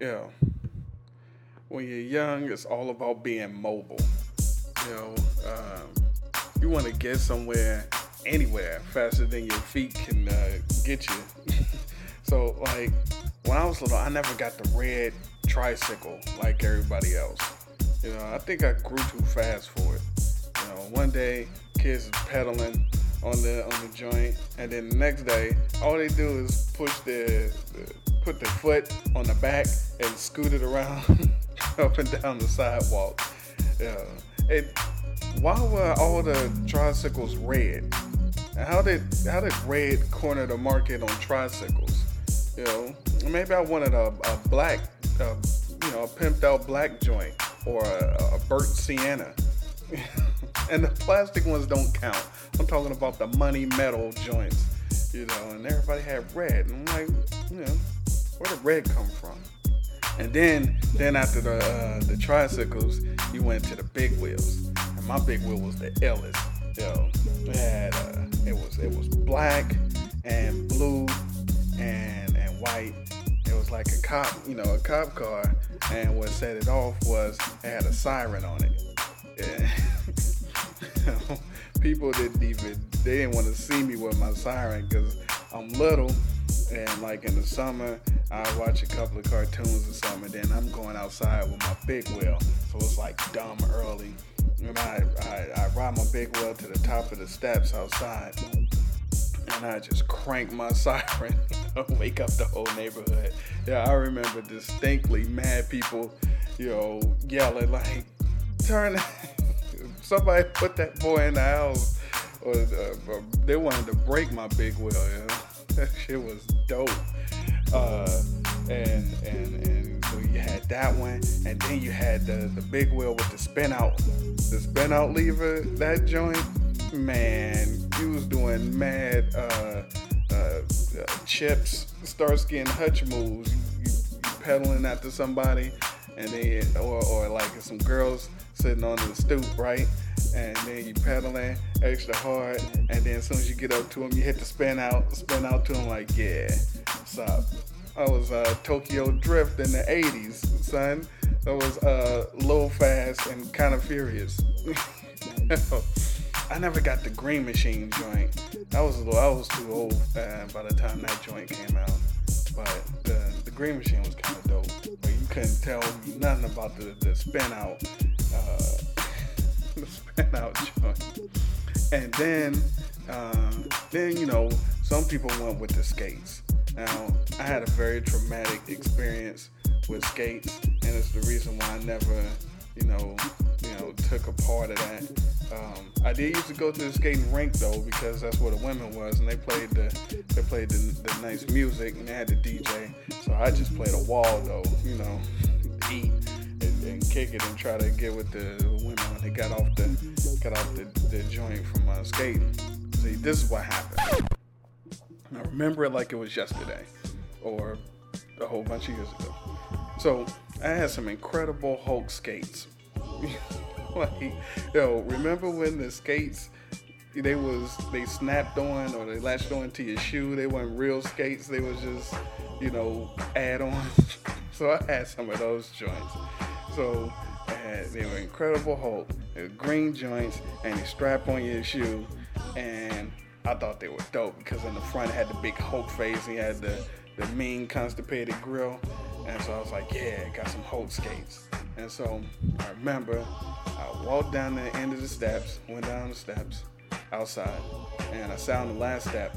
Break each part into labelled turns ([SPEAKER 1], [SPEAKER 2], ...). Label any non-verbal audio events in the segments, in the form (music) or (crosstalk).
[SPEAKER 1] know, when you're young, it's all about being mobile. You know, um, you want to get somewhere, anywhere, faster than your feet can uh, get you. (laughs) so, like, when I was little, I never got the red tricycle like everybody else. You know, I think I grew too fast for it. You know, one day, kids pedaling on the on the joint, and then the next day, all they do is push their, put their foot on the back and scoot it around (laughs) up and down the sidewalk. Yeah. It, why were all the tricycles red? How did how did red corner the market on tricycles? You know, maybe I wanted a, a black, uh, you know, a pimped out black joint or a, a burnt sienna. (laughs) and the plastic ones don't count. I'm talking about the money metal joints, you know, and everybody had red. And I'm like, you know, where did red come from? And then, then after the uh, the tricycles, you went to the big wheels, and my big wheel was the Ellis. Yo, it had uh, it was it was black and blue and and white. It was like a cop, you know, a cop car, and what set it off was it had a siren on it. (laughs) Yeah. People didn't even they didn't want to see me with my siren because I'm little, and like in the summer I watch a couple of cartoons or something, and then I'm going outside with my big wheel. So it's like dumb early. And I, I, I ride my big wheel to the top of the steps outside. And I just crank my (laughs) siren, wake up the whole neighborhood. Yeah, I remember distinctly mad people, you know, yelling like, turn, somebody put that boy in the house. Or, uh, they wanted to break my big wheel, you know? (laughs) That shit was dope. Uh, and and and so you had that one, and then you had the the big wheel with the spin out, the spin out lever. That joint, man, you was doing mad uh, uh, uh chips, Starsky and Hutch moves. You, you, you pedaling after somebody, and then or or like some girls sitting on the stoop, right? and then you pedaling extra hard, and then as soon as you get up to them, you hit the spin out, spin out to them like, yeah, what's up? I was uh, Tokyo Drift in the 80s, son. That was uh, low fast and kind of furious. (laughs) I never got the Green Machine joint. I was I was too old uh, by the time that joint came out. But the, the Green Machine was kind of dope. But you couldn't tell nothing about the, the spin out. Uh, spin out joint. And then, uh, then you know, some people went with the skates. Now, I had a very traumatic experience with skates, and it's the reason why I never, you know, you know, took a part of that. Um, I did used to go to the skating rink though, because that's where the women was, and they played the they played the, the nice music, and they had the DJ. So I just played a wall though, you know, eat and kick it and try to get with the women when they got off the got off the, the joint from uh, skating. See, this is what happened. I remember it like it was yesterday, or a whole bunch of years ago. So I had some incredible Hulk skates. (laughs) like, yo, remember when the skates they was they snapped on or they latched on to your shoe? They weren't real skates. They was just, you know, add-ons. (laughs) (laughs) so I had some of those joints. So had, they were incredible Hulk. They were green joints and they strap on your shoe. And I thought they were dope because in the front it had the big Hulk face. And he had the, the mean constipated grill. And so I was like, yeah, got some Hulk skates. And so I remember I walked down the end of the steps, went down the steps outside, and I sat on the last step.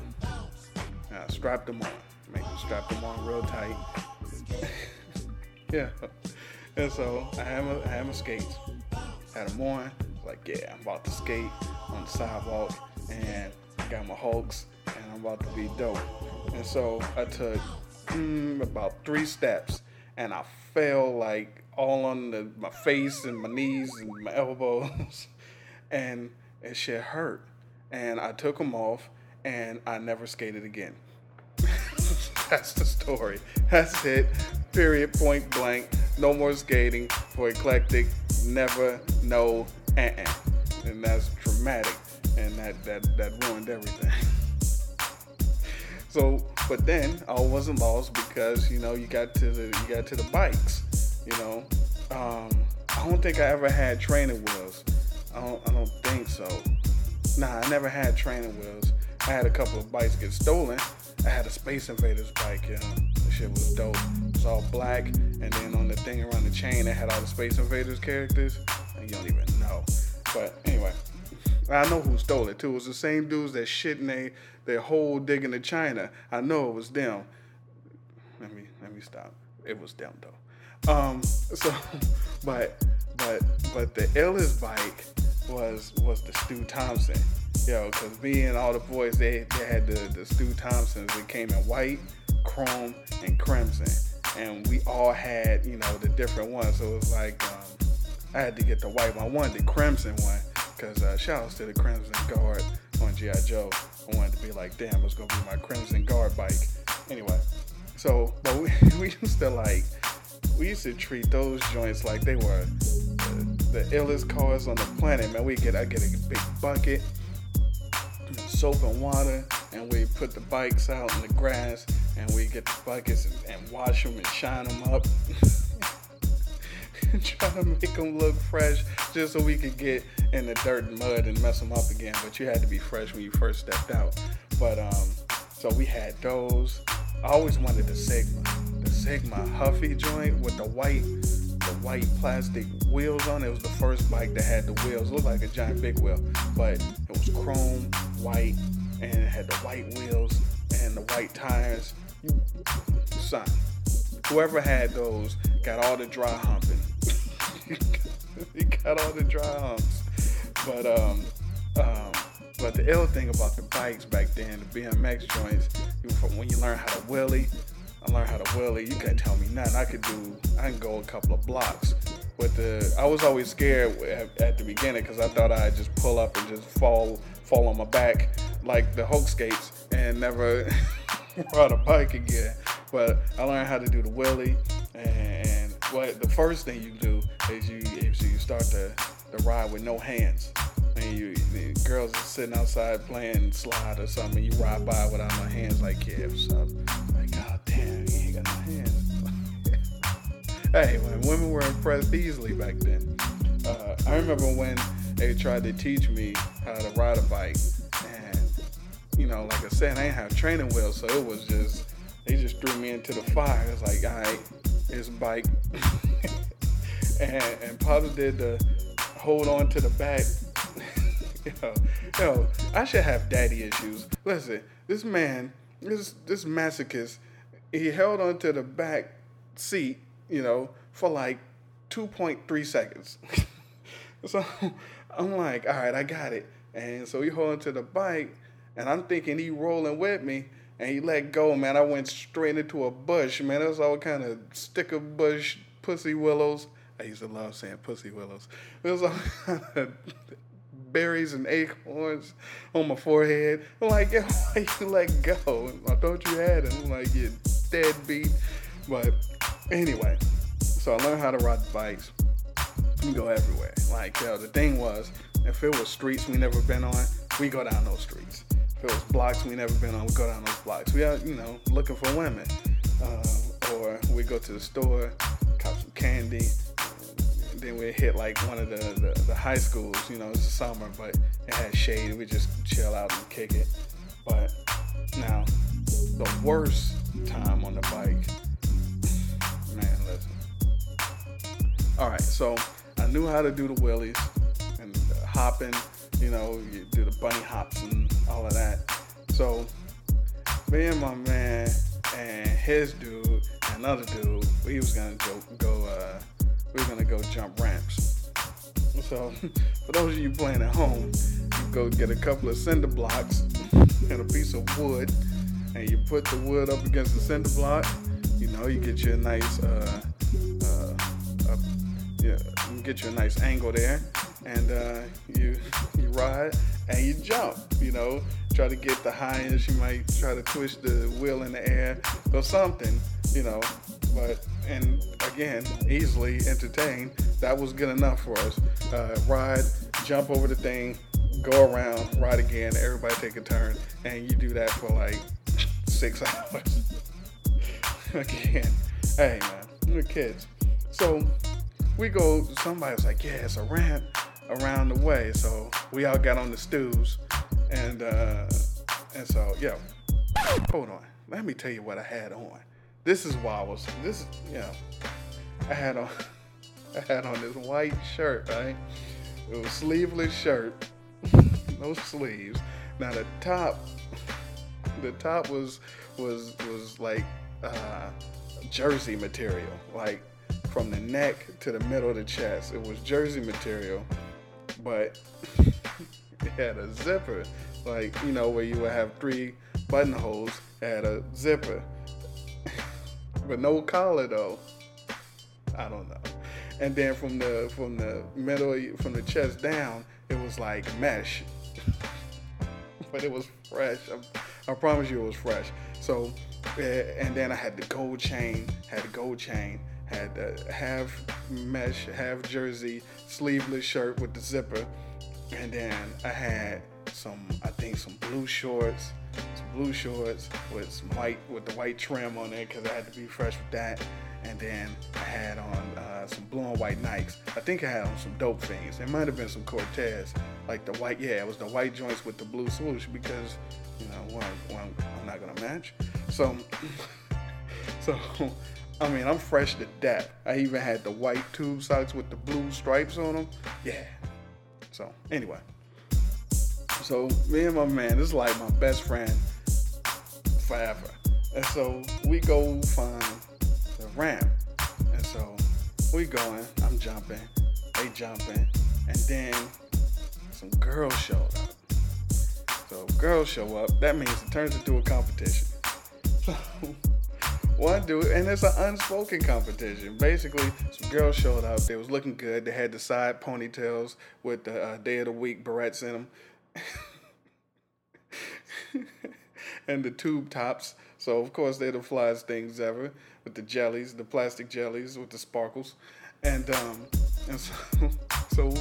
[SPEAKER 1] And I strapped them on. Make them strap them on real tight. Yeah. And so I had my, I my skates, had them on. Like, yeah, I'm about to skate on the sidewalk, and I got my Hulks, and I'm about to be dope. And so I took mm, about three steps, and I fell like all on the, my face and my knees and my (laughs) elbows, and it shit hurt. And I took them off, and I never skated again. (laughs) That's the story. That's it. Period. Point blank. No more skating for eclectic. Never. No. Uh-uh. And that's traumatic. And that that that ruined everything. (laughs) so But then I wasn't lost because you know you got to the you got to the bikes. You know, um, I don't think I ever had training wheels. I don't I don't think so. Nah, I never had training wheels. I had a couple of bikes get stolen. I had a Space Invaders bike, yeah. The shit was dope. It was all black, and then on the thing around the chain, it had all the Space Invaders characters. And you don't even know. But anyway, I know who stole it too. It was the same dudes that shit in they, their hole digging to China. I know it was them. Let me let me stop. It was them though. Um, (laughs) so, but but but the illest bike was was the Stu Thompson. Yo, cause me and all the boys, they, they had the, the Stu Thompsons. It came in white, chrome, and crimson. And we all had, you know, the different ones. So it was like, um, I had to get the white one. I wanted the crimson one. Cause uh, shout outs to the Crimson Guard on G.I. Joe. I wanted to be like, damn, it's gonna be my Crimson Guard bike. Anyway, so, but we, (laughs) we used to like, we used to treat those joints like they were the, illest cars on the planet, man. We get, I get a big bucket, soap and water, and we put the bikes out in the grass, and we get the buckets and, and wash them and shine them up. (laughs) try to make them look fresh just so we could get in the dirt and mud and mess them up again. But you had to be fresh when you first stepped out. But um, so we had those. I always wanted the Sigma, Sigma Huffy joint with the white, the white plastic wheels on it. Was the first bike that had the wheels. It looked like a giant big wheel, but it was chrome, white, and it had the white wheels and the white tires. Son, whoever had those got all the dry humping. (laughs) he got all the dry humps. But um, um, but the ill thing about the bikes back then, the BMX joints, when you learn how to wheelie, I learned how to wheelie. You can't tell me nothing. I could do. I can go a couple of blocks. But the I was always scared at, the beginning because I thought I'd just pull up and just fall fall on my back like the Hulk skates and never (laughs) ride a bike again. But I learned how to do the wheelie, and, what the first thing you do is you is you start to, to ride with no hands. And you the girls are sitting outside playing slide or something. You ride by without no hands, like yeah, what's up? God damn, you ain't got no hands. (laughs) hey, when women were impressed easily back then. Uh, I remember when they tried to teach me how to ride a bike, and you know, like I said, I ain't have training wheels, so it was just they just threw me into the fire. It's like, all right, it's bike, (laughs) and and Pops did the hold on to the back. (laughs) yo, yo, I should have daddy issues. Listen, this man, this this masochist, he held on to the back seat, you know, for like 2.3 seconds. (laughs) so I'm like, all right, I got it. And so he holding to the bike, and I'm thinking he rolling with me and he let go, man. I went straight into a bush, man. It was all kind of sticker bush, pussy willows. I used to love saying pussy willows. It was all (laughs) kind of berries and acorns on my forehead. I'm like, yo, why you let go? I thought you had it. I'm like, you deadbeat. But anyway, so I learned how to ride bikes. We go everywhere. Like, yo, the thing was, if it was streets we never been on, we go down those streets. If it was blocks we never been on, we go down those blocks. We are, you know, looking for women. Uh, or we go to the store, cop some candy. Then we hit like one of the, the, the high schools, you know, it's the summer, but it had shade. We just chill out and kick it. But now, the worst time on the bike, man, listen. All right, so I knew how to do the wheelies and the hopping you know, you do the bunny hops and all of that. So me and my man and his dude, another dude, we was gonna go go uh, we were gonna go jump ramps. So (laughs) for those of you playing at home, you go get a couple of cinder blocks and a piece of wood, and you put the wood up against the cinder block. You know, you get you a nice uh, uh, yeah, get you a nice angle there, and uh, you you ride and you jump. You know, try to get the high highest. You might try to twist the wheel in the air or something. You know, but and again, easily entertained. That was good enough for us. Uh, ride, jump over the thing, go around, ride again. Everybody take a turn, and you do that for like six hours. (laughs) Again, hey man, we're kids. So we go, somebody's like, yeah, it's a ramp around the way. So we all got on the stews. And uh, and so, yeah. hold on. Let me tell you what I had on. This is why I was, this, you know, I had on, (laughs) I had on this white shirt, right? It was sleeveless shirt, (laughs) no sleeves. Now the top, the top was was was like uh, jersey material, like from the neck to the middle of the chest. It was jersey material, but (laughs) it had a zipper, like you know where you would have three buttonholes. Had a zipper, (laughs) but no collar though. I don't know. And then from the from the middle from the chest down, it was like mesh, (laughs) but it was fresh. I, I promise you, it was fresh. So, eh, and then I had the gold chain, had the gold chain, had the half mesh, half jersey, sleeveless shirt with the zipper, and then I had some, I think, some blue shorts, some blue shorts with some white, with the white trim on it, because I had to be fresh with that. And then I had on uh, some blue and white Nikes. I think I had on some dope things. It might have been some Cortez, like the white. Yeah, it was the white joints with the blue swoosh because, you know, one, one I'm not gonna match. So, (laughs) so, I mean, I'm fresh to death. I even had the white tube socks with the blue stripes on them. Yeah. So anyway, so me and my man, this is like my best friend forever. And so we go find ramp. And so we going, I'm jumping, they jumping, and then some girls show up. So girls show up, that means it turns into a competition. So (laughs) one dude, and it's an unspoken competition. Basically, some girls showed up. They was looking good. They had the side ponytails with the uh, day of the week barrettes in them. (laughs) and the tube tops. So of course they're the flyest things ever with the jellies, the plastic jellies with the sparkles, and um, and so, (laughs) so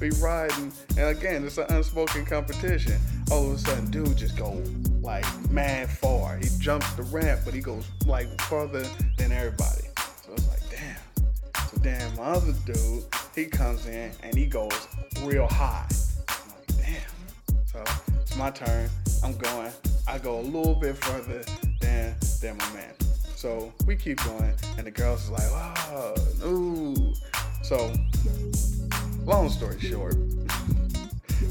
[SPEAKER 1] we riding, and again it's an unspoken competition. All of a sudden, dude just go like mad far. He jumps the ramp, but he goes like farther than everybody. So it's like damn. So damn, my other dude, he comes in and he goes real high. I'm like damn. So it's my turn. I'm going. I go a little bit further than than my man. So we keep going, and the girls is like, "Oh, ooh." So, long story short,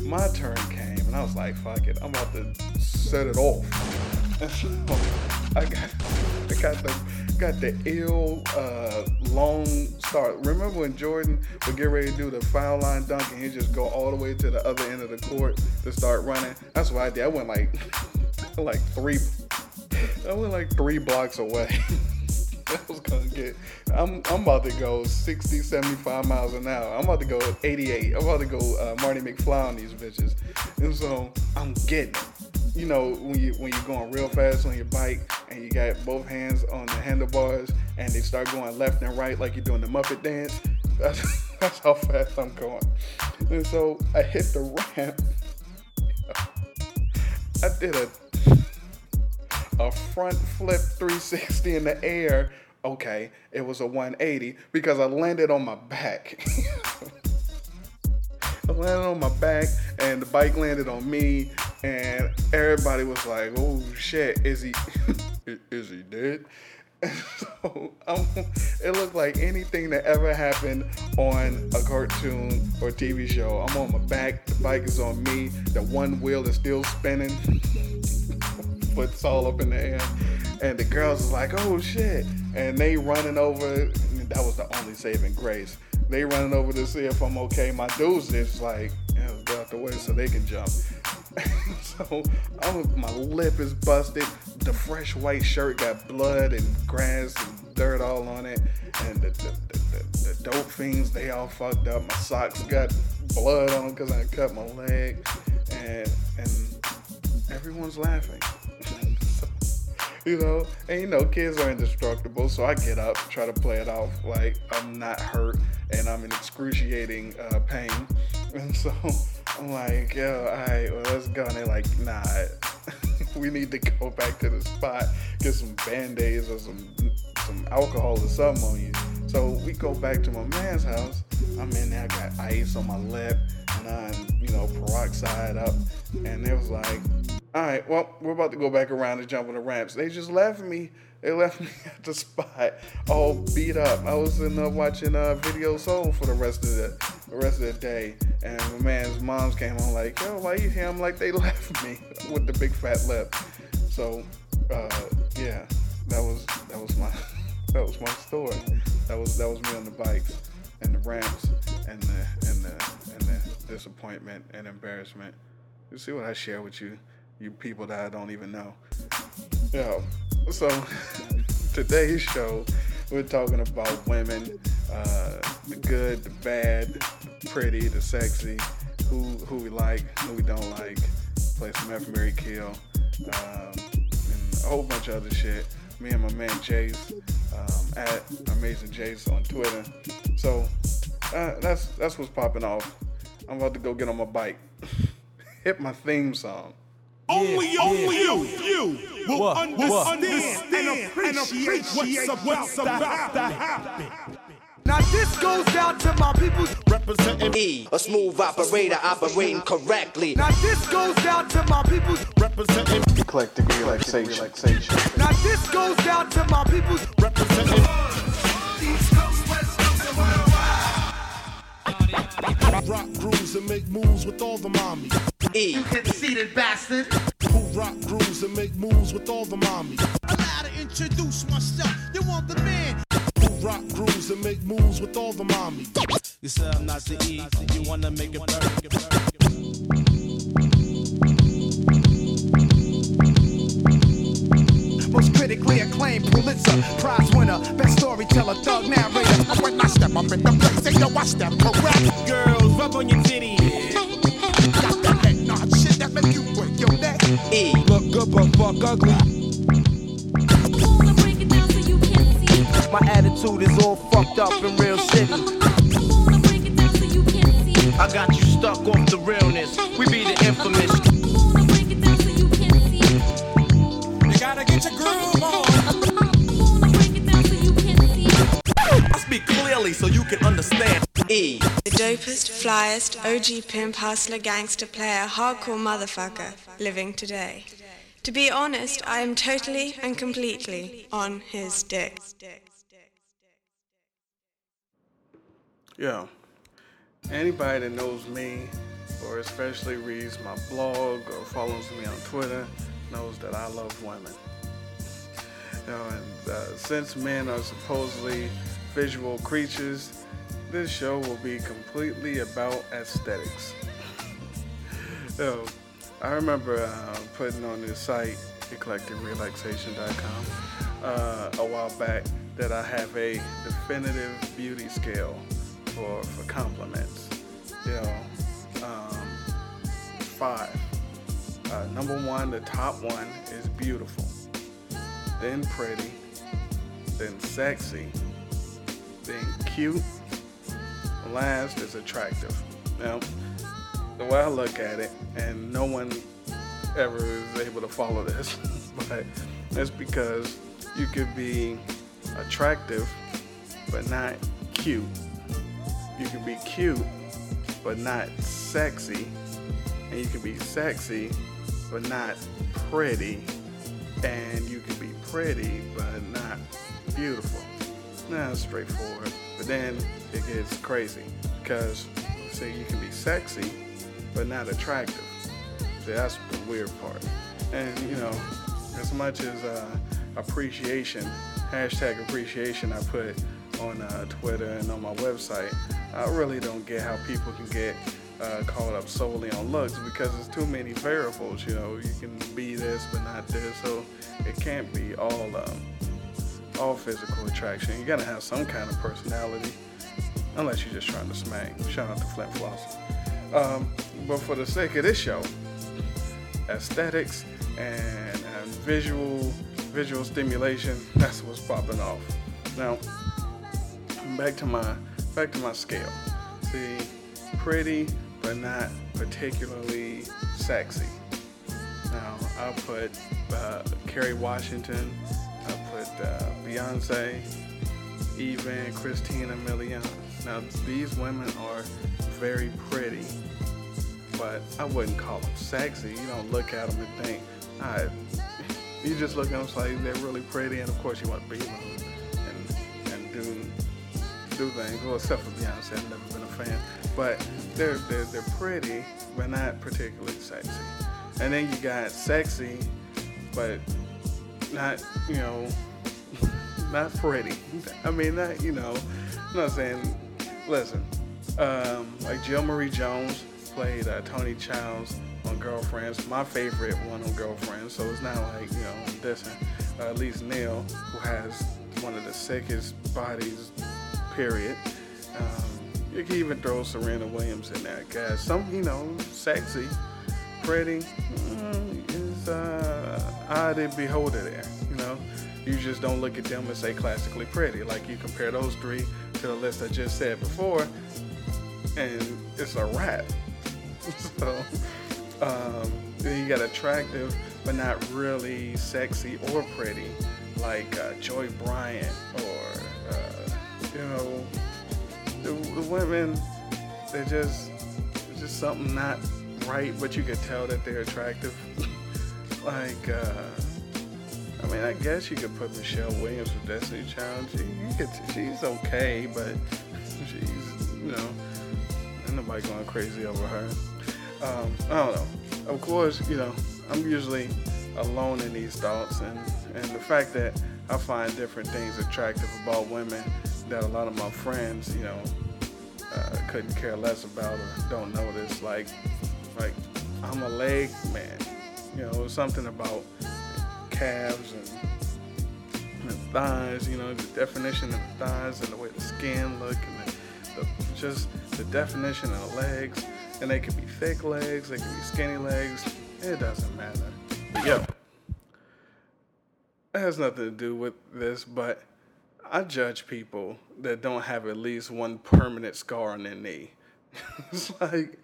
[SPEAKER 1] my turn came, and I was like, "Fuck it, I'm about to set it off." (laughs) I got, I got the, got the ill uh, long start. Remember when Jordan would get ready to do the foul line dunk, and he'd just go all the way to the other end of the court to start running? That's what I did. I went like, (laughs) like three, (laughs) I went like three blocks away. (laughs) I was gonna get. I'm I'm about to go 60, 75 miles an hour. I'm about to go 88. I'm about to go uh, Marty McFly on these bitches, and so I'm getting. You know when you when you're going real fast on your bike and you got both hands on the handlebars and they start going left and right like you're doing the Muppet dance. (laughs) That's that's how fast I'm going. And so I hit the ramp. I did a a front flip 360 in the air. Okay, it was a 180 because I landed on my back. (laughs) I landed on my back and the bike landed on me and everybody was like, "Oh shit, is he (laughs) is he dead?" (laughs) so um, it looked like anything that ever happened on a cartoon or TV show. I'm on my back, the bike is on me, the one wheel is still spinning foot's all up in the air. And the girls is like, oh shit. And they running over. That was the only saving grace. They running over to see if I'm okay. My dude's just like, know, get out the way so they can jump. (laughs) so I'm, my lip is busted. The fresh white shirt got blood and grass and dirt all on it. And the, the, the, the dope fiends, they all fucked up. My socks got blood on because I cut my leg. And, and everyone's laughing (laughs) you know, and you know, kids are indestructible. So I get up, try to play it off like I'm not hurt and I'm in excruciating uh, pain. (laughs) And so I'm like, yo, all right, well, let's go. And they're like, nah, (laughs) we need to go back to the spot, get some band-aids or some some alcohol or something on you. So we go back to my man's house. I'm in there, I got ice on my lip, and I'm, you know, peroxide up. And it was like, all right, well, we're about to go back around and jump on the ramps. They just left me. They left (laughs) me at the spot, all beat up. I was in there watching uh, Video Soul for the rest of the, the rest of the day, and my man's moms came on like, "Yo, why you here?" I'm like, "They (laughs) left me with the big fat lip." So, uh, yeah, that was that was my (laughs) that was my story. That was that was me on the bikes and the ramps and the and the and the disappointment and embarrassment. You see what I share with you, you people that I don't even know. Yeah. So (laughs) today's show, we're talking about women, uh, the good, the bad, the pretty, the sexy, who who we like, who we don't like. Play some F Marry Kill, um, and a whole bunch of other shit. Me and my man Jayce um, at Amazing Jayce on Twitter. So uh, that's that's what's popping off. I'm about to go get on my bike. (laughs) Hit my theme song.
[SPEAKER 2] Only
[SPEAKER 3] Yeah,
[SPEAKER 2] only
[SPEAKER 3] yeah.
[SPEAKER 2] you, you will
[SPEAKER 3] What, what?
[SPEAKER 2] understand, and appreciate what's about, to happen.
[SPEAKER 4] Now this goes out to my people.
[SPEAKER 2] Representing,
[SPEAKER 5] E, a smooth operator operating correctly.
[SPEAKER 4] Now this goes out to my people.
[SPEAKER 2] representing,
[SPEAKER 1] Eclectic relaxation. relaxation.
[SPEAKER 4] Now this goes out to my people.
[SPEAKER 2] representing. Rock grooves and make moves with all the mommies.
[SPEAKER 5] E,
[SPEAKER 4] Conceited bastard.
[SPEAKER 2] Who rock grooves and make moves with all the mommies.
[SPEAKER 6] Allow to introduce myself. You want the man.
[SPEAKER 2] Who rock grooves and make moves with all the mommies.
[SPEAKER 3] You said I'm not the E, you wanna make it burn.
[SPEAKER 4] Most critically acclaimed Pulitzer Prize winner, best storyteller, thug narrator. When I step up in the place, they know I step correct.
[SPEAKER 3] Girls, rub on your titties.
[SPEAKER 4] Got that neck nod shit that make you break your neck.
[SPEAKER 5] E,
[SPEAKER 4] Look good but fuck ugly. My attitude is all fucked up in real
[SPEAKER 7] see.
[SPEAKER 3] I got you stuck off the realness. We be the infamous.
[SPEAKER 7] So you can
[SPEAKER 3] understand.
[SPEAKER 5] E,
[SPEAKER 8] The dopest, flyest, OG pimp, hustler, gangster player, hardcore motherfucker living today. To be honest, I am totally and completely on his dick.
[SPEAKER 1] Yeah. Anybody that knows me, or especially reads my blog or follows me on Twitter, knows that I love women. You know, and uh, since men are supposedly visual creatures, this show will be completely about aesthetics. (laughs) know, I remember uh, putting on this site, eclecticrelaxation.com, uh, a while back that I have a definitive beauty scale for, for compliments. You know, um, five. Uh, number one, the top one is beautiful, then pretty, then sexy, then cute, last is attractive. Now, the way I look at it, and no one ever is able to follow this, (laughs) but that's because you could be attractive but not cute. You can be cute but not sexy, and you can be sexy but not pretty, and you can be pretty but not beautiful. It's straightforward, but then it gets crazy because see, you can be sexy but not attractive. See, that's the weird part. And you know, as much as uh, appreciation, hashtag appreciation, I put on uh, Twitter and on my website, I really don't get how people can get uh, caught up solely on looks because there's too many variables. You know, you can be this but not this, so it can't be all um, all physical attraction. You gotta have some kind of personality, unless you're just trying to smack. Shout out to Flint Floss. Um, but for the sake of this show, aesthetics and, and visual visual stimulation, that's what's popping off. Now, back to my back to my scale. See, pretty but not particularly sexy. Now I'll put uh, Kerry Washington. I'll uh, Beyonce, even Christina Milian. Now these women are very pretty, but I wouldn't call them sexy. You don't look at them and think, I. You just look at them like they're really pretty, and of course you want to be with them and and do do things. Well, except for Beyonce, I've never been a fan, but they're they're they're pretty, but not particularly sexy. And then you got sexy, but not you know (laughs) not pretty. I mean, not you know, I'm not saying. Listen, um, like Jill Marie Jones played uh, Toni Childs on Girlfriends, my favorite one on Girlfriends. So it's not like you know this. Uh, Elise Neal, who has one of the sickest bodies, period. Um, you can even throw Serena Williams in there, guys. some you know sexy, pretty mm, is uh, eye to beholder there. You know, you just don't look at them and say classically pretty. Like you compare those three to the list I just said before, and it's a wrap. (laughs) so um, you got attractive, but not really sexy or pretty, like uh, Joy Bryant or uh, you know the, the women. They're just just something not right, but you could tell that they're attractive. like. Uh, I mean, I guess you could put Michelle Williams with Destiny Child. She, you could, she's okay, but she's, you know, nobody going crazy over her. Um, I don't know. Of course, you know, I'm usually alone in these thoughts, and, and the fact that I find different things attractive about women that a lot of my friends, you know, uh, couldn't care less about or don't notice. Like, like I'm a leg man. You know, something about calves and, and thighs, you know, the definition of the thighs and the way the skin look and the, the, just the definition of the legs. And they can be thick legs, they can be skinny legs. It doesn't matter. But yeah, it has nothing to do with this, but I judge people that don't have at least one permanent scar on their knee. It's (laughs) like,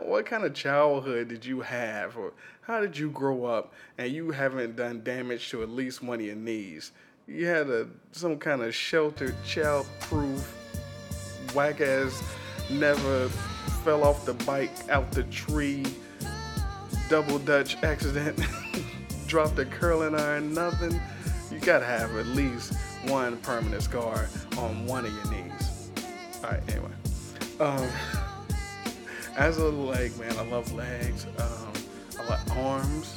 [SPEAKER 1] what kind of childhood did you have, or how did you grow up, and you haven't done damage to at least one of your knees? You had a some kind of sheltered, child-proof, whack-ass, never fell off the bike out the tree, double dutch accident, (laughs) dropped a curling iron, nothing. You gotta have at least one permanent scar on one of your knees. All right, anyway. Um, (laughs) as a leg man, I love legs. Um, I like arms.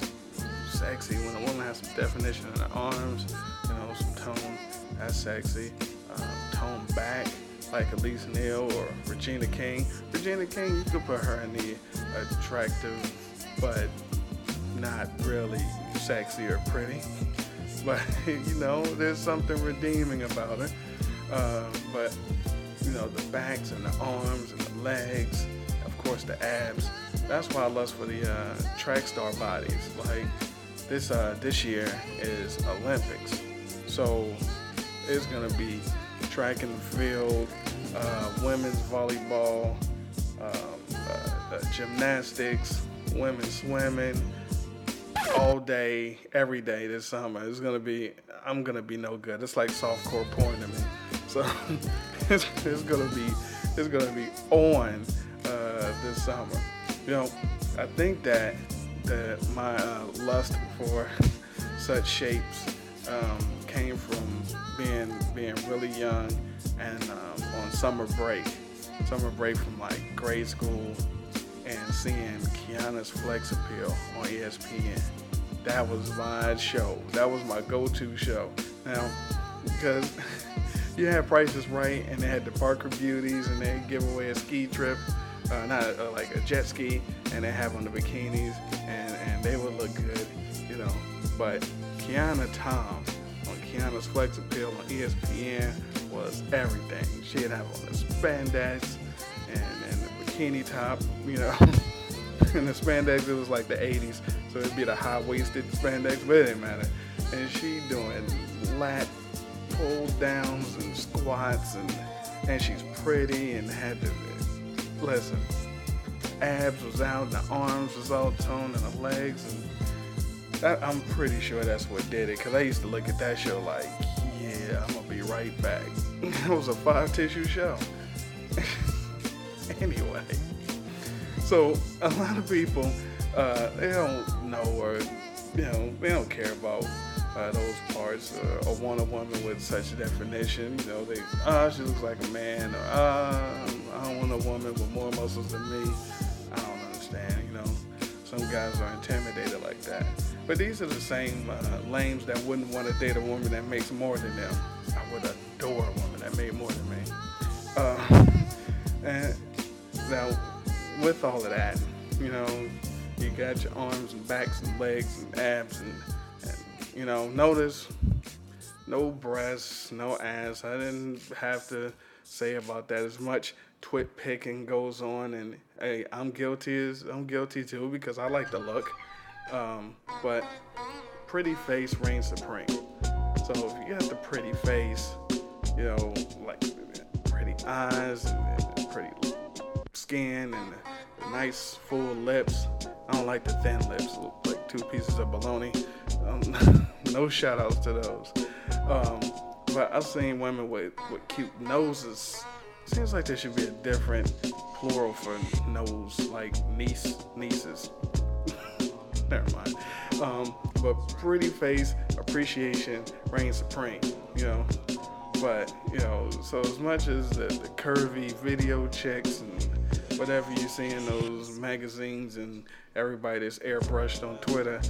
[SPEAKER 1] Sexy when a woman has some definition in her arms, you know, some tone. That's sexy. Um, tone back, like Elise Neal or Regina King. Regina King, you could put her in the attractive, but not really sexy or pretty. (laughs) But you know, there's something redeeming about her. Uh, but you know, the backs and the arms and the legs, course, the abs. That's why I lust for the uh, track star bodies. Like this, uh, this year is Olympics, so it's gonna be track and field, uh, women's volleyball, um, uh, uh, gymnastics, women swimming, all day, every day this summer. It's gonna be, I'm gonna be no good. It's like softcore porn to me. So (laughs) it's, it's gonna be, it's gonna be on this summer. You know, I think that that my uh, lust for (laughs) such shapes um, came from being being really young and um, on summer break, summer break from like grade school and seeing Kiana's Flex Appeal on ESPN. That was my show. That was my go-to show. Now, because (laughs) you had prices right, and they had the Barker Beauties, and they give away a ski trip, uh, not uh, like a jet ski, and they have on the bikinis, and, and they would look good, you know. But Kiana Tom on Kiana's Flex Appeal on ESPN was everything. She'd have on the spandex and, and the bikini top, you know. (laughs) and the spandex, it was like the 80s, so it'd be the high-waisted spandex, but it didn't matter. And she doing lat pull downs and squats, and and she's pretty and had the listen. Abs was out, the arms was all toned, and the legs, and I, I'm pretty sure that's what did it. Cause I used to look at that show like, yeah, I'm gonna be right back. (laughs) it was a five tissue show. (laughs) anyway, so a lot of people, uh, they don't know or you know they don't care about uh, those parts uh, or want a woman with such definition. You know, they ah she looks like a man or ah I don't want a woman with more muscles than me. I don't understand. You know, some guys are intimidated like that. But these are the same uh, lames that wouldn't want to date a woman that makes more than them. I would adore a woman that made more than me. Uh, and now, with all of that, you know, you got your arms and backs and legs and abs and you know, notice no breasts, no ass. I didn't have to say about that as much. Twit picking goes on, and hey, I'm guilty as I'm guilty too because I like the look. Um, but pretty face reigns supreme. So if you got the pretty face, you know, like pretty eyes and, pretty skin and nice full lips. I don't like the thin lips, look like two pieces of bologna. Um, (laughs) no shout outs to those. Um, but I've seen women with, with cute noses. Seems like there should be a different plural for nose, like niece, nieces. (laughs) Never mind. Um, but pretty face appreciation reigns supreme, you know. But you know, so as much as the, the curvy video chicks and whatever you see in those magazines and everybody that's airbrushed on Twitter,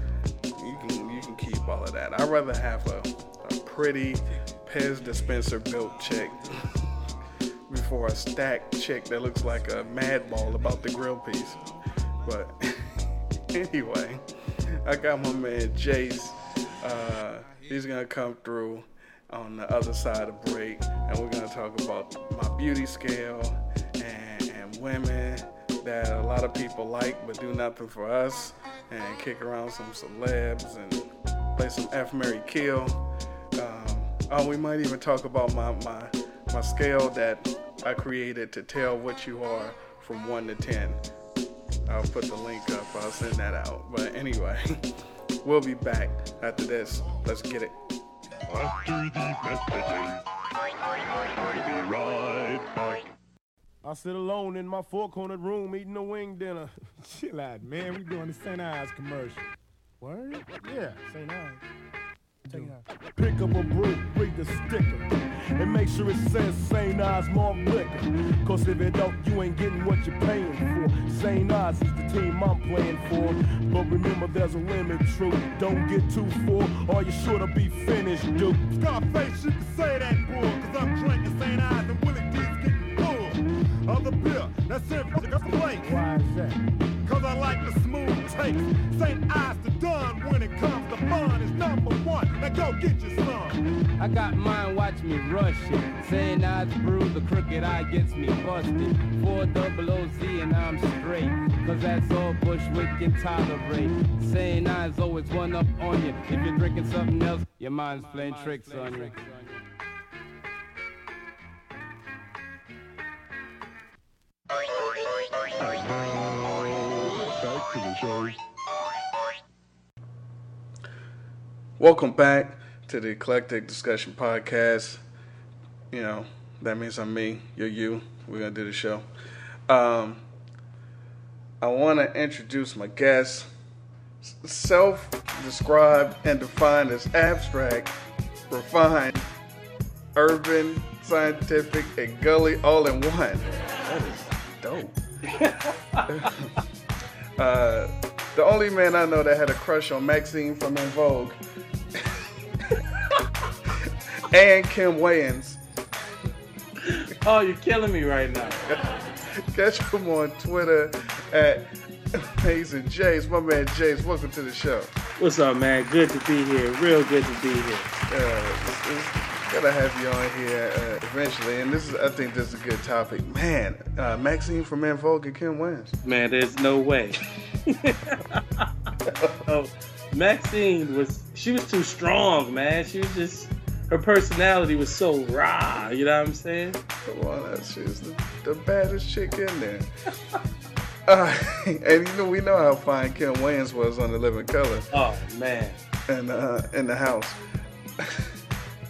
[SPEAKER 1] you can you can keep all of that. I'd rather have a, a pretty Pez dispenser built chick before a stacked chick that looks like a mad ball about the grill piece. But (laughs) anyway, I got my man Jayce. Uh, he's gonna come through on the other side of break, and we're gonna talk about my beauty scale of people like but do nothing for us, and kick around some celebs and play some F Marry Kill. Um, oh, we might even talk about my, my my scale that I created to tell what you are from one to ten. I'll put the link up. I'll send that out. But anyway, (laughs) we'll be back after this. Let's get it.
[SPEAKER 2] After the
[SPEAKER 9] sit alone in my four-cornered room eating a wing dinner. (laughs) Chill out, man. We doing the St. Ives commercial. Word? Yeah, St. Ives. Check it out. Pick up a brew, read the sticker, and make sure it says St. Ives Malt Liquor. Cause if it don't, you ain't getting what you're paying for. St. Ives is the team I'm playing for. But remember, there's a limit, true. Don't get too full, or you're sure to be finished, dude.
[SPEAKER 2] Scarface, you can say that, bull, cause I'm drinking St. Ives and Willie D's getting full of the beer. That's it, that's the plate.
[SPEAKER 9] Why is that?
[SPEAKER 2] Cause I like the smooth taste. St. Ives the done when it comes to fun is number one. Now go get your son.
[SPEAKER 10] I got mine, watch me rush it. St. Ives brew, the crooked eye gets me busted. Four double OZ and I'm straight. Cause that's all Bushwick can tolerate. St. Ives always one up on you. If you're drinking something else, your mind's playing tricks on you.
[SPEAKER 1] Welcome back to the Eclectic Discussion Podcast. You know, that means I'm me, you're you. We're going to do the show. Um, I want to introduce my guest, self described and defined as abstract, refined, urban, scientific, and gully all in one. That is dope. (laughs) uh, the only man I know that had a crush on Maxine from En Vogue (laughs) and Kim Wayans.
[SPEAKER 11] Oh, you're killing me right now. (laughs)
[SPEAKER 1] Catch him on Twitter at Amazing Jayce. My man Jayce, welcome to the show.
[SPEAKER 11] What's up, man? Good to be here. Real good to be here.
[SPEAKER 1] Uh, it's, it's gotta have you on here uh, eventually, and this is I think this is a good topic. Man, uh, Maxine from En Vogue and Kim Wayans.
[SPEAKER 11] Man, there's no way. (laughs) oh, Maxine was she was too strong, man. She was just her personality was so raw. You know what I'm saying?
[SPEAKER 1] Come on, she's the, the baddest chick in there. (laughs) Uh, (laughs) and you know we know how fine Kim Wayans was on The Living Color.
[SPEAKER 11] Oh man.
[SPEAKER 1] And uh, in the house,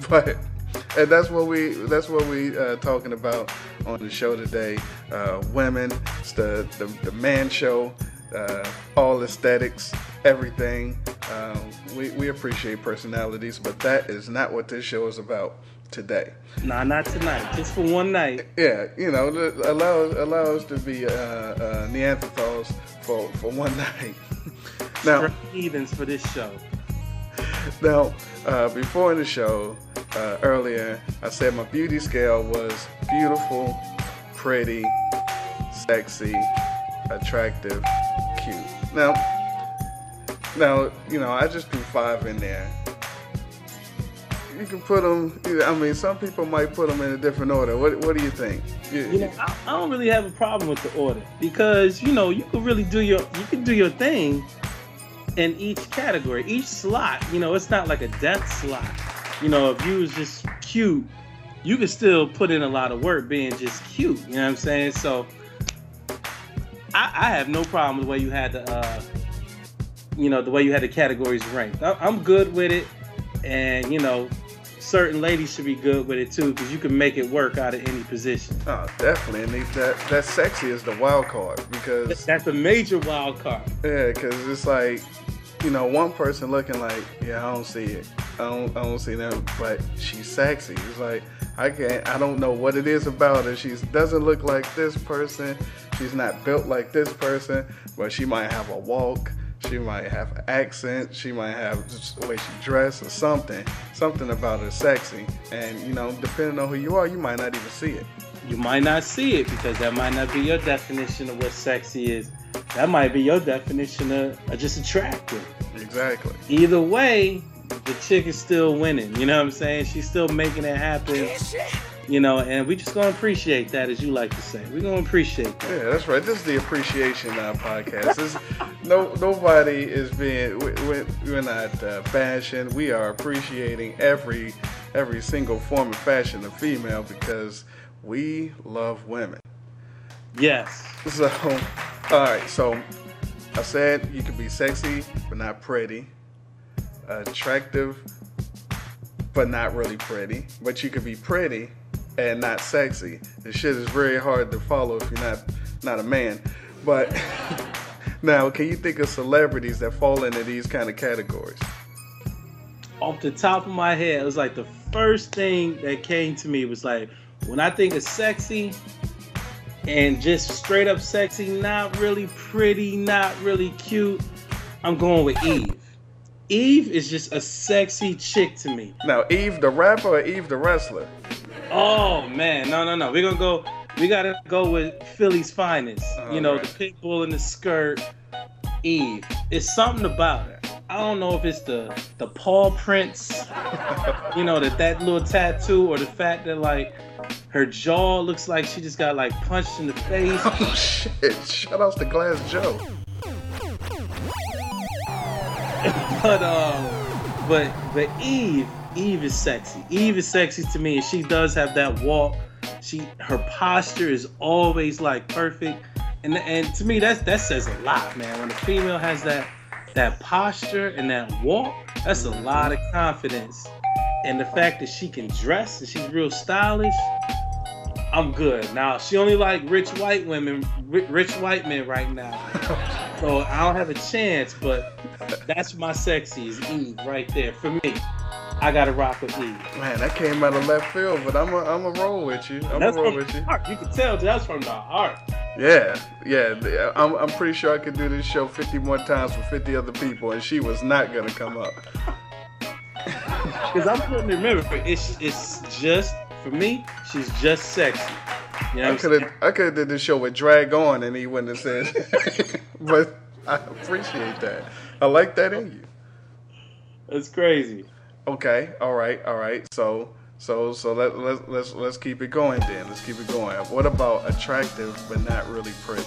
[SPEAKER 1] but and that's what we that's what we uh, talking about on the show today. Uh, women, it's the, the the man show, uh, all aesthetics, everything. Um, we we appreciate personalities, but that is not what this show is about today.
[SPEAKER 11] Nah, not tonight. Just for one night.
[SPEAKER 1] Yeah, you know, allow allow us to be uh, uh, Neanderthals for for one (laughs) night. now,
[SPEAKER 11] heathens for this show.
[SPEAKER 1] now, uh, before in the show, uh, earlier, I said my beauty scale was beautiful, pretty, sexy, attractive, cute. Now, now, you know, I just threw five in there. You can put them. I mean, some people might put them in a different order. What What do you think? You-
[SPEAKER 11] You know, I, I don't really have a problem with the order because you know you can really do your you can do your thing in each category, each slot. You know, it's not like a death slot. You know, if you was just cute, you could still put in a lot of work being just cute. You know what I'm saying? So I, I have no problem with the way you had the uh, you know the way you had the categories ranked. I, I'm good with it, and you know. Certain ladies should be good with it too, because you can make it work out of any position.
[SPEAKER 1] Oh, definitely. And they- that that sexy is the wild card because
[SPEAKER 11] That's a major wild card.
[SPEAKER 1] yeah, because it's like you know one person looking like yeah I don't see it I don't I don't see them but she's sexy. It's like I can't I don't know what it is about her. She doesn't look like this person. She's not built like this person, but she might have a walk. She might have an accent. She might have the way she dressed or something. Something about her sexy. And you know, depending on who you are, you might not even see it.
[SPEAKER 11] You might not see it because that might not be your definition of what sexy is. That might be your definition of, of just attractive.
[SPEAKER 1] Exactly.
[SPEAKER 11] Either way, the chick is still winning. You know what I'm saying? She's still making it happen. You know, and we just gonna appreciate that, as you like to say. We're gonna appreciate that.
[SPEAKER 1] Yeah, that's right. This is the appreciation uh, podcast. This, no, nobody is being. We, we, we're not uh, bashing. We are appreciating every every single form of fashion of female because we love women.
[SPEAKER 11] Yes.
[SPEAKER 1] So, all right. So, I said you could be sexy but not pretty, attractive but not really pretty. But you could be pretty and not sexy. This shit is very hard to follow if you're not not a man. But (laughs) now, can you think of celebrities that fall into these kind of categories?
[SPEAKER 11] Off the top of my head, it was like the first thing that came to me was like when I think of sexy and just straight up sexy, not really pretty, not really cute, I'm going with Eve. Eve is just a sexy chick to me.
[SPEAKER 1] Now, Eve the rapper or Eve the wrestler?
[SPEAKER 11] Oh man, no, no, no. We're gonna go. We gotta go with Philly's finest. you know, the pit bull in the skirt, Eve. It's something about her. I don't know if it's the the paw prints, you know, that that little tattoo, or the fact that like her jaw looks like she just got like punched in the face. (laughs)
[SPEAKER 1] Oh shit! Shout outs to Glass Joe.
[SPEAKER 11] but um, but but Eve, Eve is sexy. Eve is sexy to me, and she does have that walk. She her posture is always like perfect, and and to me that's that says a lot, man. When a female has that that posture and that walk, that's a lot of confidence. And the fact that she can dress and she's real stylish, I'm good. Now she only like rich white women, rich white men right now. (laughs) so I don't have a chance, but that's my sexy is Eve right there for me. I gotta rock with Eve.
[SPEAKER 1] Man, that came out of left field, but I'm a, I'm a roll with you. I'm
[SPEAKER 11] That's
[SPEAKER 1] a roll
[SPEAKER 11] from
[SPEAKER 1] with you.
[SPEAKER 11] heart. You can tell that's from the heart.
[SPEAKER 1] Yeah, yeah. I'm, I'm pretty sure I could do this show 50 more times with 50 other people, and she was not gonna come up. (laughs)
[SPEAKER 11] Because I'm putting remember, it's it's just for me. She's just sexy. You know
[SPEAKER 1] I could have I could have did this show with Drag On, and he wouldn't have said. (laughs) but I appreciate that. I like that in you.
[SPEAKER 11] That's crazy.
[SPEAKER 1] Okay. All right. All right. So. So so let let's let's let's keep it going then. Let's keep it going. What about attractive but not really pretty?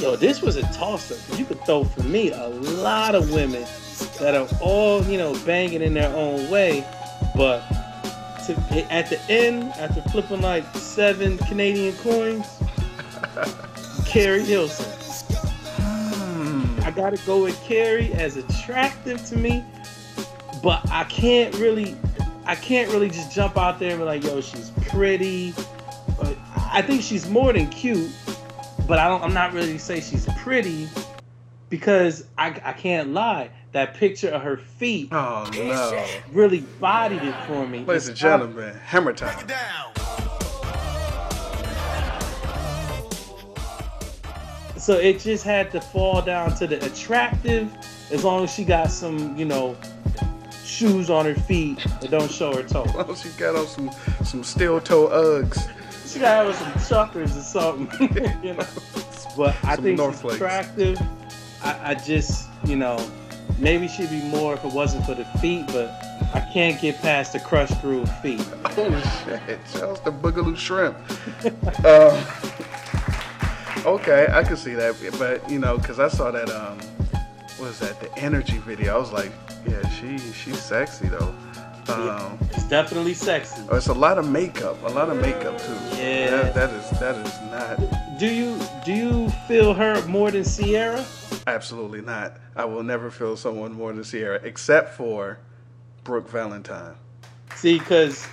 [SPEAKER 11] Yo, this was a toss up. You could throw for me a lot of women that are all, you know, banging in their own way, but to, at the end, after flipping like seven Canadian coins, (laughs) Keri Hilson. Hmm. I gotta go with Keri as attractive to me, but I can't really, I can't really just jump out there and be like, yo, she's pretty. But I think she's more than cute, but I don't. I'm not really say she's pretty because I, I can't lie. That picture of her feet
[SPEAKER 1] Oh no.
[SPEAKER 11] really bodied it for me.
[SPEAKER 1] Ladies and
[SPEAKER 11] It's-
[SPEAKER 1] gentlemen, hammer time.
[SPEAKER 11] So it just had to fall down to the attractive, as long as she got some, you know, shoes on her feet that don't show her toe.
[SPEAKER 1] Well, she got on some some steel toe Uggs.
[SPEAKER 11] She got with some chuckers or something, (laughs) you know. But I
[SPEAKER 1] Some
[SPEAKER 11] think
[SPEAKER 1] North
[SPEAKER 11] she's attractive. I, I just, you know, maybe she'd be more if it wasn't for the feet, but I can't get past the crushed groove feet.
[SPEAKER 1] Oh shit! Shouts to Boogaloo Shrimp. (laughs) uh, okay, I can see that, but you know, because I saw that um, was that? The energy video. I was like, yeah, she she's sexy though. Um,
[SPEAKER 11] It's definitely sexy.
[SPEAKER 1] oh, it's a lot of makeup, a lot of makeup too.
[SPEAKER 11] Yeah.
[SPEAKER 1] that, that is that is not
[SPEAKER 11] Do you do you feel her more than Ciara?
[SPEAKER 1] absolutely not. I will never feel someone more than Ciara, except for Brooke Valentine.
[SPEAKER 11] See, because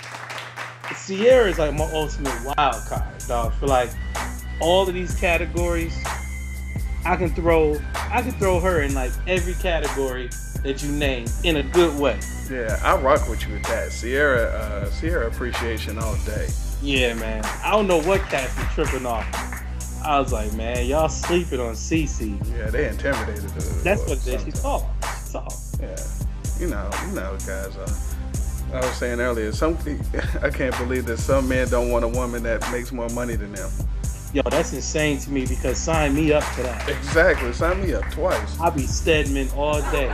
[SPEAKER 11] Ciara is like my ultimate wild card, dog. For like all of these categories, I can throw I can throw her in like every category that you name in a good way.
[SPEAKER 1] Yeah, I rock with you with that. Ciara, uh, Ciara appreciation all day.
[SPEAKER 11] Yeah, man. I don't know what cats are tripping off. I was like, man, y'all sleeping on CC.
[SPEAKER 1] Yeah, they intimidated her.
[SPEAKER 11] That's what it is.
[SPEAKER 1] something.
[SPEAKER 11] She's tall. She's tall.
[SPEAKER 1] Yeah, you know, you know, guys. Uh, I was saying earlier, some (laughs) I can't believe that some men don't want a woman that makes more money than them.
[SPEAKER 11] Yo, that's insane to me because sign me up for that.
[SPEAKER 1] Exactly. Sign me up twice.
[SPEAKER 11] I'll be Stedman all day. (laughs)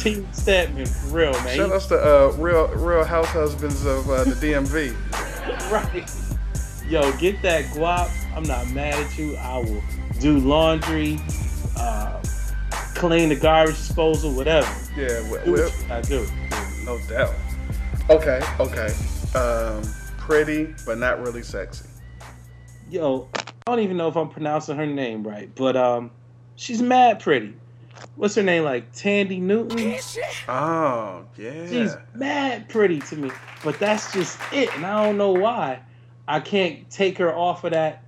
[SPEAKER 11] Team Stedman, for real, man.
[SPEAKER 1] Shout outs to uh, real Real House Husbands of uh, the DMV. (laughs)
[SPEAKER 11] right. Yo, get that guap. I'm not mad at you. I will do laundry, uh, clean the garbage disposal, whatever.
[SPEAKER 1] Yeah, we,
[SPEAKER 11] Do what I do.
[SPEAKER 1] no doubt. Okay, okay. Um, pretty, but not really sexy.
[SPEAKER 11] Yo, I don't even know if I'm pronouncing her name right, but um, she's mad pretty. What's her name? Like Thandie Newton?
[SPEAKER 1] Oh, yeah.
[SPEAKER 11] She's mad pretty to me, but that's just it, and I don't know why. I can't take her off of that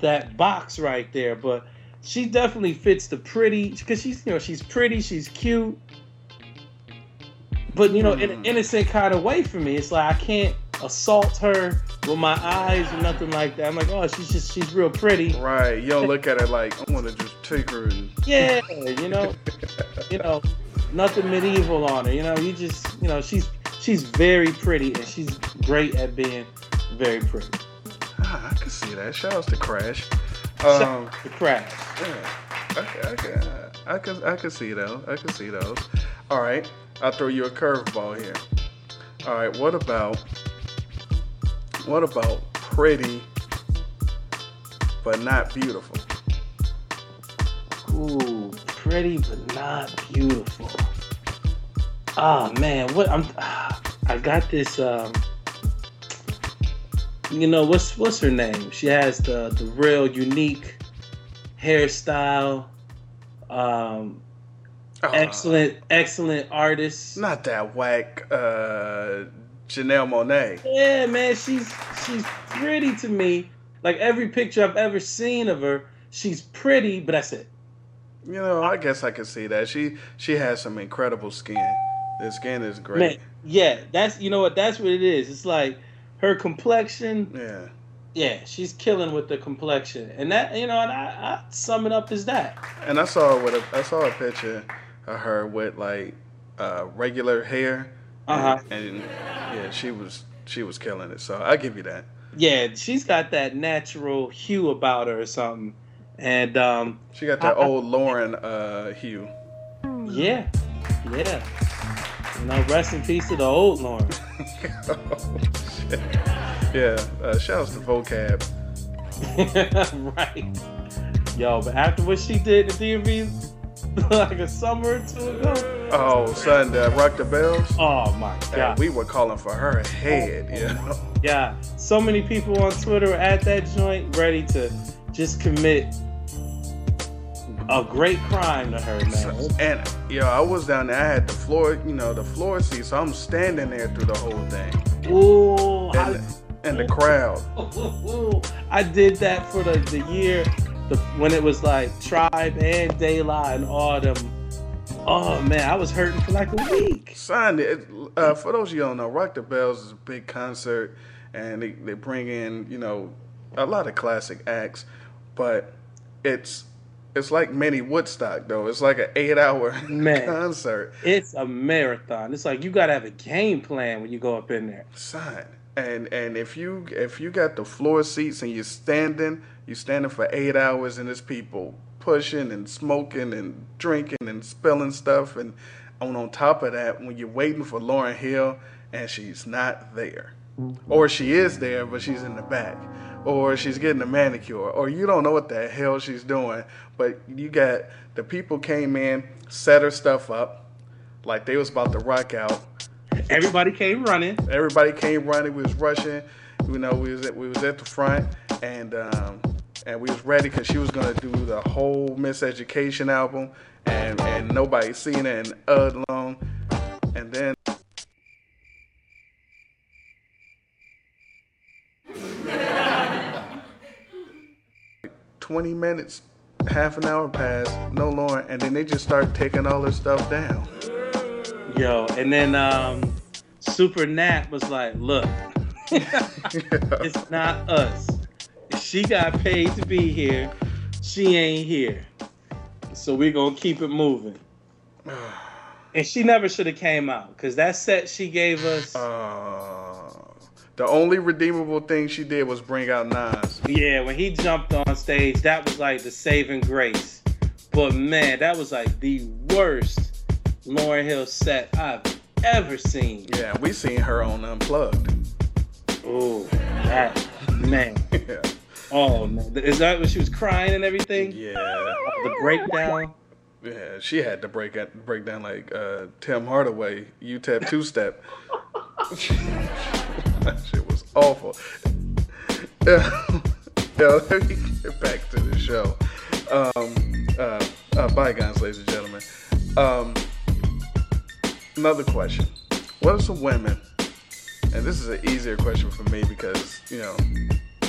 [SPEAKER 11] that box right there, but she definitely fits the pretty because she's you know she's pretty, she's cute, but you know in an innocent kind of way for me. It's like I can't assault her with my eyes or nothing like that. I'm like, oh, she's just she's real pretty.
[SPEAKER 1] Right. You don't look at her like I want to just take her and
[SPEAKER 11] Yeah, you know, you know, nothing medieval on her. You know, you just, you know, she's she's very pretty and she's great at being very pretty.
[SPEAKER 1] Ah, I can see that. Shout outs to Crash. Um,
[SPEAKER 11] out to Crash.
[SPEAKER 1] yeah, I, I, can, I can, I can see those. I can see those. All right, I'll throw you a curveball here. All right, what about, what about pretty, but not beautiful?
[SPEAKER 11] Ooh, pretty but not beautiful. Ah man, what I'm I got this um you know what's what's her name? She has the the real unique hairstyle. Um excellent excellent artist.
[SPEAKER 1] Not that whack, uh, Janelle Monáe.
[SPEAKER 11] Yeah, man, she's she's pretty to me. Like every picture I've ever seen of her, she's pretty, but that's it.
[SPEAKER 1] You know, I guess I can see that. She she has some incredible skin. The skin is great.
[SPEAKER 11] Man, yeah, that's you know what that's what it is. It's like her complexion.
[SPEAKER 1] Yeah.
[SPEAKER 11] Yeah, she's killing with the complexion, and that you know, and I, I sum it up as that.
[SPEAKER 1] And I saw with a I saw a picture of her with like uh, regular hair.
[SPEAKER 11] Uh-huh.
[SPEAKER 1] And, and yeah, she was she was killing it. So I give you that.
[SPEAKER 11] Yeah, she's got that natural hue about her or something, and um,
[SPEAKER 1] She got that
[SPEAKER 11] I-
[SPEAKER 1] old Lauryn uh, hue.
[SPEAKER 11] yeah, yeah. You know, rest in peace to the old Lauryn. (laughs)
[SPEAKER 1] oh, shit. Yeah. Uh, shouts to vocab. (laughs)
[SPEAKER 11] right. Yo, but after what she did to DMV, (laughs) like a summer or two ago.
[SPEAKER 1] Oh, son, that Rock the Bells.
[SPEAKER 11] Oh my
[SPEAKER 1] And
[SPEAKER 11] god.
[SPEAKER 1] we were calling for her head, you oh, know. (laughs)
[SPEAKER 11] Yeah, so many people on Twitter were at that joint ready to just commit a great crime to her, man.
[SPEAKER 1] And yo, I was down there. I had the floor, you know, the floor seat, so I'm standing there through the whole thing.
[SPEAKER 11] Ooh,
[SPEAKER 1] And, and the crowd. (laughs)
[SPEAKER 11] I did that for the, the year the, when it was like Tribe and De La and all them. Oh man, I was hurting for like a week.
[SPEAKER 1] Son, uh, for those of you who don't know, Rock the Bells is a big concert, and they, they bring in, you know, a lot of classic acts, but it's it's like mini Woodstock though. It's like an eight hour (laughs)
[SPEAKER 11] Man.
[SPEAKER 1] concert.
[SPEAKER 11] It's a marathon. It's like you gotta have a game plan when you go up in there.
[SPEAKER 1] Son. And and if you if you got the floor seats and you're standing, you're standing for eight hours and there's people pushing and smoking and drinking and spilling stuff and on on top of that, when you're waiting for Lauryn Hill and she's not there. Or she is there but she's in the back. Or she's getting a manicure, or you don't know what the hell she's doing, but you got the people came in, set her stuff up, like they was about to rock out,
[SPEAKER 11] Everybody came running.
[SPEAKER 1] Everybody came running. We was rushing. You know, we was at, we was at the front, and um, and we was ready because she was gonna do the whole Miseducation album, and and nobody seen it and uh long, and then. Twenty minutes, half an hour passed, no Lauryn, and then they just start taking all her stuff down.
[SPEAKER 11] Yo, and then um, Super Nat was like, "Look, (laughs) it's not us. She got paid to be here, she ain't here. So we gonna keep it moving." (sighs) And she never should have came out because that set she gave us. (sighs)
[SPEAKER 1] The only redeemable thing she did was bring out Nas.
[SPEAKER 11] Yeah, when he jumped on stage, that was like the saving grace. But man, that was like the worst Lauryn Hill set I've ever seen.
[SPEAKER 1] Yeah, we seen her on Unplugged.
[SPEAKER 11] Oh, that man. (laughs)
[SPEAKER 1] Yeah.
[SPEAKER 11] Oh man, is that when she was crying and everything?
[SPEAKER 1] Yeah.
[SPEAKER 11] The breakdown.
[SPEAKER 1] Yeah, she had to break it, break down like uh, Tim Hardaway, UTEP two step. (laughs) that shit was awful. (laughs) Yeah, yeah, let me get back to the show. Um, uh, uh, bygones, ladies and gentlemen. Um, another question: What are some women? And this is an easier question for me because you know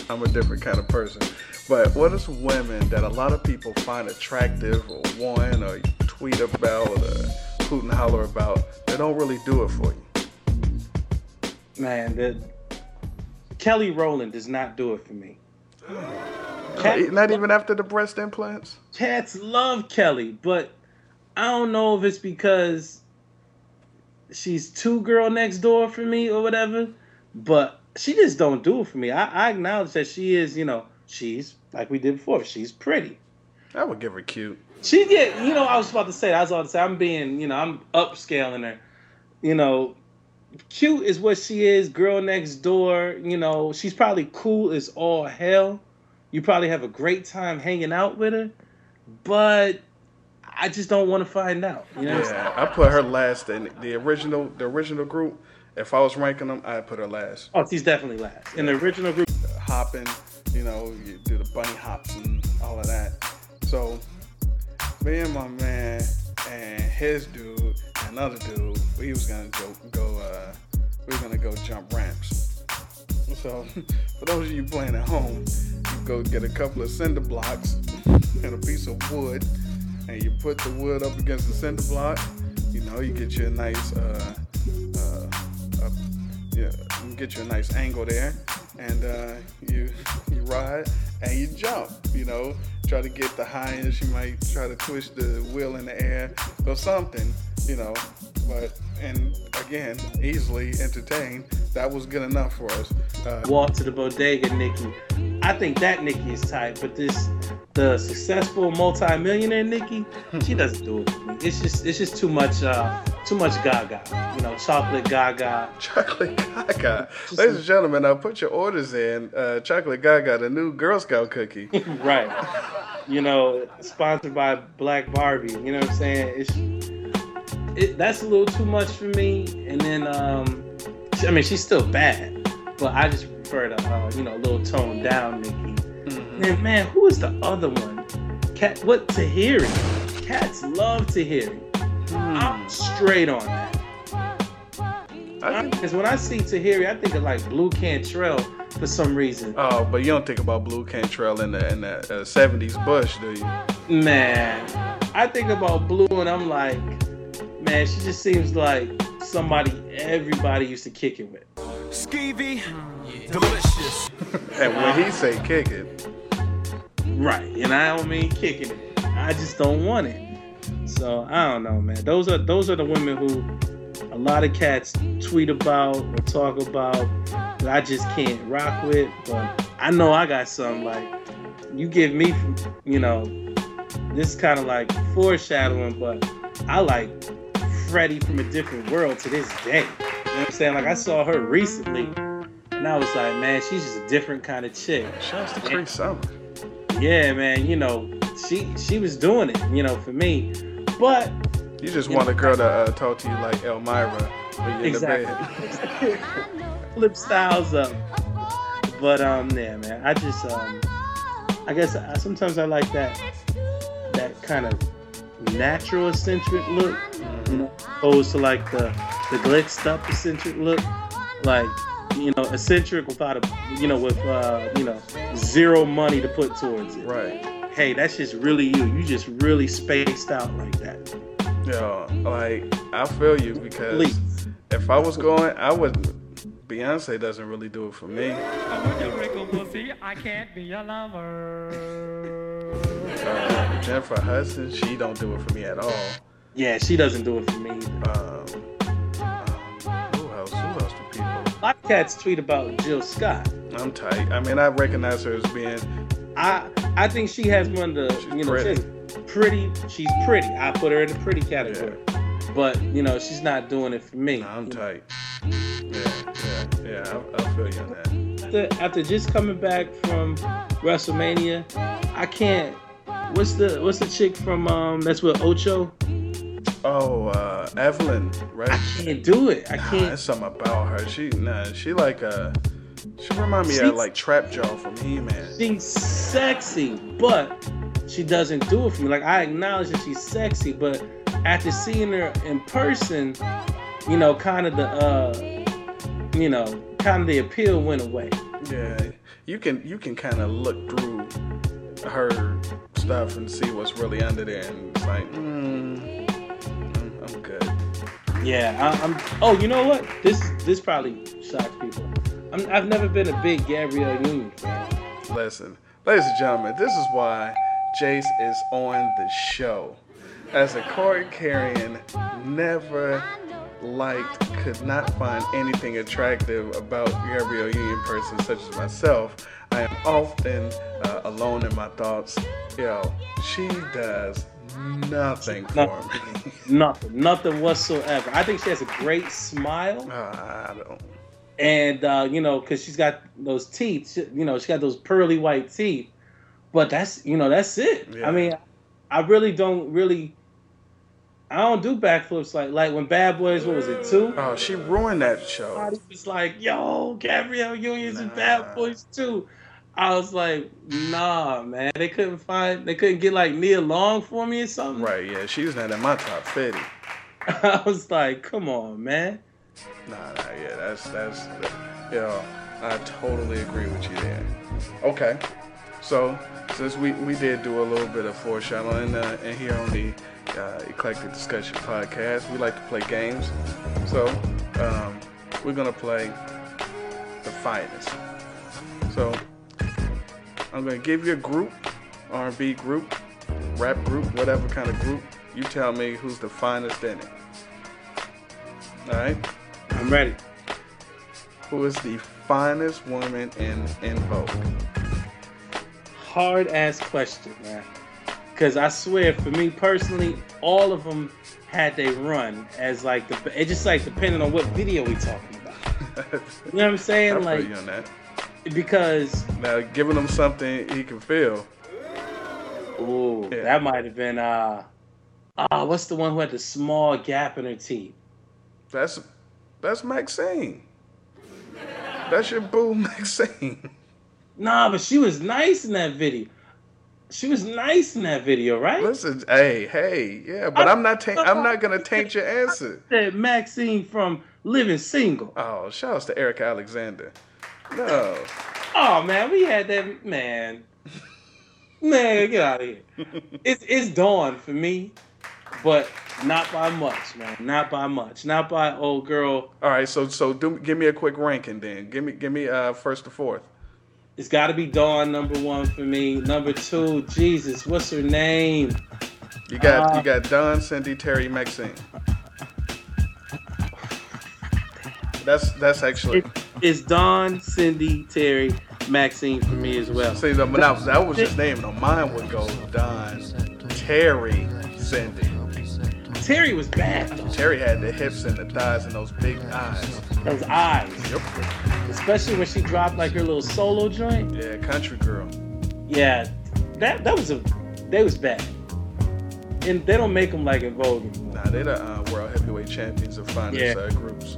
[SPEAKER 1] I'm a different kind of person. But what are some women that a lot of people find attractive or want or tweet about or hoot and holler about that don't really do it for you?
[SPEAKER 11] Man, the Kelly Rowland does not do it for me. (gasps)
[SPEAKER 1] Not even after the breast implants?
[SPEAKER 11] Cats love Kelly, but I don't know if it's because she's too girl next door for me or whatever. But she just don't do it for me. I, I acknowledge that she is, you know, she's like we did before. She's pretty.
[SPEAKER 1] I would give her cute.
[SPEAKER 11] She get, you know, I was about to say. I was about to say. I'm being, you know, I'm upscaling her. You know, cute is what she is. Girl next door. You know, she's probably cool as all hell. You probably have a great time hanging out with her, but I just don't want to find out. You know?
[SPEAKER 1] Yeah, I put her last in the original the original group. If I was ranking them, I'd put her last.
[SPEAKER 11] Oh, she's definitely last in the original group.
[SPEAKER 1] Hopping, you know, you do the bunny hops and all of that. So me and my man and his dude, another dude, we was gonna go go uh we were gonna go jump ramps. So (laughs) for those of you playing at home, you go get a couple of cinder blocks (laughs) and a piece of wood and you put the wood up against the cinder block, you know, you get you a nice uh uh, uh yeah, you get you a nice angle there and uh you you ride and you jump, you know, try to get the highest, you might try to twist the wheel in the air or something, you know. But and again, easily entertained. That was good enough for us. Uh,
[SPEAKER 11] Walk to the bodega, Nicki. I think that Nicki is tight, but this the successful multi-millionaire Nicki, she doesn't do it for me. It's just it's just too much uh too much gaga. You know, chocolate gaga.
[SPEAKER 1] Chocolate Gaga. (laughs) Ladies and gentlemen, now put your orders in. Uh, Chocolate Gaga, the new Girl Scout cookie. (laughs)
[SPEAKER 11] right. you know, sponsored by Black Barbie. You know what I'm saying? It's it, that's a little too much for me. And then, um, I mean, she's still bad, but I just prefer to, uh, you know, a little toned down Nicki. And man, who is the other one? Cat, what Tahiri? Cats love Tahiri. I'm straight on that. Because when I see Tahiri, I think of like Blu Cantrell for some reason.
[SPEAKER 1] Oh, but you don't think about Blu Cantrell in the in the uh, '70s Bush, do you?
[SPEAKER 11] Man, I think about Blu and I'm like, man, she just seems like somebody everybody used to kick it with.
[SPEAKER 4] Skeevy, delicious. (laughs)
[SPEAKER 1] And when he say kick it,
[SPEAKER 11] Right, and I don't mean kicking it. I just don't want it. So I don't know, man. Those are those are the women who a lot of cats tweet about or talk about that I just can't rock with. But I know I got some like you give me, you know, this kind of like foreshadowing. But I like Freddie from a different world to this day. You know what I'm saying? Like I saw her recently, and I was like, man, she's just a different kind of chick.
[SPEAKER 1] shouts to Cree Summer.
[SPEAKER 11] Yeah, man. You know, she she was doing it. You know, for me, but
[SPEAKER 1] You just
[SPEAKER 11] You
[SPEAKER 1] want
[SPEAKER 11] know-
[SPEAKER 1] a girl to uh, talk to you like Elmyra when you're in the bed. (laughs)
[SPEAKER 11] flip styles up. But um, yeah, man. I just um, I guess I, sometimes I like that that kind of natural eccentric look, you know, opposed to like the the glitched up eccentric look, like you know, eccentric without a you know with uh, you know zero money to put towards it.
[SPEAKER 1] Right.
[SPEAKER 11] Hey, that's just really you. You just really spaced out like that.
[SPEAKER 1] Yeah, like I feel you because
[SPEAKER 11] Please.
[SPEAKER 1] if I was going, I would. Beyonce doesn't really do it for me.
[SPEAKER 12] I want your wrinkle pussy. I can't be your lover.
[SPEAKER 1] Uh, Jennifer Hudson, she don't do it for me at all.
[SPEAKER 11] Yeah, she doesn't do it for me. either.
[SPEAKER 1] Um,
[SPEAKER 11] cats tweet about Jill Scott.
[SPEAKER 1] I'm tight. I mean, I recognize her as being.
[SPEAKER 11] I I think she has one of the you know
[SPEAKER 1] pretty.
[SPEAKER 11] she's pretty. She's pretty. I put her in the pretty category. But you know she's not doing it for me.
[SPEAKER 1] I'm tight. Yeah, yeah, yeah. I, I feel you on that.
[SPEAKER 11] After, after just coming back from WrestleMania, I can't. What's the what's the chick from um that's with Ocho?
[SPEAKER 1] Oh, uh, Evelyn, right?
[SPEAKER 11] I can't do it. I
[SPEAKER 1] Nah,
[SPEAKER 11] can't.
[SPEAKER 1] there's something about her. She, nah, she like uh, she remind me
[SPEAKER 11] She's-
[SPEAKER 1] of like Trap Jaw from He-Man.
[SPEAKER 11] She's sexy, but she doesn't do it for me. Like I acknowledge that she's sexy, but after seeing her in person, you know, kind of the uh, you know, kind of the appeal went away.
[SPEAKER 1] Yeah, you can you can kind of look through her stuff and see what's really under there, and it's like, mm, I'm, good.
[SPEAKER 11] Yeah, I, I'm. Oh, you know what? This this probably shocks people. I'm, I've never been a big Gabrielle Union fan.
[SPEAKER 1] Listen, ladies and gentlemen, this is why Jayce is on the show. As a card carrying, never liked, could not find anything attractive about Gabrielle Union person such as myself. I am often uh, alone in my thoughts. Yo, she does nothing for me. (laughs)
[SPEAKER 11] Nothing, nothing whatsoever. I think she has a great smile.
[SPEAKER 1] Uh, I don't.
[SPEAKER 11] and uh, you know, because she's got those teeth, she- you know, she got those pearly white teeth. But that's you know, that's it.
[SPEAKER 1] Yeah.
[SPEAKER 11] I mean, I really don't really. I don't do backflips like like when Bad Boys. What was it two?
[SPEAKER 1] Oh, she ruined that show.
[SPEAKER 11] It's like, "Yo, Gabrielle Union's in Bad Boys too." I was like, "Nah, man. They couldn't find. They couldn't get like Nia Long for me or something."
[SPEAKER 1] Right, yeah, she's not in my top 50. (laughs)
[SPEAKER 11] I was like, "Come on, man."
[SPEAKER 1] Nah, nah, yeah, that's that's, yo, I totally agree with you there. Okay, so since we we did do a little bit of foreshadowing uh, and here on the uh, Eclectic Discussion podcast, we like to play games. So um, we're gonna play the finest. So I'm gonna give you a group, R&B group, rap group, whatever kind of group. You tell me who's the finest in it. All right.
[SPEAKER 11] I'm ready.
[SPEAKER 1] Who is the finest woman in En Vogue?
[SPEAKER 11] hard ass question, man. Because I swear, for me personally, all of them had they run as like the. It just like depending on what video we talking about. (laughs) You know what I'm saying?
[SPEAKER 1] I feel
[SPEAKER 11] like
[SPEAKER 1] you on that.
[SPEAKER 11] Because
[SPEAKER 1] Now giving him something he can feel.
[SPEAKER 11] Ooh, that might have been uh ah, what's the one who had the small gap in her teeth?
[SPEAKER 1] That's that's Maxine. That's your boo, (laughs) Maxine.
[SPEAKER 11] Nah, but she was nice in that video. She was nice in that video, right?
[SPEAKER 1] Listen, hey, hey, yeah, but I'm not. Ta- I'm not gonna (laughs) taint your answer.
[SPEAKER 11] That Maxine from Living Single.
[SPEAKER 1] Oh, shout outs to Erika Alexander. No,
[SPEAKER 11] Oh man, we had that man. Man, get out of here. It's it's Dawn for me, but not by much, man. Not by much. Not by old girl.
[SPEAKER 1] All right, so so do, give me a quick ranking then. Give me give me uh first to fourth.
[SPEAKER 11] It's got to be Dawn number one for me. Number two, Jesus, what's her name?
[SPEAKER 1] You got
[SPEAKER 11] Uh,
[SPEAKER 1] you got Dawn, Cindy, Terry, Maxine. That's that's actually
[SPEAKER 11] It, it's Dawn, Cindy, Terry, Maxine for me as well.
[SPEAKER 1] see the, that, that was his name. No, mine would go Dawn, Terry, Cindy.
[SPEAKER 11] Terry was bad though.
[SPEAKER 1] Terry had the hips and the thighs and those big eyes.
[SPEAKER 11] Those eyes,
[SPEAKER 1] Yep.
[SPEAKER 11] especially when she dropped like her little solo joint.
[SPEAKER 1] Yeah, country girl.
[SPEAKER 11] Yeah, that that was a they was bad, and they don't make them like En Vogue anymore.
[SPEAKER 1] Nah, they're the uh, world heavyweight champions of finest
[SPEAKER 11] Yeah.
[SPEAKER 1] uh, groups.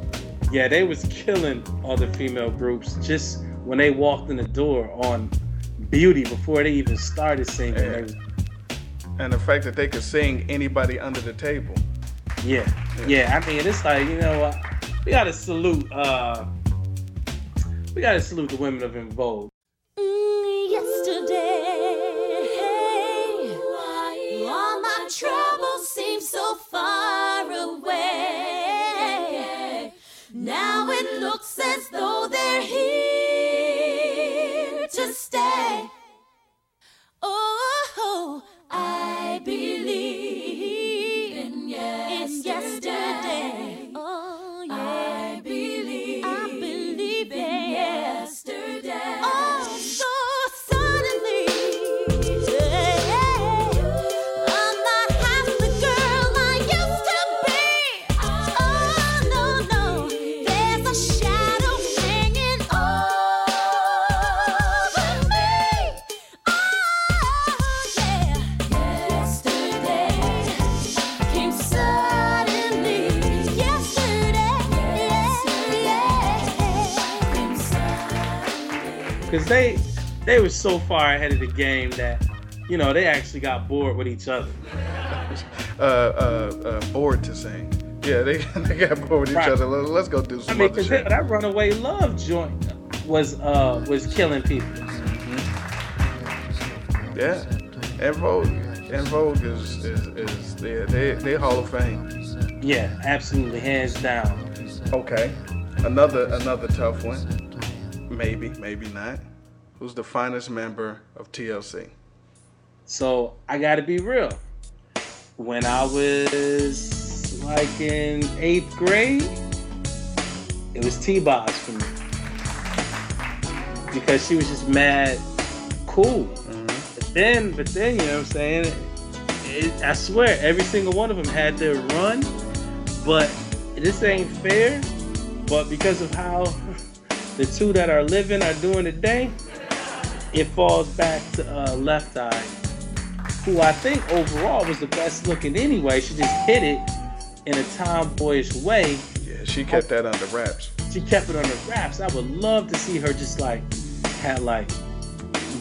[SPEAKER 11] Yeah, they was killing other female groups just when they walked in the door on Beauty before they even started singing.
[SPEAKER 1] Yeah.
[SPEAKER 11] They was-
[SPEAKER 1] And the fact that they could sing anybody under the table.
[SPEAKER 11] yeah, yeah. I mean, it's like you know, uh, we gotta salute. uh We gotta salute the women of En Vogue.
[SPEAKER 7] Yesterday, all my troubles seem so far as though they're here
[SPEAKER 11] because they they were so far ahead of the game that you know they actually got bored with each other. (laughs)
[SPEAKER 1] Uh, uh, uh, bored to sing. Yeah, they, (laughs) they got bored with each
[SPEAKER 11] Right.
[SPEAKER 1] other. Let- Let's go do some I
[SPEAKER 11] mean,
[SPEAKER 1] other
[SPEAKER 11] because
[SPEAKER 1] shit.
[SPEAKER 11] that Runaway Love joint was uh was killing people.
[SPEAKER 1] Yeah, En Vogue, En Vogue is is, is they, they they Hall of Fame.
[SPEAKER 11] Yeah, absolutely, hands down.
[SPEAKER 1] Okay, another another tough one. Maybe, maybe not. Who's the finest member of TLC?
[SPEAKER 11] So I got to be real. When I was like in eighth grade, it was T-Boz for me because she was just mad cool. Mm-hmm. But then, but then you know what I'm saying? It, I swear, every single one of them had their run, but this ain't fair. But because of how the two that are living are doing today, it falls back to uh, Left Eye, who I think overall was the best looking anyway. She just hit it in a tomboyish way.
[SPEAKER 1] Yeah, she kept that under wraps.
[SPEAKER 11] She kept it under wraps. I would love to see her just like had like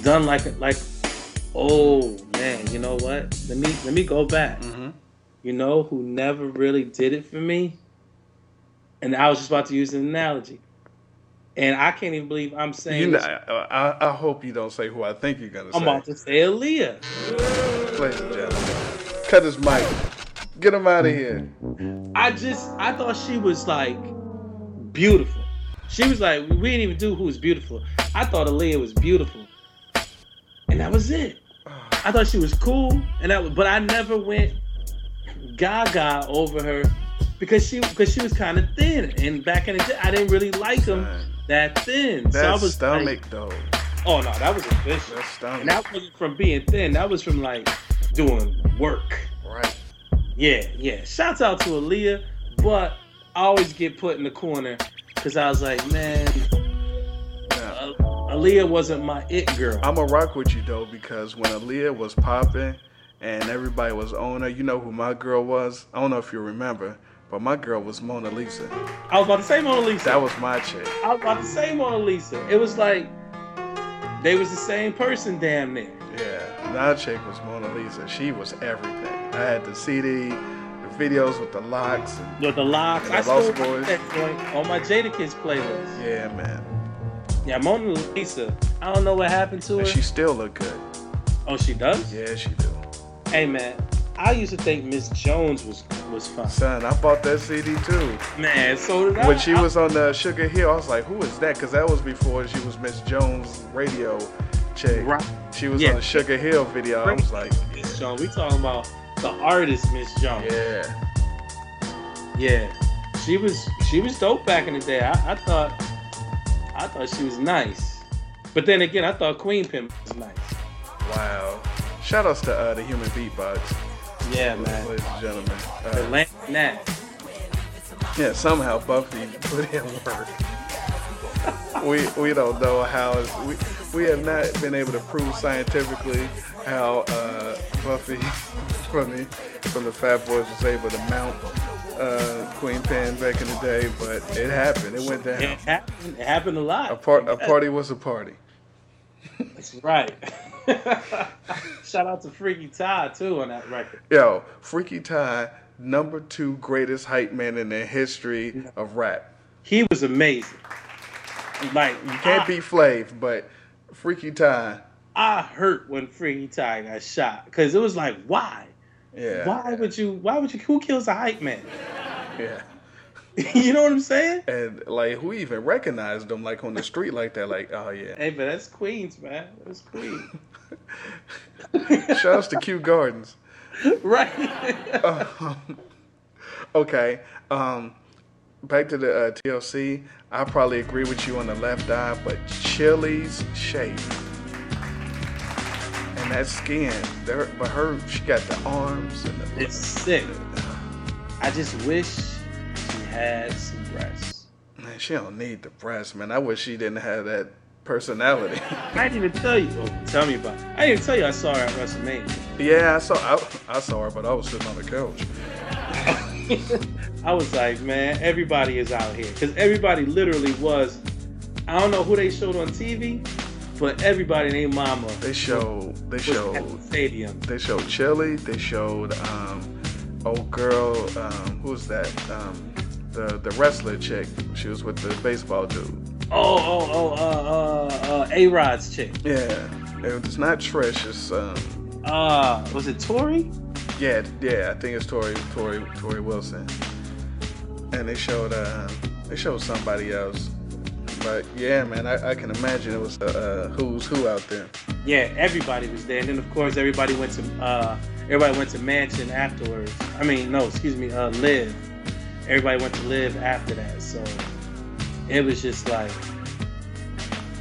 [SPEAKER 11] done like it like oh man, you know what? Let me let me go back. You know who never really did it for me? And I was just about to use an analogy. And I can't even believe I'm saying
[SPEAKER 1] You know. I, I, hope you don't say who I think you're gonna say.
[SPEAKER 11] I'm about to say Aaliyah.
[SPEAKER 1] Ladies and gentlemen, cut his mic. Get him out of here.
[SPEAKER 11] I just I thought she was like beautiful. She was like we didn't even do who was beautiful. I thought Aaliyah was beautiful, and that was it. I thought she was cool, and that was, but I never went gaga over her because she because she was kind of thin, and back in the day I didn't really like them that thin. so I was
[SPEAKER 1] stomach
[SPEAKER 11] like,
[SPEAKER 1] though.
[SPEAKER 11] oh no, that was official.
[SPEAKER 1] That's stomach.
[SPEAKER 11] And that wasn't from being thin. That was from like doing work.
[SPEAKER 1] Right.
[SPEAKER 11] Yeah, yeah. Shouts out to Aaliyah, but I always get put in the corner because I was like, man, Aaliyah wasn't my it girl.
[SPEAKER 1] I'ma rock with you though because when Aaliyah was popping and everybody was on her, you know who my girl was? I don't know if you remember, but my girl was Mona Lisa.
[SPEAKER 11] I was about to say Mona Lisa.
[SPEAKER 1] That was my chick.
[SPEAKER 11] I was about to say Mona Lisa. It was like they was the same person, damn near.
[SPEAKER 1] Yeah, that chick was Mona Lisa. She was everything. I had the CD, the videos with the locks. And,
[SPEAKER 11] With the locks,
[SPEAKER 1] and
[SPEAKER 11] I
[SPEAKER 1] Lost
[SPEAKER 11] Boyz. that joint on my Jada Kids playlist.
[SPEAKER 1] Yeah, man.
[SPEAKER 11] Yeah, Mona Lisa. I don't know what happened to her.
[SPEAKER 1] She still look good.
[SPEAKER 11] oh, she does.
[SPEAKER 1] Yeah, she do.
[SPEAKER 11] Hey man, I used to think Miss Jones was was fine.
[SPEAKER 1] Son, I bought that CD too.
[SPEAKER 11] Man, so did I.
[SPEAKER 1] When she
[SPEAKER 11] I-
[SPEAKER 1] was on the Sugar Hill, I was like, "Who is that?" Because that was before she was Miss Jones radio chick.
[SPEAKER 11] Right.
[SPEAKER 1] She was
[SPEAKER 11] Yeah.
[SPEAKER 1] on the Sugar Hill video. I was like,
[SPEAKER 11] Miss Jones. We talking about the artist Miss Jones.
[SPEAKER 1] "Yeah."
[SPEAKER 11] Yeah, she was she was dope back in the day. I, I thought I thought she was nice, but then again, I thought Queen Pimp was nice.
[SPEAKER 1] Wow. Shout outs to uh, the Human Beatbox,
[SPEAKER 11] Yeah, man.
[SPEAKER 1] ladies and gentlemen.
[SPEAKER 11] The
[SPEAKER 1] Uh,
[SPEAKER 11] Land Nash.
[SPEAKER 1] yeah, somehow Buffy put in work. we we don't know how it's, we we have not been able to prove scientifically how uh, Buffy (laughs) from the from the Fat Boys was able to mount uh, Queen Pan back in the day, but it happened. It went down.
[SPEAKER 11] It happened. It happened a lot.
[SPEAKER 1] A part a party was a party.
[SPEAKER 11] That's right. (laughs) (laughs) Shout out to Freaky Tah too on that record.
[SPEAKER 1] Yo, Freaky Tah, number two greatest hype man in the history of rap.
[SPEAKER 11] He was amazing. Like
[SPEAKER 1] You can't
[SPEAKER 11] I,
[SPEAKER 1] beat Flav, but Freaky Tah,
[SPEAKER 11] I hurt when Freaky Tah got shot because it was like, why?
[SPEAKER 1] yeah,
[SPEAKER 11] Why would you? Why would you? Who kills a hype man?
[SPEAKER 1] yeah. (laughs)
[SPEAKER 11] you know what I'm saying?
[SPEAKER 1] And like, who even recognized him like on the street like that? Like, oh yeah.
[SPEAKER 11] Hey, but that's Queens, man. That's Queens. (laughs) (laughs)
[SPEAKER 1] Shouts to Kew Gardens.
[SPEAKER 11] right.
[SPEAKER 1] Um, (laughs) okay. Um, back to the uh, TLC. I probably agree with you on the left eye, but Chili's shape and that skin. There, but her, she got the arms and the.
[SPEAKER 11] It's sick. I just wish she had some breasts.
[SPEAKER 1] Man, she don't need the breasts, man. I wish she didn't have that personality. (laughs)
[SPEAKER 11] I didn't even tell you. Oh, tell me about. It. I didn't even tell you I saw her at WrestleMania.
[SPEAKER 1] yeah, I saw. I, I saw her, but I was sitting on the couch. (laughs)
[SPEAKER 11] I was like, man, everybody is out here because everybody literally was. I don't know who they showed on TV, but everybody named Mama
[SPEAKER 1] They showed. They
[SPEAKER 11] was at
[SPEAKER 1] showed.
[SPEAKER 11] the stadium.
[SPEAKER 1] They showed Chili. They showed um, old girl. Um, who's that? Um, the the wrestler chick. She was with the baseball dude.
[SPEAKER 11] Oh, oh, oh, uh, uh, uh, A Rod's chick.
[SPEAKER 1] Yeah, it's not Trish. It's um,
[SPEAKER 11] Uh, was it Torrie?
[SPEAKER 1] yeah, yeah. I think it's Torrie, Torrie, Torrie Wilson. And they showed uh, they showed somebody else. But yeah, man, I, I can imagine it was uh, who's who out there.
[SPEAKER 11] Yeah, everybody was there, and then of course everybody went to uh, everybody went to Mansion afterwards. I mean, no, excuse me, uh, Live. Everybody went to Live after that, so it was just like,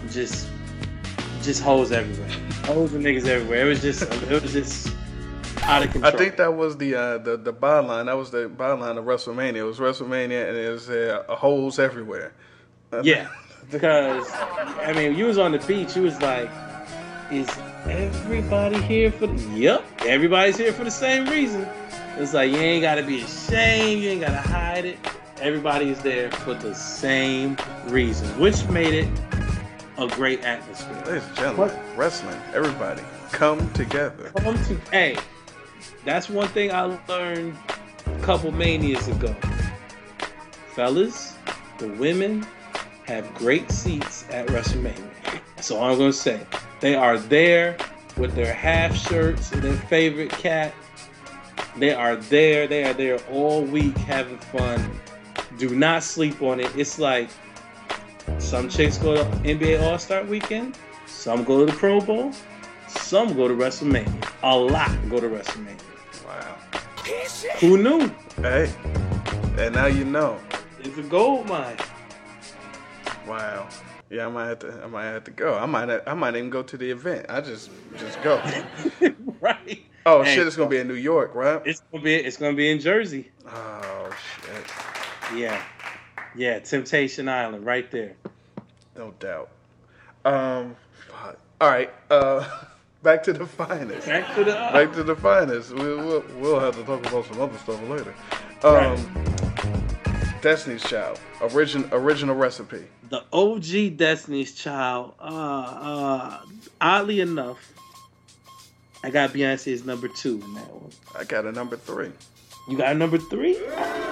[SPEAKER 11] just, just hoes everywhere, hoes and niggas everywhere. It was just, it was just out of control.
[SPEAKER 1] I think that was the uh, the the byline. That was the byline of WrestleMania. It was WrestleMania, and it was uh, holes everywhere. (laughs)
[SPEAKER 11] Yeah, because I mean, you was on the beach. You was like, "Is everybody here for?" The-? Yep, everybody's here for the same reason. It's like you ain't gotta be ashamed. You ain't gotta hide it. Everybody is there for the same reason, which made it a great atmosphere.
[SPEAKER 1] Ladies and gentlemen, wrestling, everybody come together.
[SPEAKER 11] Come to hey, that's one thing I learned a couple manias ago. Fellas, the women have great seats at WrestleMania. That's all I'm gonna say. They are there with their half shirts and their favorite cat. They are there. They are there all week having fun. Do not sleep on it. It's like some chicks go to NBA All Star Weekend. Some go to the Pro Bowl. Some go to WrestleMania. A lot go to WrestleMania.
[SPEAKER 1] Wow.
[SPEAKER 11] Who knew?
[SPEAKER 1] Hey, and now you know.
[SPEAKER 11] It's a gold mine.
[SPEAKER 1] Wow. Yeah, I might have to. I might have to go. I might. I might even go to the event. I just just go. (laughs)
[SPEAKER 11] right.
[SPEAKER 1] Oh
[SPEAKER 11] Hey,
[SPEAKER 1] shit! It's gonna be in New York, right?
[SPEAKER 11] It's gonna be it's gonna be in Jersey.
[SPEAKER 1] Oh!
[SPEAKER 11] Yeah. Yeah, Temptation Island right there.
[SPEAKER 1] No doubt. Um, all right. Uh, (laughs) back to the finest.
[SPEAKER 11] Back to the-
[SPEAKER 1] back to the finest. We'll, we'll, we'll have to talk about some other stuff later. Um, Destiny's Child, origin original recipe.
[SPEAKER 11] The OG Destiny's Child. Uh, uh, oddly enough, I got Beyonce's number two in that one.
[SPEAKER 1] I got a number three.
[SPEAKER 11] You got number three?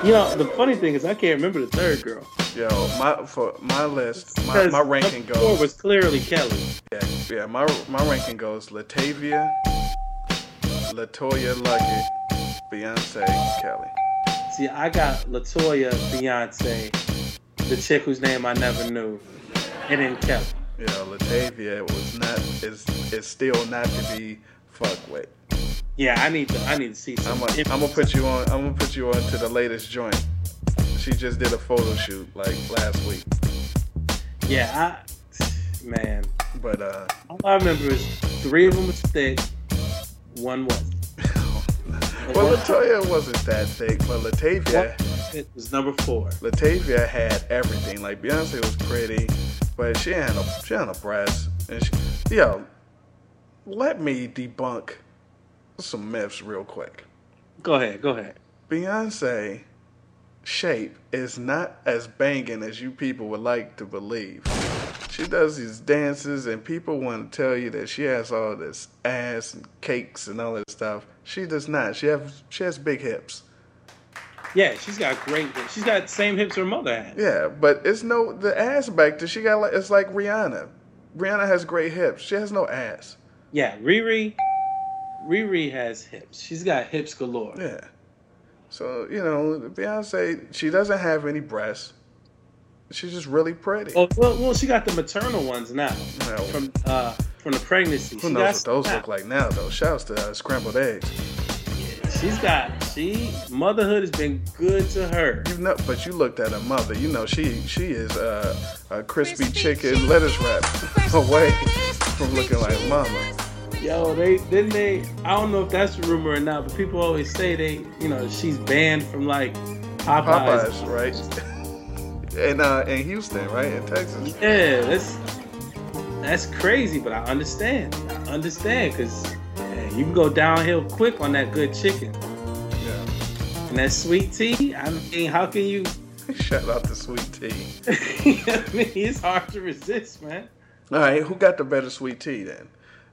[SPEAKER 11] You know, the funny thing is I can't remember the third girl.
[SPEAKER 1] Yo, my for my list, my, my ranking
[SPEAKER 11] number four was clearly Kelly.
[SPEAKER 1] Yeah, yeah. My my ranking goes: LaTavia, LeToya Luckett, Beyonce, Kelly.
[SPEAKER 11] See, I got LeToya, Beyonce, the chick whose name I never knew, and then Kelly.
[SPEAKER 1] Know, LaTavia was not is is still not to be fucked with.
[SPEAKER 11] Yeah, I need to. I need to see
[SPEAKER 1] I'm gonna I'm gonna put you on. I'm gonna put you on to the latest joint. She just did a photo shoot like last week.
[SPEAKER 11] Yeah, I, man.
[SPEAKER 1] But uh,
[SPEAKER 11] All I remember is three of them was thick, one wasn't. (laughs)
[SPEAKER 1] well, LeToya wasn't that thick, but LaTavia,
[SPEAKER 11] It was number four.
[SPEAKER 1] LaTavia had everything. Like Beyonce was pretty, but she had no she had no breast, And she, yo, let me debunk some myths real quick.
[SPEAKER 11] Go ahead, go ahead.
[SPEAKER 1] Beyonce shape is not as banging as you people would like to believe. She does these dances, and people want to tell you that she has all this ass and cakes and all this stuff. She does not. She has she has big hips.
[SPEAKER 11] Yeah, she's got great. hips. She's got the same hips her mother had.
[SPEAKER 1] Yeah, but it's no the ass back there. She got like it's like Rihanna. Rihanna has great hips. She has no ass.
[SPEAKER 11] Yeah, Riri. Riri has hips. She's got hips galore.
[SPEAKER 1] Yeah. So you know, Beyonce, she doesn't have any breasts. She's just really pretty.
[SPEAKER 11] Oh well, well, she got the maternal ones now
[SPEAKER 1] No.
[SPEAKER 11] from uh from the pregnancy.
[SPEAKER 1] Who
[SPEAKER 11] She
[SPEAKER 1] knows what those
[SPEAKER 11] some
[SPEAKER 1] look like now, though? Shouts to uh, scrambled eggs.
[SPEAKER 11] She's got she motherhood has been good to her.
[SPEAKER 1] You know, but you looked at her mother. You know, she she is uh, a crispy chicken lettuce wrap (laughs) away from looking like mama.
[SPEAKER 11] Yo, they didn't they. I don't know if that's a rumor or not, but people always say they, you know, she's banned from like Popeyes.
[SPEAKER 1] Popeyes, right? (laughs) and uh, in Houston, right? In Texas.
[SPEAKER 11] Yeah, that's that's crazy, but I understand. I understand because you can go downhill quick on that good chicken.
[SPEAKER 1] Yeah.
[SPEAKER 11] And that sweet tea. I mean, how can you? (laughs)
[SPEAKER 1] Shout out to Sweet Tea. (laughs)
[SPEAKER 11] I mean, it's hard to resist, man.
[SPEAKER 1] All right, who got the better sweet tea then?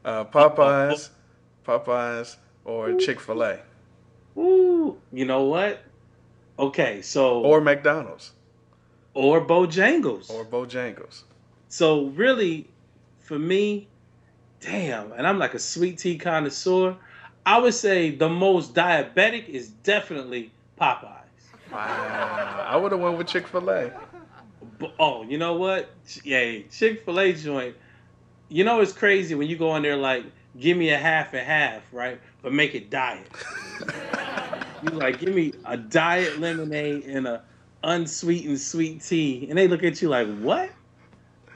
[SPEAKER 1] Uh, Popeyes, Popeyes, or Chick Fil A,
[SPEAKER 11] Ooh, you know what? Okay, so
[SPEAKER 1] or McDonald's,
[SPEAKER 11] or Bojangles.
[SPEAKER 1] or Bojangles.
[SPEAKER 11] So really, for me, damn, and I'm like a sweet tea connoisseur. I would say the most diabetic is definitely Popeyes.
[SPEAKER 1] Wow, I would have went with Chick Fil A.
[SPEAKER 11] Oh, you know what? Yeah, Chick Fil A joint. You know it's crazy when you go in there like, give me a half and half, right? But make it diet. (laughs) you like, give me a diet lemonade and a unsweetened sweet tea, and they look at you like, what?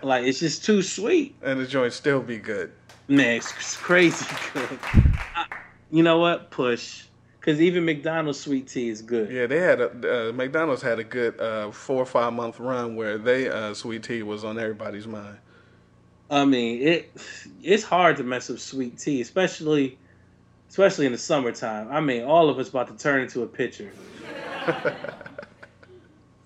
[SPEAKER 11] Like it's just too sweet.
[SPEAKER 1] And the joint still be good.
[SPEAKER 11] Man, it's, it's crazy good. I- you know what? Push. Because even McDonald's sweet tea is good.
[SPEAKER 1] Yeah, they had a uh, McDonald's had a good uh, four or five month run where they uh, sweet tea was on everybody's mind.
[SPEAKER 11] I mean, it it's hard to mess up sweet tea, especially especially in the summertime. I mean, all of us about to turn into a pitcher. (laughs)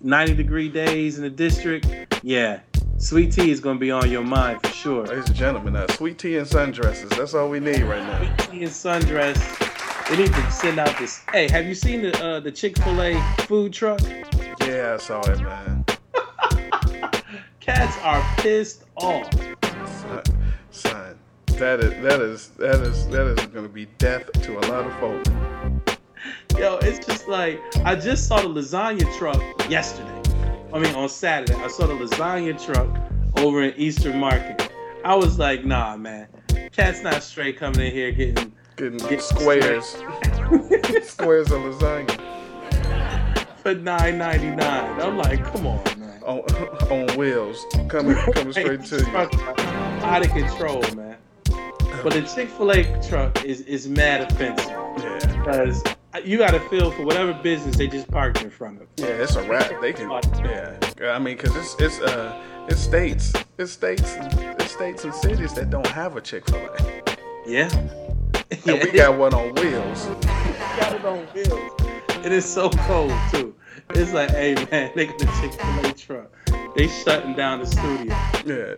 [SPEAKER 11] 90 degree days in the district. Yeah. Sweet tea is going to be on your mind for sure.
[SPEAKER 1] Ladies and gentlemen, uh, sweet tea and sundresses. That's all we need right now.
[SPEAKER 11] Sweet tea and sundress. They need to send out this. Hey, have you seen the uh, the Chick Fil A food truck?
[SPEAKER 1] Yeah, I saw it, man. (laughs)
[SPEAKER 11] Cats are pissed off.
[SPEAKER 1] Son, that is that is that is that is going to be death to a lot of folk.
[SPEAKER 11] Yo, it's just like I just saw the lasagna truck yesterday. I mean, on Saturday, I saw the lasagna truck over in Eastern Market. I was like, nah, man, cat's not straight coming in here getting
[SPEAKER 1] Getting
[SPEAKER 11] Get
[SPEAKER 1] squares, (laughs) squares of lasagna
[SPEAKER 11] for nine ninety nine. I'm like, come on, man.
[SPEAKER 1] on (laughs) on wheels, coming coming straight to you.
[SPEAKER 11] Out of control, man. But the Chick Fil A truck is is mad offensive
[SPEAKER 1] Yeah,
[SPEAKER 11] because you got to feel for whatever business they just parked in front of.
[SPEAKER 1] yeah, it's a wrap. They can, yeah. I mean, cause it's it's uh It's states. It's states. It's states and cities that don't have a Chick Fil A.
[SPEAKER 11] Yeah.
[SPEAKER 1] And we got one on wheels.
[SPEAKER 11] got it on wheels. It is so cold too. It's like, hey man, they got the Chick Fil A truck. They shutting down the studio.
[SPEAKER 1] Yeah.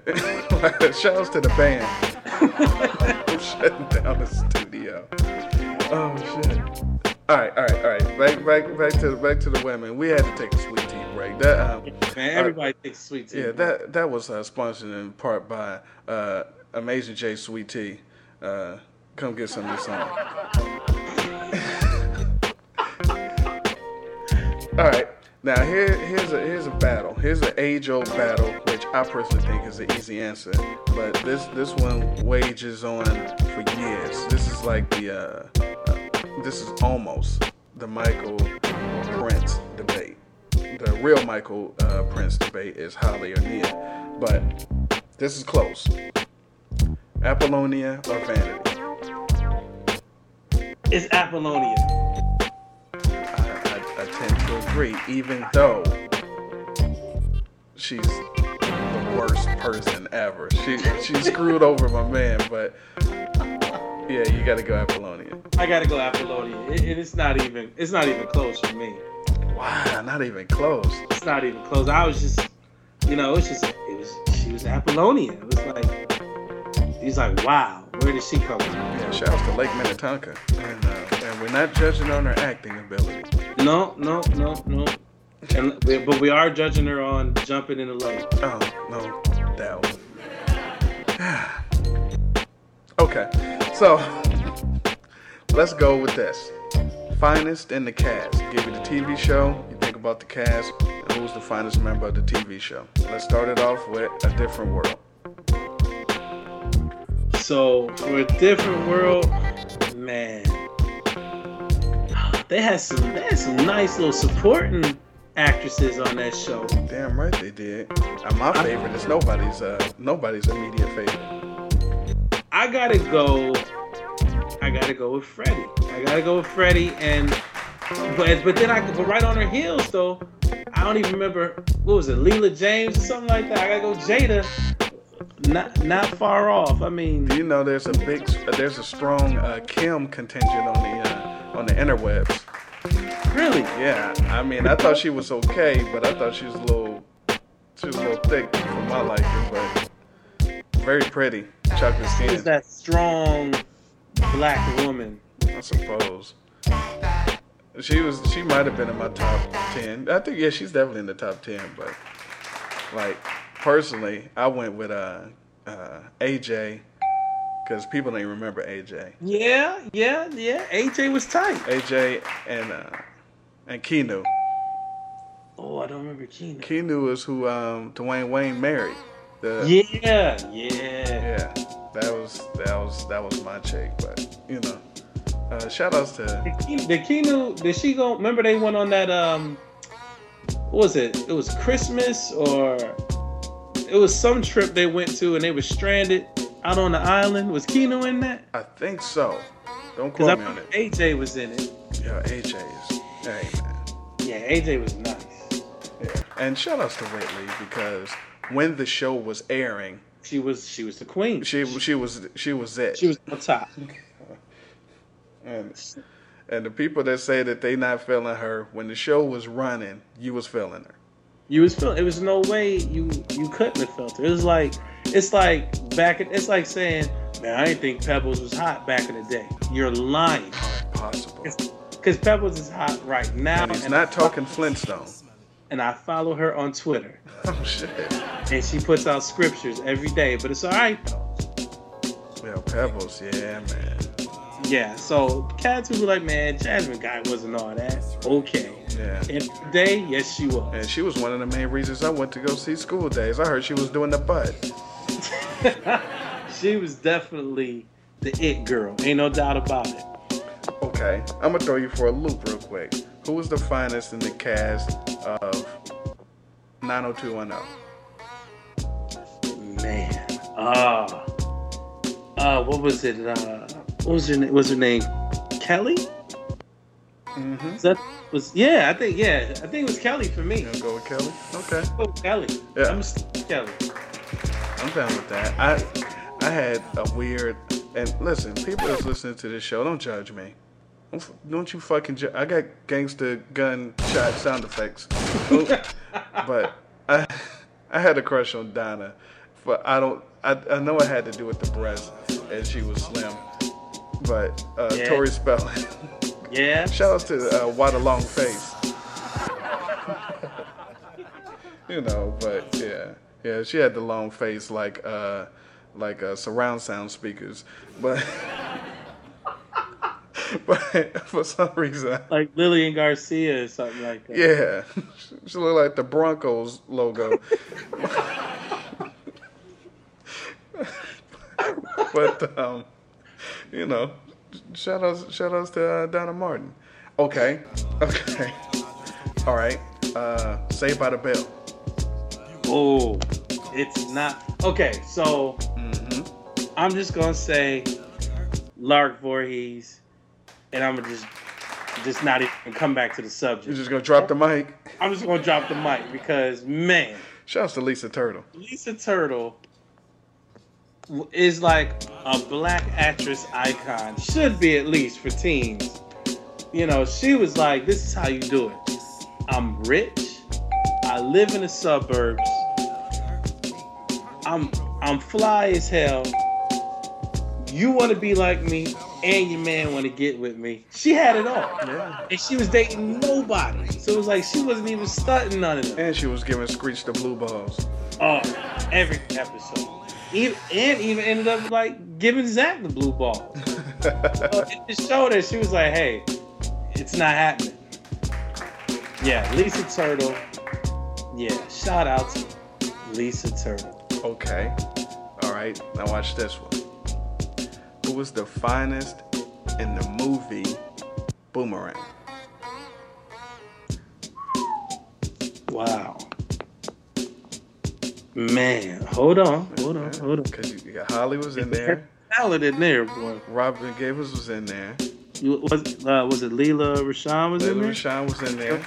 [SPEAKER 1] (laughs) Shouts to the band. (laughs) Shutting down the studio. Oh shit. All right, all right, all right. Back, back, back to the back to the women. We had to take a sweet tea break. That um,
[SPEAKER 11] Man, everybody takes sweet tea.
[SPEAKER 1] Yeah, that that was uh, sponsored in part by uh, Amazing J Sweet Tea. Uh, come get some of this song. (laughs) All right, now here here's a here's a battle. Here's an age old battle, which I personally think is an easy answer. But this this one wages on for years. This is like the uh, uh, this is almost the Michael Prince debate. The real Michael uh, Prince debate is Halle or Nia, but this is close. Apollonia or Vanity?
[SPEAKER 11] It's Apollonia.
[SPEAKER 1] I, I tend to agree, even though she's the worst person ever. She she (laughs) screwed over my man, but yeah, you got to go Apollonia.
[SPEAKER 11] I gotta go Apollonia. It, it- it's not even. It's not even close for me.
[SPEAKER 1] Wow, not even close.
[SPEAKER 11] It's not even close. I was just, you know, it's just. It was. She was Apollonia. It was like. He's like, wow, where did she come from?
[SPEAKER 1] Yeah, shout out to Lake Minnetonka, and we're not judging on her acting ability.
[SPEAKER 11] No, no, no, no. And, but we are judging her on jumping in the lake.
[SPEAKER 1] Oh no doubt. (sighs) okay, so let's go with this. Finest in the cast. Give you the TV show. You think about the cast and who's the finest member of the TV show. Let's start it off with a different world.
[SPEAKER 11] So for a different world, man, they had some. They had some nice little supporting actresses on that show.
[SPEAKER 1] Damn right they did. And my favorite is nobody's uh nobody's immediate favorite.
[SPEAKER 11] I gotta go. I gotta go with Freddie. I gotta go with Freddie, and but but then I but right on her heels though. I don't even remember what was it, Leela James or something like that. I gotta go Jada. Not not far off. I mean,
[SPEAKER 1] you know there's a big there's a strong uh, Kim contingent on the uh, on the interwebs.
[SPEAKER 11] really?
[SPEAKER 1] Yeah, I mean, I thought she was okay, but I thought she was a little, too a little thick for my liking, but very pretty, chocolate
[SPEAKER 11] She's
[SPEAKER 1] skin,
[SPEAKER 11] that strong black woman.
[SPEAKER 1] I suppose. She was, she might have been in my top ten. I think, yeah, she's definitely in the top ten, but like personally, I went with uh, uh, AJ because people don't even remember AJ.
[SPEAKER 11] Yeah, yeah, yeah. AJ was tight.
[SPEAKER 1] AJ and uh, and Keanu.
[SPEAKER 11] Oh, I don't remember Keena.
[SPEAKER 1] Keanu is who um, Dwayne Wayne married. The,
[SPEAKER 11] Yeah, yeah.
[SPEAKER 1] Yeah, that was that was that was my chick, but you know, uh, shout outs to
[SPEAKER 11] the Ke- Did Keanu? Did she go? Remember they went on that um, what was it? It was Christmas or it was some trip they went to and they were stranded out on the island. Was Keanu in that?
[SPEAKER 1] I think so. Don't quote me on it.
[SPEAKER 11] AJ was in it.
[SPEAKER 1] Yeah, AJ is. Hey man.
[SPEAKER 11] Yeah, AJ was nice.
[SPEAKER 1] Yeah, and shout outs to Whitley because when the show was airing,
[SPEAKER 11] She was she was the queen.
[SPEAKER 1] she she was she was it.
[SPEAKER 11] She was on top. (laughs)
[SPEAKER 1] And, and the people that say that they not feeling her when the show was running, you was feeling her.
[SPEAKER 11] You was feeling. It was no way you you couldn't have felt it. It was like it's like back. It's like saying, man, I didn't think Pebbles was hot back in the day. You're lying.
[SPEAKER 1] Possible.
[SPEAKER 11] Because Pebbles is hot right now.
[SPEAKER 1] And he's
[SPEAKER 11] and
[SPEAKER 1] not
[SPEAKER 11] I-
[SPEAKER 1] talking Flintstone.
[SPEAKER 11] And I follow her on Twitter, (laughs)
[SPEAKER 1] Oh shit.
[SPEAKER 11] and she puts out scriptures every day. But it's all right though.
[SPEAKER 1] Yeah, Pebbles. Yeah, man.
[SPEAKER 11] Yeah. So cats be like, man, Jasmine Guy wasn't all that. Okay.
[SPEAKER 1] Yeah.
[SPEAKER 11] And today, yes, she was.
[SPEAKER 1] And she was one of the main reasons I went to go see School Daze. I heard she was doing the butt. (laughs)
[SPEAKER 11] she was definitely the it girl. Ain't no doubt about it.
[SPEAKER 1] Okay, I'm gonna throw you for a loop real quick. Who was the finest in the cast of 90210?
[SPEAKER 11] Man. Ah. Uh, what was it? Uh, what was her name? Was her name Kelly?
[SPEAKER 1] Mm-hmm.
[SPEAKER 11] Is that was yeah? I think yeah. I think it was Kelly for me.
[SPEAKER 1] You go with Kelly? Okay.
[SPEAKER 11] Oh, Kelly.
[SPEAKER 1] Yeah.
[SPEAKER 11] I'm, Kelly.
[SPEAKER 1] I'm down with that. I I had a weird and listen, people that's listening to this show, don't judge me. Don't, don't you fucking ju- I got gangster gun shot sound effects. (laughs) but I I had a crush on Donna. But I don't I, I know it had to do with the breast and she was slim. But uh
[SPEAKER 11] Yeah.
[SPEAKER 1] Tori Spelling. (laughs)
[SPEAKER 11] Yeah.
[SPEAKER 1] Shout out to uh, What a Long Face. (laughs) you know, but yeah, yeah, she had the long face like uh, like uh, surround sound speakers, but (laughs) but for some reason, (laughs)
[SPEAKER 11] Like Lillian Garcia or something like that.
[SPEAKER 1] yeah, she looked like the Broncos logo. but um, you know, shout outs, shout outs to uh, Donna Martin. Okay, okay, all right. Uh, Saved by the Bell.
[SPEAKER 11] Oh, it's not. Okay, so I'm just gonna say Lark Voorhees, and I'm gonna just just not even come back to the subject.
[SPEAKER 1] You're just gonna drop the mic.
[SPEAKER 11] I'm just gonna drop the mic because man,
[SPEAKER 1] Shout outs to Lisa Turtle.
[SPEAKER 11] Lisa Turtle is like a black actress icon. Should be at least for teens. You know, she was like, "This is how you do it. I'm rich. I live in the suburbs. I'm I'm fly as hell. You want to be like me, and your man want to get with me. She had it all, and she was dating nobody. So it was like she wasn't even stunting none of them.
[SPEAKER 1] And she was giving Screech the blue balls.
[SPEAKER 11] Oh, every episode. Even, and even ended up like giving Zach the blue ball. so (laughs) it just showed her she was like, hey, it's not happening. Yeah, Lisa Turtle. Yeah, shout out to Lisa Turtle.
[SPEAKER 1] Okay. All right. Now watch this one. Who was the finest in the movie Boomerang?
[SPEAKER 11] Wow. Man, hold on, hold on, hold on.
[SPEAKER 1] Because you got Halle was in there.
[SPEAKER 11] Salad in there, boy.
[SPEAKER 1] Robin Givens was in there.
[SPEAKER 11] You, was uh, was it Lela Rochon was in
[SPEAKER 1] Lily
[SPEAKER 11] there?
[SPEAKER 1] Rochon was in there.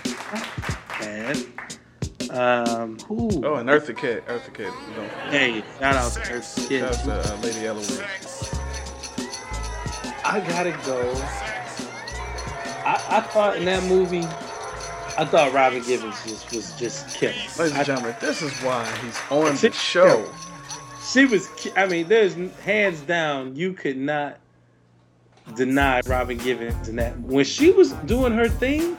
[SPEAKER 11] And um, who?
[SPEAKER 1] Oh, and Eartha Kitt. Eartha Kitt. You know.
[SPEAKER 11] Hey, shout out to Eartha Kitt.
[SPEAKER 1] Shout out to uh, Lady Eloise.
[SPEAKER 11] I gotta go. I, I thought in that movie, I thought Robin Givens just was just killing.
[SPEAKER 1] Ladies and gentlemen, this is why he's on
[SPEAKER 11] She-
[SPEAKER 1] the show.
[SPEAKER 11] She was. I mean, there's hands down. You could not deny Robin Givens that when she was doing her thing.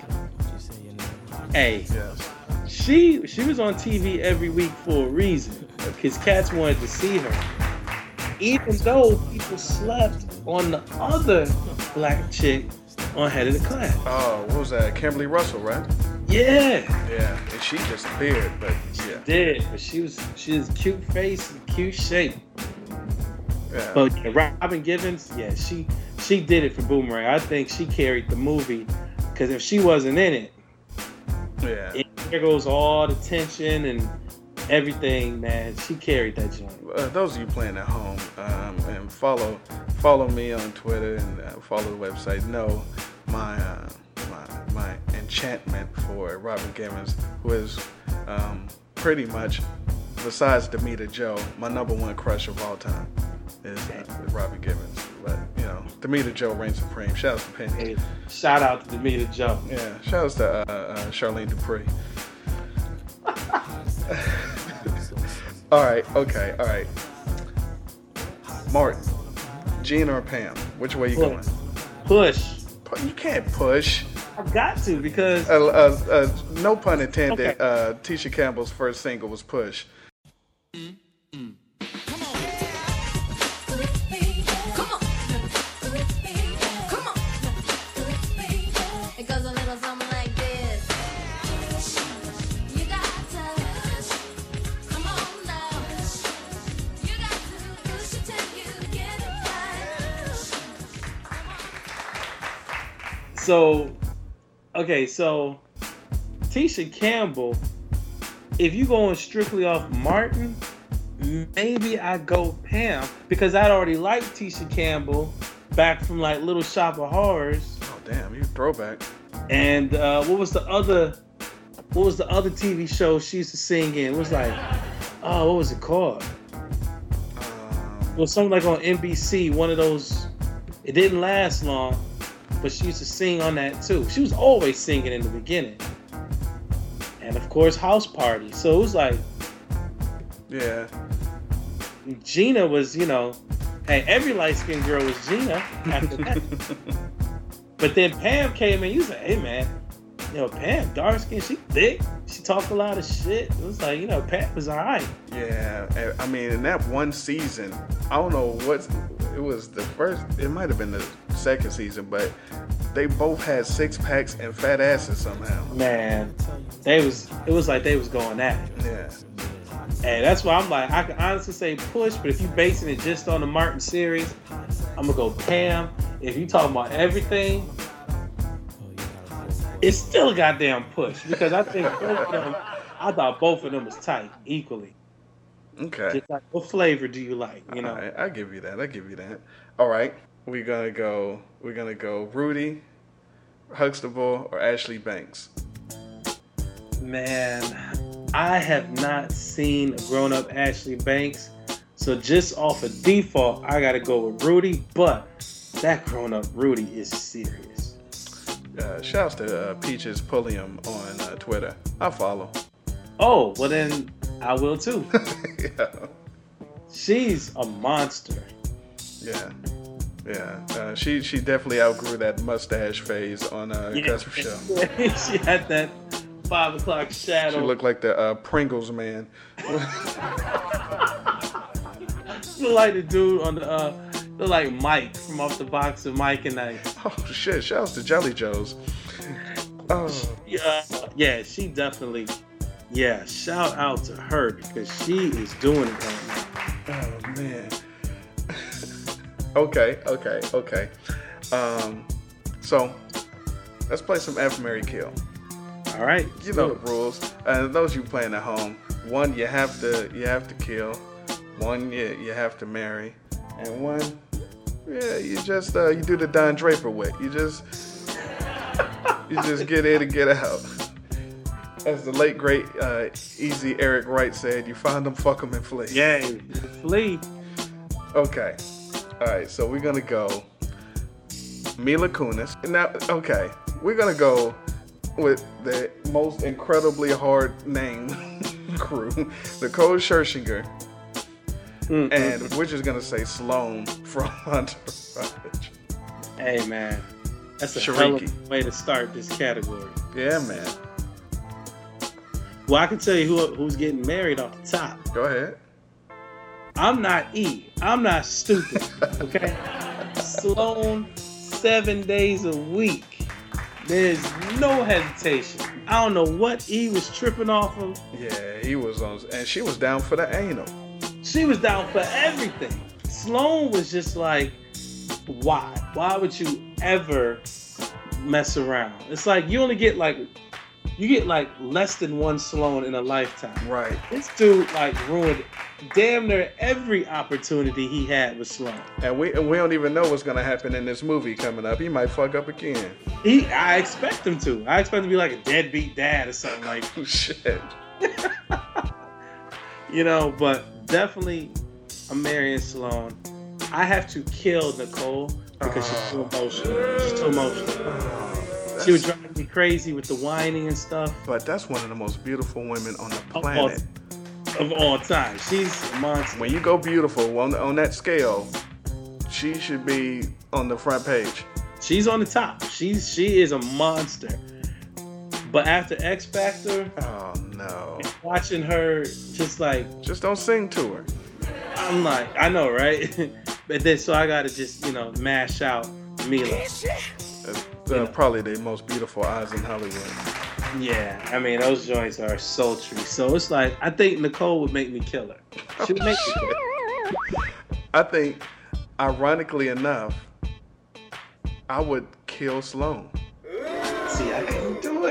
[SPEAKER 11] Hey,
[SPEAKER 1] Yes.
[SPEAKER 11] she she was on TV every week for a reason because cats wanted to see her. Even though people slept on the other black chick on Head of the Class.
[SPEAKER 1] Oh, what was that? Kimberly Russell, right?
[SPEAKER 11] Yeah,
[SPEAKER 1] Yeah. And she disappeared, but yeah.
[SPEAKER 11] did but she was she was cute face and cute shape.
[SPEAKER 1] Yeah.
[SPEAKER 11] But Robin Givens, yeah, she she did it for Boomerang. I think she carried the movie because if she wasn't in it,
[SPEAKER 1] yeah.
[SPEAKER 11] it, there goes all the tension and everything, man. She carried that joint.
[SPEAKER 1] uh, those of you playing at home um, and follow follow me on Twitter and uh, follow the website know my uh, my my enchantment for Robin Givens, who is um, pretty much besides Damita Jo, my number one crush of all time is uh, Robin Givens. But you know, Damita Jo reigns supreme. Shout out to Penny.
[SPEAKER 11] Hey, shout out to Damita Jo.
[SPEAKER 1] Yeah, shout out to uh, uh, Charlene Dupree. (laughs) all right, okay, all right. Martin, Gina or Pam? Which way you going?
[SPEAKER 11] Push.
[SPEAKER 1] You can't push.
[SPEAKER 11] I've got to because
[SPEAKER 1] Uh, uh, uh, no pun intended.
[SPEAKER 11] Okay.
[SPEAKER 1] Uh, Tisha Campbell's first single was "Push."
[SPEAKER 11] So okay, so Tisha Campbell, if you going strictly off Martin, maybe I go Pam because I'd already liked Tisha Campbell back from like Little Shop of Horrors.
[SPEAKER 1] Oh damn, you throwback.
[SPEAKER 11] And uh, what was the other? What was the other TV show she used to sing in? It was like oh, what was it called? Well, something like on NBC, one of those. It didn't last long, but she used to sing on that too. She was always singing in the beginning, and of course, House Party. So it was like
[SPEAKER 1] Yeah.
[SPEAKER 11] Gina was, you know, hey, every light skinned girl was Gina after that. (laughs) but then Pam came in. You said, hey man, you know, Pam, dark skin, she thick. She talked a lot of shit. It was like, you know, Pam was all right.
[SPEAKER 1] Yeah, I mean, in that one season, I don't know what it was. The first, it might have been the second season, but they both had six packs and fat asses somehow.
[SPEAKER 11] Man, they was it was like they was going at it.
[SPEAKER 1] Yeah.
[SPEAKER 11] And that's why I'm like, I can honestly say push, but if you basing it just on the Martin series, I'm gonna go Pam. If you talking about everything, it's still a goddamn push because I think both of them, I thought both of them was tight equally.
[SPEAKER 1] Okay.
[SPEAKER 11] Just like, what flavor do you like? You know,
[SPEAKER 1] right, I give you that. I give you that. All right, we're gonna go. We're gonna go Rudy, Huxtable, or Ashley Banks.
[SPEAKER 11] man, I have not seen a grown-up Ashley Banks, so just off of default, I gotta go with Rudy. But that grown-up Rudy is serious.
[SPEAKER 1] Uh, shouts to uh, Peaches Pulliam on uh, Twitter. I follow.
[SPEAKER 11] Oh, well then I will too. (laughs)
[SPEAKER 1] yeah.
[SPEAKER 11] She's a monster.
[SPEAKER 1] Yeah. Yeah. Uh, she she definitely outgrew that mustache phase on uh,
[SPEAKER 11] Yeah.
[SPEAKER 1] Gus Show. (laughs)
[SPEAKER 11] she had that five o'clock shadow.
[SPEAKER 1] She looked like the uh, Pringles man. (laughs)
[SPEAKER 11] look like the dude on the uh look like Mike from off the box of Mike and Ike.
[SPEAKER 1] Oh shit! Shouts to Jelly Joes. Oh.
[SPEAKER 11] Yeah, yeah, she definitely. Yeah, shout out to her because she is doing it right now.
[SPEAKER 1] Oh man. (laughs) okay, okay, okay. Um, so let's play some F Marry Kill.
[SPEAKER 11] All right.
[SPEAKER 1] You know the rules. And those you playing at home, one you have to you have to kill, one you you have to marry, and one yeah you just uh, you do the Don Draper way. You just you just get in and get out. As the late great uh, Easy Eric Wright said, you find them, fuck them, and flee.
[SPEAKER 11] Yay, flee.
[SPEAKER 1] Okay. All right. So we're gonna go Mila Kunis. Now, okay, we're gonna go with the most incredibly hard name (laughs) crew, Nicole Scherzinger, Mm. and we're just gonna say Sloan from (laughs) Entourage.
[SPEAKER 11] Hey man, that's a hell of a way to start this category.
[SPEAKER 1] Yeah, man.
[SPEAKER 11] Well, I can tell you who, who's getting married off the top.
[SPEAKER 1] Go ahead.
[SPEAKER 11] I'm not E. I'm not stupid. (laughs) Okay. Sloan, seven days a week. There's no hesitation. I don't know what E was tripping off of.
[SPEAKER 1] Yeah, he was on, and she was down for the anal.
[SPEAKER 11] She was down for everything. Sloan was just like, why? Why would you ever mess around? It's like you only get like, you get like less than one Sloan in a lifetime.
[SPEAKER 1] Right.
[SPEAKER 11] This dude like ruined damn near every opportunity he had with Sloan.
[SPEAKER 1] And we and we don't even know what's gonna happen in this movie coming up. He might fuck up again.
[SPEAKER 11] He, I expect him to. I expect him to be like a deadbeat dad or something like. (laughs)
[SPEAKER 1] Shit. (laughs)
[SPEAKER 11] you know, but definitely, I'm marrying Sloan. I have to kill Nicole because she's too ah. emotional. She's too emotional. Ah. She was driving me crazy with the whining and stuff.
[SPEAKER 1] But that's one of the most beautiful women on the
[SPEAKER 11] all-
[SPEAKER 1] planet.
[SPEAKER 11] Of all time, she's a monster.
[SPEAKER 1] When you go beautiful on, on that scale, she should be on the front page.
[SPEAKER 11] She's on the top. She's she is a monster. But after X Factor,
[SPEAKER 1] oh no,
[SPEAKER 11] watching her just like
[SPEAKER 1] just don't sing to her.
[SPEAKER 11] I'm like, I know, right? (laughs) but then so I gotta just you know mash out Mila.
[SPEAKER 1] Uh, probably the most beautiful eyes in Hollywood.
[SPEAKER 11] Yeah, I mean those joints are sultry. So it's like I think Nicole would make me kill her. She would make me kill her. (laughs)
[SPEAKER 1] I think, ironically enough, I would kill Sloan.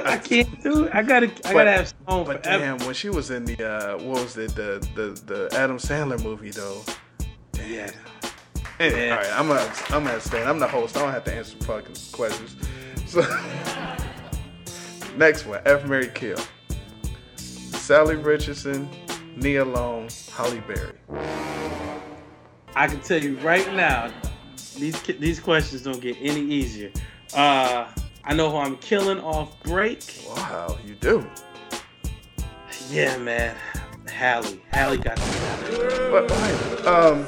[SPEAKER 1] (laughs)
[SPEAKER 11] I can't do it. I gotta, I gotta have Sloan
[SPEAKER 1] But damn, when she was in the uh, what was it, the the the Adam Sandler movie though.
[SPEAKER 11] Yeah.
[SPEAKER 1] Anyway, all right, I'm gonna I'm gonna stand. I'm the host. I don't have to answer fucking questions. So (laughs) next one, F Marry Kill. Salli Richardson, Nia Long, Halle Berry.
[SPEAKER 11] I can tell you right now, these these questions don't get any easier. Uh, I know who I'm killing off break.
[SPEAKER 1] Wow, you do.
[SPEAKER 11] Yeah, man. Halle. Halle got the
[SPEAKER 1] But, um,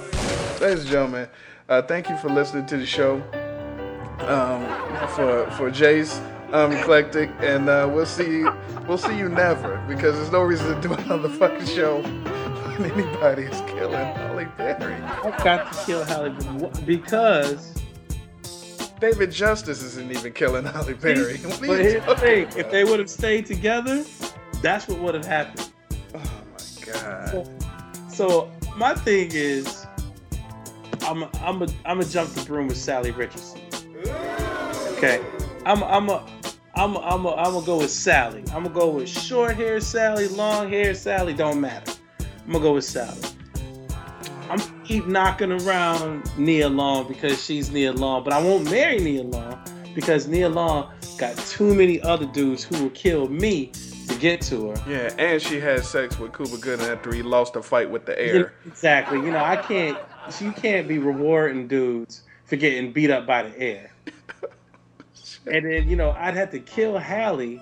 [SPEAKER 1] ladies and gentlemen, uh, thank you for listening to the show. Um, for for Jayce, um, eclectik, and uh, we'll see you. We'll see you never because there's no reason to do (laughs) another fucking show when anybody is killing Halle Berry.
[SPEAKER 11] I got to kill Halle Berry because.
[SPEAKER 1] David Justice isn't even killing Halle Berry.
[SPEAKER 11] But here's the thing:
[SPEAKER 1] about?
[SPEAKER 11] if they would have stayed together, that's what would have happened.
[SPEAKER 1] Oh my god.
[SPEAKER 11] So my thing is, I'm a, I'm a, I'm a jump the broom with Salli Richardson. Okay, I'm I'm a I'm a, I'm a, I'm gonna go with Salli. I'm gonna go with short hair Salli, long hair Salli. Don't matter. I'm gonna go with Salli. Keep knocking around Nia Long because she's Nia Long, but I won't marry Nia Long because Nia Long got too many other dudes who will kill me to get to her.
[SPEAKER 1] Yeah, and she had sex with Cuba Gooding after he lost a fight with the air.
[SPEAKER 11] Exactly. You know, I can't. You can't be rewarding dudes for getting beat up by the air. (laughs) And then you know, I'd have to kill Halle,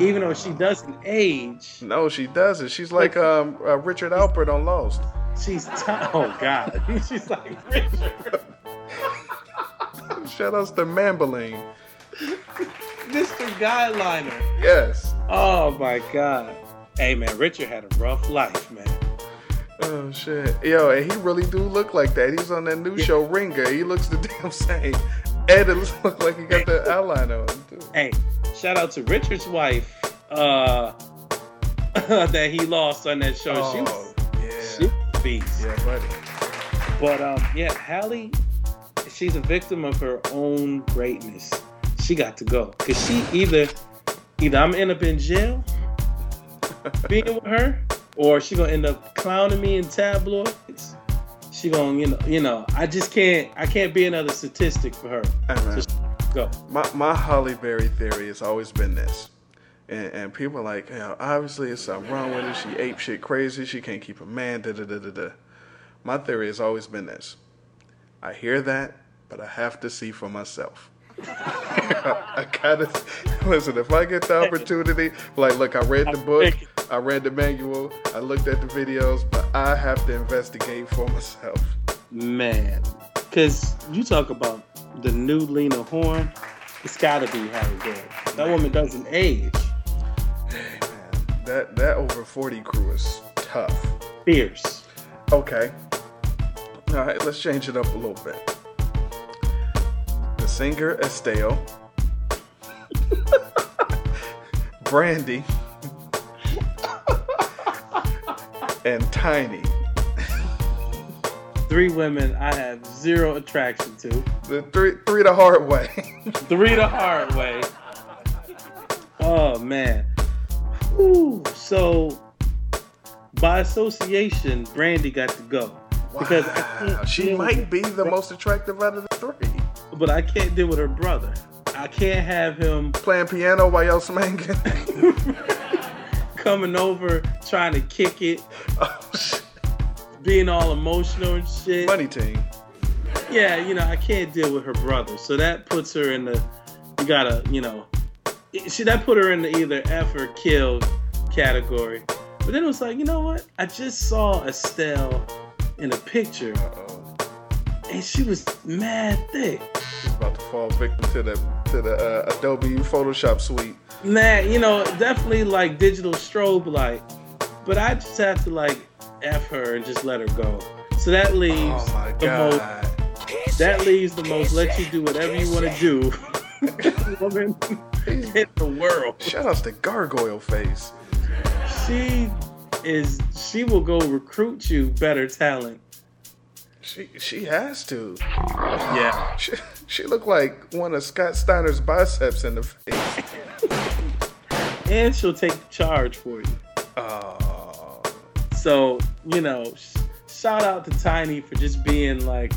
[SPEAKER 11] even though she doesn't age.
[SPEAKER 1] No, she doesn't. She's like um, uh, Richard Alpert on Lost.
[SPEAKER 11] She's t- oh god, (laughs) she's like Richard, (laughs)
[SPEAKER 1] Shout outs to Maybelline.
[SPEAKER 11] Mr. Guyliner.
[SPEAKER 1] Yes.
[SPEAKER 11] Oh my god. Hey man, Richard had a rough life, man.
[SPEAKER 1] Oh shit. Yo, and he really do look like that. He's on that new show Ringer. He looks the (laughs) damn same. And it look (laughs) like he got the outline on him too.
[SPEAKER 11] Hey, shout out to Richard's wife, uh, (laughs) that he lost on that show. she was,
[SPEAKER 1] Oh,
[SPEAKER 11] she was a beast.
[SPEAKER 1] Yeah, buddy.
[SPEAKER 11] But um, yeah, Halle, she's a victim of her own greatness. She got to go because she either either I'm end up in jail (laughs) being with her, or she gonna end up clowning me in tabloids. She gonna you know you know I just can't I can't be another statistic for her.
[SPEAKER 1] Man.
[SPEAKER 11] So go.
[SPEAKER 1] My my Halle Berry theory has always been this. And, and people are like, you know, obviously it's something wrong with her. She ape shit crazy. She can't keep a man. Da da da da da. My theory has always been this. I hear that, but I have to see for myself. (laughs) I gotta (laughs) listen. If I get the opportunity, like, look, I read the book, I read the manual, I looked at the videos, but I have to investigate for myself.
[SPEAKER 11] Man, because you talk about the new Lena Horne, it's gotta be Halle Berry. That woman doesn't age.
[SPEAKER 1] That that over forty crew is tough.
[SPEAKER 11] Fierce.
[SPEAKER 1] Okay. All right, let's change it up a little bit. The singer Estelle, (laughs) Brandy, and Tiny. (laughs)
[SPEAKER 11] Three women I have zero attraction to.
[SPEAKER 1] The three three the hard way. (laughs)
[SPEAKER 11] Three the hard way. Oh man. Whew. So by association, Brandy got to go. Because
[SPEAKER 1] Wow,
[SPEAKER 11] can't
[SPEAKER 1] she might be the most attractive out of the three.
[SPEAKER 11] but I can't deal with her brother. I can't have him
[SPEAKER 1] Playing piano while y'all smanging. (laughs)
[SPEAKER 11] coming over trying to kick it, (laughs) being all emotional and shit.
[SPEAKER 1] Money team.
[SPEAKER 11] Yeah, you know, I can't deal with her brother. So that puts her in the you gotta, you know, see that put her in the either F or kill category. But then it was like, you know what? I just saw Estelle in a picture
[SPEAKER 1] Uh-oh.
[SPEAKER 11] and she was mad thick.
[SPEAKER 1] About to fall victim to the to the uh, Adobe Photoshop suite.
[SPEAKER 11] Mad, you know, definitely like digital strobe light. But I just have to like F her and just let her go. So that leaves
[SPEAKER 1] Oh
[SPEAKER 11] the most that leaves the most let you do whatever you want to do (laughs) woman in the world.
[SPEAKER 1] Shout out to Gargoyle Face.
[SPEAKER 11] She is she will go recruit you better talent.
[SPEAKER 1] She she has to.
[SPEAKER 11] Yeah.
[SPEAKER 1] She, looked like one of Scott Steiner's biceps in the face. (laughs)
[SPEAKER 11] And she'll take charge for you.
[SPEAKER 1] Oh,
[SPEAKER 11] So, you know, sh- shout out to Tiny for just being like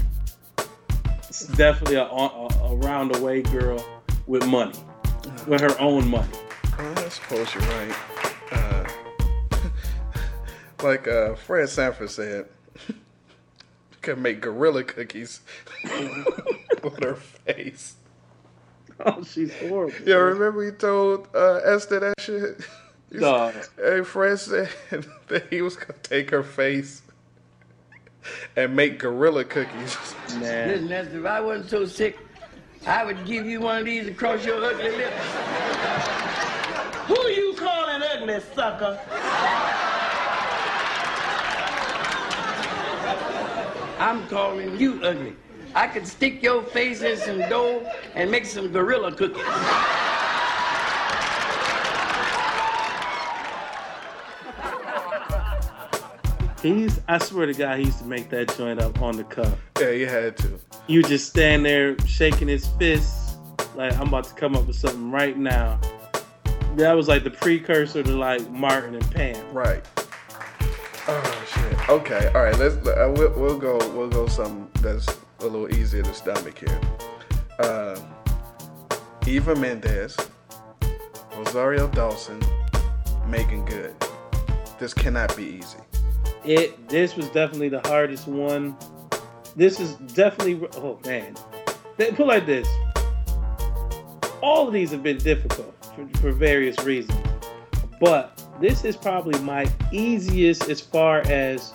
[SPEAKER 11] definitely a, a, a round the way girl with money. With her own money.
[SPEAKER 1] I suppose you're right. Uh, (laughs) like uh, Fred Sanford said, could make gorilla cookies (laughs) with her face.
[SPEAKER 11] Oh, she's horrible.
[SPEAKER 1] Yeah, remember he told uh, Esther that shit? He s-
[SPEAKER 11] Dog.
[SPEAKER 1] Hey, Fred said (laughs) that he was gonna take her face and make gorilla cookies.
[SPEAKER 13] Listen, Esther, if I wasn't so sick, I would give you one of these across your ugly lips.
[SPEAKER 12] Who you calling ugly, sucker?
[SPEAKER 13] I'm calling you ugly. I could stick your face in some dough and make some gorilla cookies.
[SPEAKER 11] He's, I swear to God, he used to make that joint up on the cuff.
[SPEAKER 1] Yeah, you had to.
[SPEAKER 11] You just stand there shaking his fists, like I'm about to come up with something right now. That was like the precursor to like Martin and Pam.
[SPEAKER 1] Right. Oh shit. Okay. All right. Let's. Uh, we'll, we'll go. We'll go. Something that's a little easier to stomach here. Uh, Eva Mendes, Rosario Dawson, Meagan Good. This cannot be easy.
[SPEAKER 11] It. This was definitely the hardest one. This is definitely. Oh man. Put like this. All of these have been difficult for, for various reasons, but this is probably my easiest as far as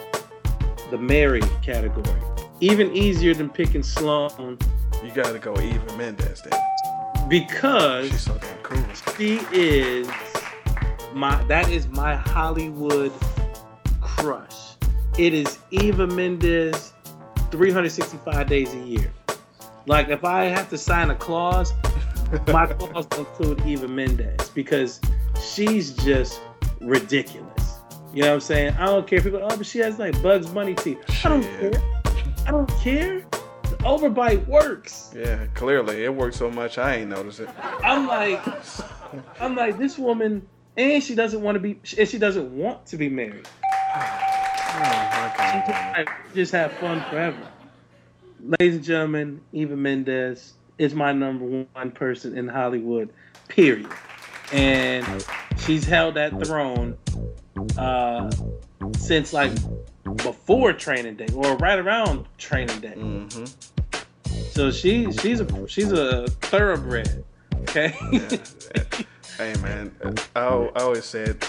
[SPEAKER 11] the Marry category. Even easier than picking Sloan.
[SPEAKER 1] You gotta go Eva Mendes then.
[SPEAKER 11] Because
[SPEAKER 1] she's so damn cool.
[SPEAKER 11] She is my that is my Hollywood crush. It is Eva Mendes 365 days a year. Like if I have to sign a clause, my (laughs) clause will include Eva Mendes because she's just ridiculous. You know what I'm saying? I don't care if people, oh, but she has like Bugs Bunny teeth. I don't care. I don't care. The overbite works.
[SPEAKER 1] Yeah. Clearly, it works so much I ain't noticed it.
[SPEAKER 11] I'm like, I'm like this woman, and she doesn't want to be, and she doesn't want to be married. Oh, she just, just have fun forever. Ladies and gentlemen, Eva Mendes is my number one person in Hollywood. Period. And she's held that throne uh, since like before Training Day or right around Training Day. So she she's a she's a thoroughbred. Okay. (laughs)
[SPEAKER 1] Hey man, I, I always said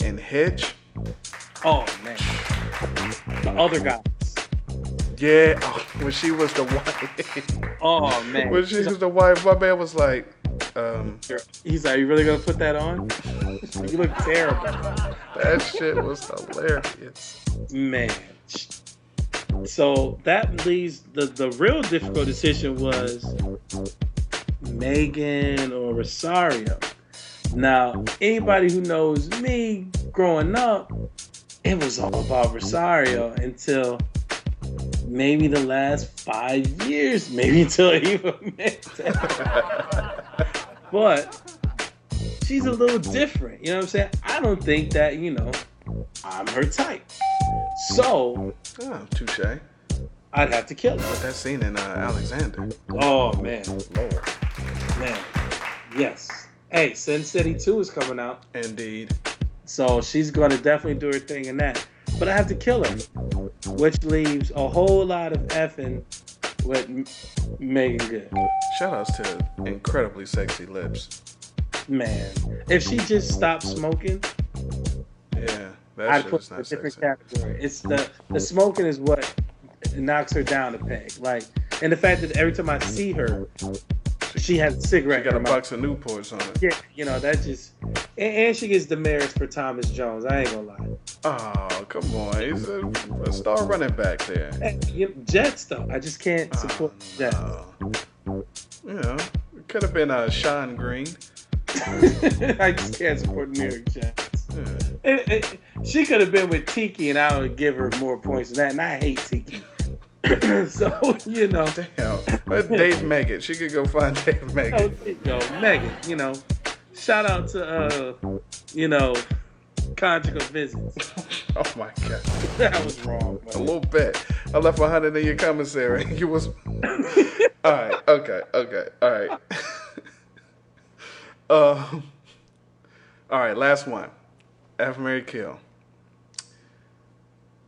[SPEAKER 1] in Hitch.
[SPEAKER 11] Oh man, the other guys.
[SPEAKER 1] Yeah, oh, (laughs) when she was the wife.
[SPEAKER 11] Oh man,
[SPEAKER 1] when she was the wife, my man was like, um,
[SPEAKER 11] he's like, "You really gonna put that on? you look terrible."
[SPEAKER 1] That shit was hilarious.
[SPEAKER 11] Man. So that leaves the the real difficult decision was Meagan or Rosario. Now, anybody who knows me growing up, it was all about Rosario until maybe the last five years, maybe until (laughs) Eva Mendes. (laughs) but she's a little different. You know what I'm saying? I don't think that, you know, I'm her type. So,
[SPEAKER 1] oh, touche.
[SPEAKER 11] I'd have to kill her.
[SPEAKER 1] That scene in uh, Alexander.
[SPEAKER 11] Oh man,
[SPEAKER 1] Lord,
[SPEAKER 11] man, yes. Hey, Sin City 2 is coming out.
[SPEAKER 1] Indeed.
[SPEAKER 11] So she's going to definitely do her thing in that. But I have to kill her, which leaves a whole lot of effing with M- Meagan Good.
[SPEAKER 1] Shout outs to incredibly sexy lips.
[SPEAKER 11] Man, if she just stopped smoking,
[SPEAKER 1] Yeah, that
[SPEAKER 11] I'd put
[SPEAKER 1] is
[SPEAKER 11] her in a different
[SPEAKER 1] sexy.
[SPEAKER 11] category. It's the the smoking is what knocks her down a peg. Like, and the fact that every time I see her, she has a cigarette.
[SPEAKER 1] She got a
[SPEAKER 11] mouth.
[SPEAKER 1] box of Newports on it.
[SPEAKER 11] Yeah, you know that just and, and she gets demerits for Thomas Jones. I ain't gonna lie.
[SPEAKER 1] Oh, come on. He's a, a star running back there.
[SPEAKER 11] You- Jets though, I just can't support Jets.
[SPEAKER 1] You know, it could have been uh, Shonn Greene. (laughs)
[SPEAKER 11] I just can't support New York Jets. It- it- she could have been with Tiki, and I would give her more points than that. And I hate Tiki. (clears throat) so you know,
[SPEAKER 1] Damn. (laughs) Let Dave Meagan. She could go find (laughs) Dave
[SPEAKER 11] oh,
[SPEAKER 1] Meagan.
[SPEAKER 11] there you go, Meagan. You know, shout out to uh, you know, conjugal visits. (laughs)
[SPEAKER 1] Oh my god.
[SPEAKER 11] That was wrong.
[SPEAKER 1] A little bit. I left a hundred in your commissary. You was. all right. Okay. Okay. All right. um. All right. Last one. F Marry Kill.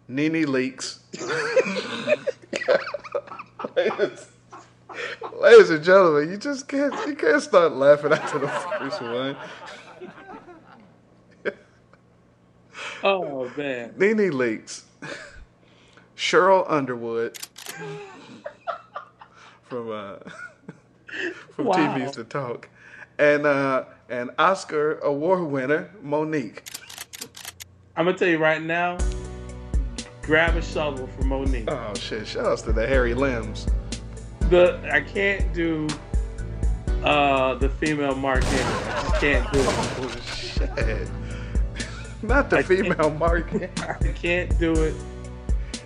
[SPEAKER 1] NeNe Leakes. Ladies, and gentlemen, you just can't you can't start laughing after the first one. (laughs)
[SPEAKER 11] Oh man.
[SPEAKER 1] NeNe Leakes. Sheryl Underwood from uh, (laughs) from
[SPEAKER 11] Wow.
[SPEAKER 1] TV's to Talk, and uh, and Oscar award winner Mo'Nique.
[SPEAKER 11] I'm gonna tell you right now. Grab a shovel for Mo'Nique.
[SPEAKER 1] Oh shit! Shout outs to the hairy limbs.
[SPEAKER 11] The I can't do uh the female Mark Henry. I just can't do it.
[SPEAKER 1] Oh shit! (laughs) Not the female market. (laughs)
[SPEAKER 11] I can't do it.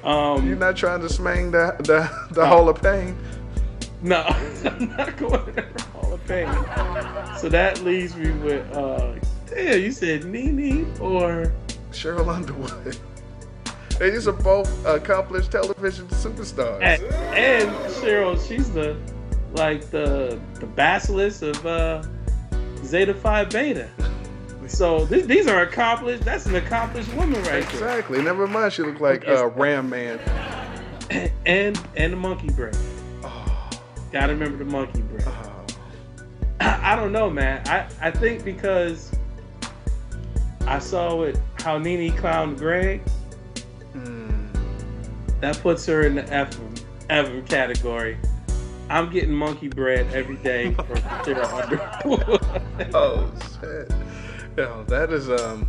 [SPEAKER 11] Um,
[SPEAKER 1] You're not trying to smang the the, the Hall of Pain.
[SPEAKER 11] No, (laughs) I'm not going to the Hall of Fame. So that leaves me with, uh, damn, you said NeNe or
[SPEAKER 1] Sheryl Underwood. They used to both accomplished television superstars.
[SPEAKER 11] and, and Sheryl. She's the like the the basilisk of uh, Zeta Phi Beta. So th- these are accomplished. That's an accomplished woman right there.
[SPEAKER 1] Exactly. Never mind. She looked like uh, Ram Man. (laughs)
[SPEAKER 11] And and the monkey brain. Gotta remember the monkey brain. I, I don't know, man. I, I think because I saw it how NeNe clowned Greg. That puts her in the F Ephraim category. I'm getting monkey bread every day from Sheryl (laughs) Underwood.
[SPEAKER 1] oh shit! Yo, that is um,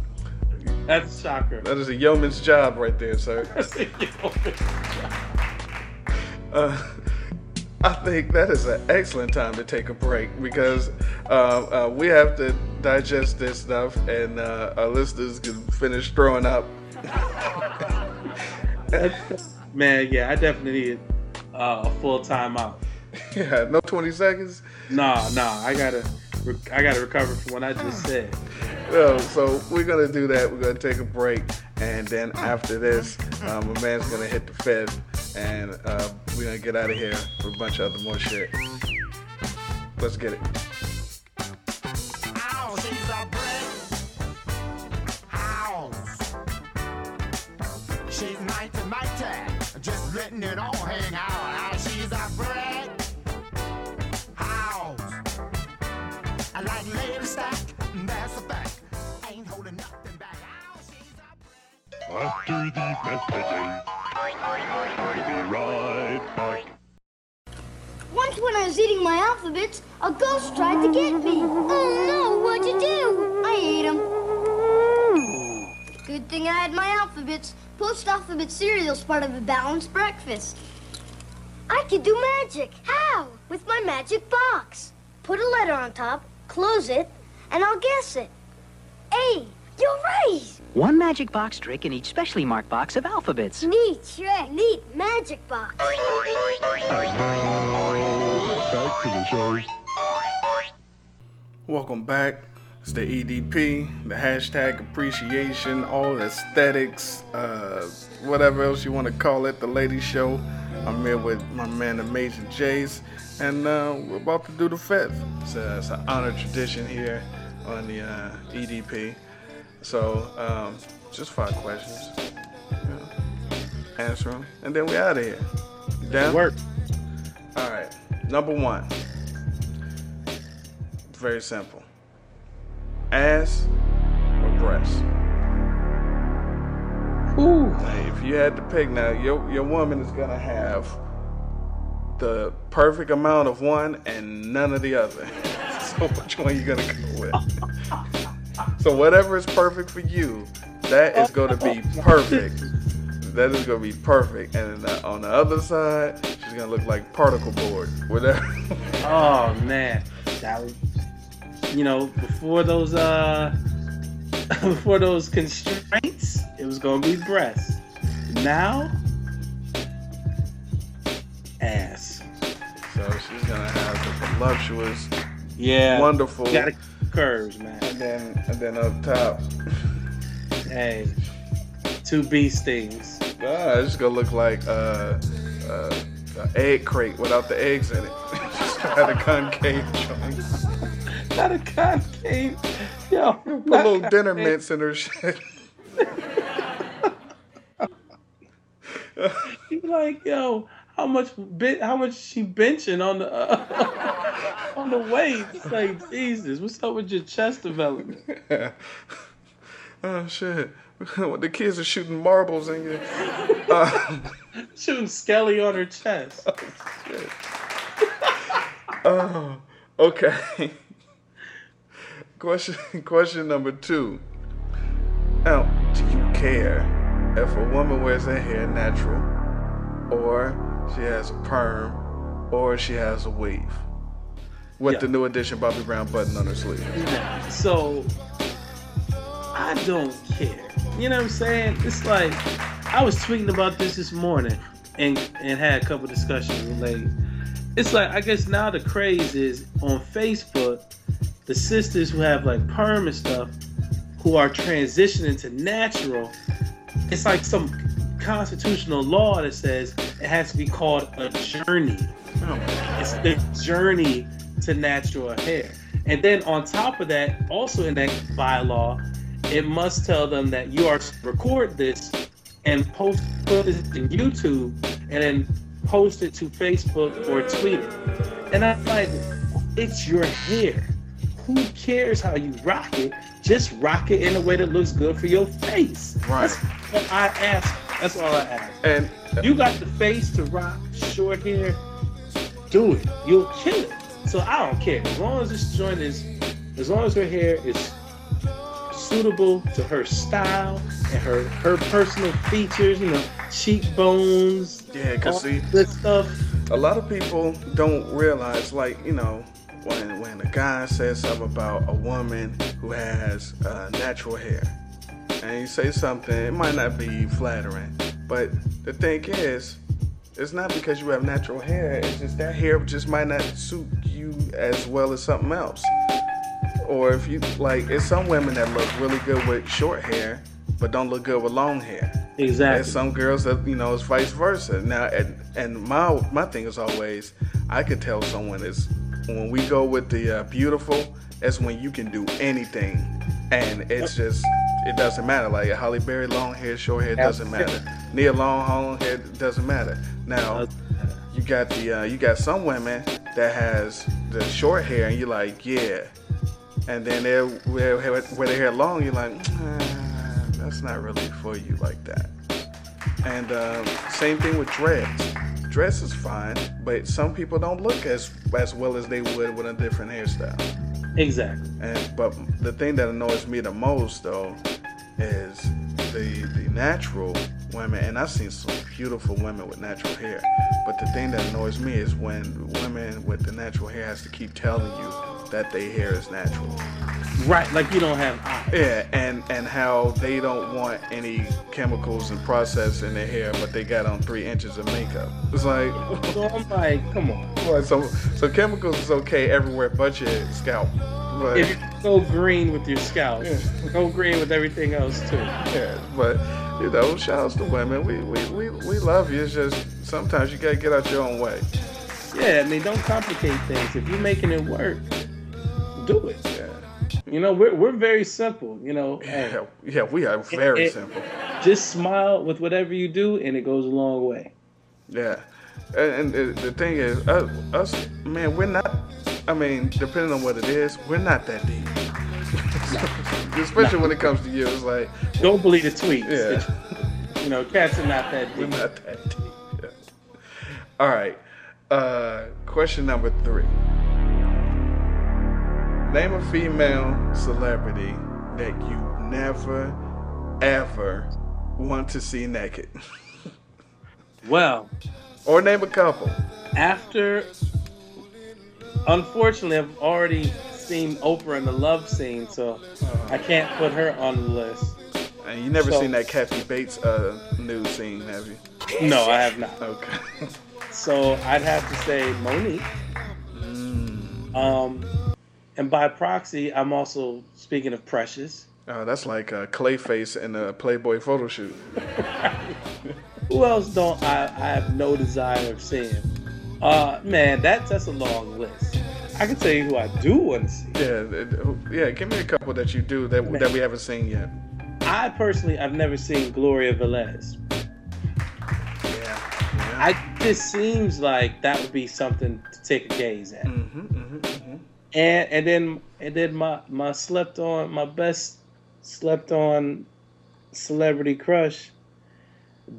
[SPEAKER 11] that's a shocker.
[SPEAKER 1] That is a yeoman's job right there, sir. (laughs) Uh, I think that is an excellent time to take a break because uh, uh, we have to digest this stuff, and uh, our listeners can finish throwing up. (laughs)
[SPEAKER 11] Man, yeah, I definitely need uh, a full time out. (laughs)
[SPEAKER 1] Yeah, no twenty seconds.
[SPEAKER 11] Nah, nah, I gotta, re- I gotta recover from what I just (sighs) said.
[SPEAKER 1] No, so we're gonna do that. We're gonna take a break, and then after this, um, my man's gonna hit the fifth, and uh, we're gonna get out of here for a bunch of other more shit. Let's get it.
[SPEAKER 4] Just letting it all hang out. How she's a bread house. I like lady stack, that's a fact. Ain't holding nothing back.
[SPEAKER 2] After the messages, we'll be right back.
[SPEAKER 14] Once when I was eating my alphabets, a ghost tried to get me. Oh no, what'd you do? I ate him. Good thing I had my alphabets. Post-alphabet cereal's part of a balanced breakfast. I could do magic. How? With my magic box. Put a letter on top, close it, and I'll guess it. A. You're right.
[SPEAKER 15] One magic box trick in each specially marked box of alphabets.
[SPEAKER 14] Neat trick. Neat magic box.
[SPEAKER 2] Back to the show.
[SPEAKER 1] Welcome back. It's the EDP, the hashtag appreciation, all aesthetics, uh, whatever else you want to call it, the lady show. I'm here with my man Amazing Jayce, and uh, we're about to do the fifth. It's, a, it's an honor tradition here on the uh, EDP. So, um, just five questions. Know, answer them, and then we're out of here. You down?
[SPEAKER 11] Work.
[SPEAKER 1] All right. Number one. Very simple. Ass or breast?
[SPEAKER 11] Ooh.
[SPEAKER 1] if you had to pick now, your your woman is gonna have the perfect amount of one and none of the other. (laughs) so which one are you gonna go with? (laughs) so whatever is perfect for you, that is gonna be perfect. That is gonna be perfect. And then on the other side, she's gonna look like particle board. Whatever.
[SPEAKER 11] Oh man, that was, you know, before those uh, (laughs) before those constraints, it was gonna be breast. Now, ass.
[SPEAKER 1] So she's gonna have the voluptuous,
[SPEAKER 11] Yeah,
[SPEAKER 1] wonderful,
[SPEAKER 11] Got curves, man.
[SPEAKER 1] and then and then up top,
[SPEAKER 11] Hey, two bee stings.
[SPEAKER 1] ah, it's gonna look like uh, uh, an egg crate without the eggs in it. (laughs) Just got (laughs) a concave joint.
[SPEAKER 11] Not a concave. Yo,
[SPEAKER 1] Put little dinner mints in her shit. (laughs)
[SPEAKER 11] be like, yo, how much bit? How much she benching on the uh, (laughs) on the weight? It's like Jesus, what's up with your chest development? (laughs)
[SPEAKER 1] oh shit! The kids are shooting marbles in you. Uh,
[SPEAKER 11] Shooting Skelly on her chest.
[SPEAKER 1] oh, okay. Question (laughs) question number two. Now, do you care if a woman wears her hair natural, or she has a perm, or she has a wave? With
[SPEAKER 11] Yeah.
[SPEAKER 1] the new edition Bobby Brown button on her sleeve.
[SPEAKER 11] So I don't care. You know what I'm saying? It's like I was tweeting about this this morning and and had a couple discussions with ladies. It's like I guess now the craze is on Facebook, the sisters who have like perm and stuff, who are transitioning to natural. It's like some constitutional law that says it has to be called a journey. Oh. It's the journey to natural hair. And then on top of that, also in that bylaw, it must tell them that you are to record this and post put this in YouTube and then post it to Facebook or Twitter. And I'm like, it's your hair. Who cares how you rock it? Just rock it in a way that looks good for your face.
[SPEAKER 1] Right.
[SPEAKER 11] That's I ask. That's all I ask.
[SPEAKER 1] And uh,
[SPEAKER 11] you got the face to rock short hair, do it. You'll kill it. So I don't care. As long as this joint is, as long as her hair is suitable to her style and her her personal features, you know, cheekbones,
[SPEAKER 1] Yeah, cause
[SPEAKER 11] all
[SPEAKER 1] see,
[SPEAKER 11] good stuff.
[SPEAKER 1] a lot of people don't realize, like you know, when when a guy says something about a woman who has uh, natural hair, and you say something, it might not be flattering, but the thing is, it's not because you have natural hair. It's just that hair just might not suit you as well as something else. Or if you like, it's some women that look really good with short hair, but don't look good with long hair.
[SPEAKER 11] Exactly.
[SPEAKER 1] There's some girls that you know it's vice versa. Now, and, and my my thing is always, I could tell someone is when we go with the uh, beautiful, that's when you can do anything, and it's just it doesn't matter. Like a Halle Berry, long hair, short hair, doesn't matter. Nia Long, long hair, doesn't matter. Now, you got the uh, you got some women that has the short hair, and you're like, yeah, and then they're where, where their hair long, you're like, "Ah, that's not really for you like that. And um, same thing with dreads. Dreads is fine, but some people don't look as as well as they would with a different hairstyle.
[SPEAKER 11] Exactly.
[SPEAKER 1] And but the thing that annoys me the most though is the the natural women, and I've seen some beautiful women with natural hair. But the thing that annoys me is when women with the natural hair has to keep telling you that their hair is natural.
[SPEAKER 11] Right, like you don't have eyes.
[SPEAKER 1] Yeah, and and how they don't want any chemicals and process in their hair, but they got on three inches of makeup. It's like, (laughs)
[SPEAKER 11] So I'm like, come on.
[SPEAKER 1] Well, so so chemicals is okay everywhere but your scalp. But
[SPEAKER 11] If you go green with your scalp, go green with everything else too.
[SPEAKER 1] yeah, but you know, shout outs to women. We we, we we love you. It's just sometimes you gotta get out your own way.
[SPEAKER 11] Yeah, I mean, don't complicate things. If you're making it work, do it.
[SPEAKER 1] Yeah.
[SPEAKER 11] You know, we're, we're very simple. You know,
[SPEAKER 1] Yeah, yeah, we are very
[SPEAKER 11] it-
[SPEAKER 1] simple.
[SPEAKER 11] just smile with whatever you do, and it goes a long way.
[SPEAKER 1] Yeah, and, and the, thing is, us, us, man, we're not. I mean, depending on what it is, we're not that deep. (laughs) Especially when it comes to you, it's like
[SPEAKER 11] Don't believe the tweets.
[SPEAKER 1] Yeah.
[SPEAKER 11] You know, cats are not that deep.
[SPEAKER 1] we're not that deep. Yeah. All right. Uh, question number three. Name a female celebrity that you never, ever want to see naked. (laughs)
[SPEAKER 11] Well,
[SPEAKER 1] or name a couple.
[SPEAKER 11] after, unfortunately, I've already seen Oprah in the love scene, so I can't put her on the list.
[SPEAKER 1] And you never
[SPEAKER 11] So-
[SPEAKER 1] seen that Kathy Bates uh, nude scene, have you?
[SPEAKER 11] No, I have not.
[SPEAKER 1] Okay. (laughs)
[SPEAKER 11] So I'd have to say Mo'Nique.
[SPEAKER 1] Mm.
[SPEAKER 11] Um, and by proxy, I'm also speaking of Precious.
[SPEAKER 1] Oh, that's like uh, Clayface in a Playboy photo shoot. (laughs)
[SPEAKER 11] Who else don't I, I have no desire of seeing? Uh, man, that's that's a long list. I can tell you who I do want to see.
[SPEAKER 1] Yeah, yeah. Give me a couple that you do that that we haven't seen yet.
[SPEAKER 11] I personally, I've never seen Gloria Velez. Yeah. I just seems like that would be something to take a gaze at.
[SPEAKER 1] Mm-hmm, mm-hmm, mm-hmm.
[SPEAKER 11] And and then and then my my slept on my best slept on celebrity crush,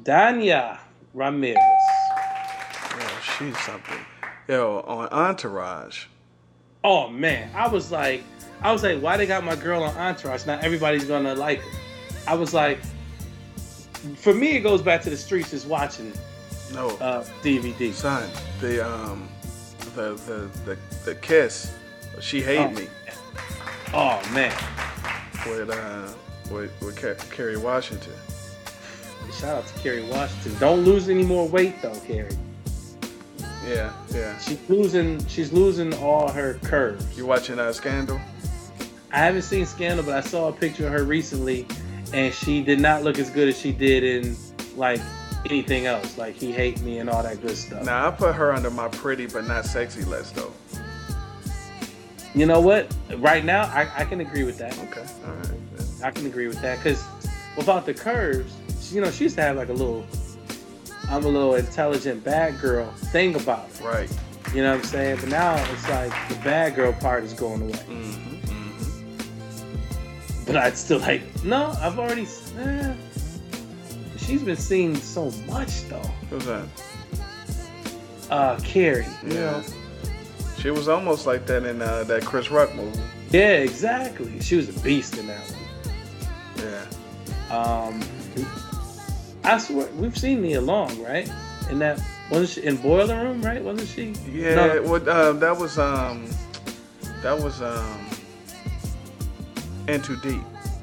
[SPEAKER 11] Dania Ramirez.
[SPEAKER 1] Oh, she's something. Yo, on Entourage.
[SPEAKER 11] Oh man, I was like, I was like, why they got my girl on Entourage? Now everybody's gonna like her. I was like, for me, it goes back to the streets just watching
[SPEAKER 1] No,
[SPEAKER 11] uh, DVD.
[SPEAKER 1] son, the um, the the the, the kiss. She hate
[SPEAKER 11] Oh.
[SPEAKER 1] me
[SPEAKER 11] Oh man,
[SPEAKER 1] with uh with with Kerry Washington.
[SPEAKER 11] shout out to Kerry Washington. Don't lose any more weight though, Kerry.
[SPEAKER 1] Yeah, yeah.
[SPEAKER 11] She's losing. She's losing all her curves.
[SPEAKER 1] You watching uh, Scandal?
[SPEAKER 11] I haven't seen Scandal, but I saw a picture of her recently, and she did not look as good as she did in like anything else. Like he hate me and all that good stuff.
[SPEAKER 1] Now I put her under my pretty but not sexy list though.
[SPEAKER 11] You know what? Right now, I, I can agree with that.
[SPEAKER 1] Okay, all right.
[SPEAKER 11] I can agree with that because without the curves, you know, she used to have like a little, I'm a little intelligent bad girl thing about it.
[SPEAKER 1] Right.
[SPEAKER 11] You know what I'm saying? But now it's like the bad girl part is going away.
[SPEAKER 1] Mm-hmm,
[SPEAKER 11] But I'd still like, no, I've already, eh, she's been seen so much though.
[SPEAKER 1] Who's that?
[SPEAKER 11] Uh, Kerry. you
[SPEAKER 1] Yeah.
[SPEAKER 11] know?
[SPEAKER 1] She was almost like that in uh, that Chris Rock movie.
[SPEAKER 11] Yeah, exactly. She was a beast in that one.
[SPEAKER 1] Yeah.
[SPEAKER 11] Um, I swear we've seen Nia Long, right? In that wasn't she in Boiler Room, right? Wasn't she?
[SPEAKER 1] Yeah.
[SPEAKER 11] No,
[SPEAKER 1] What? Um, that was um, that was um, In Too Deep.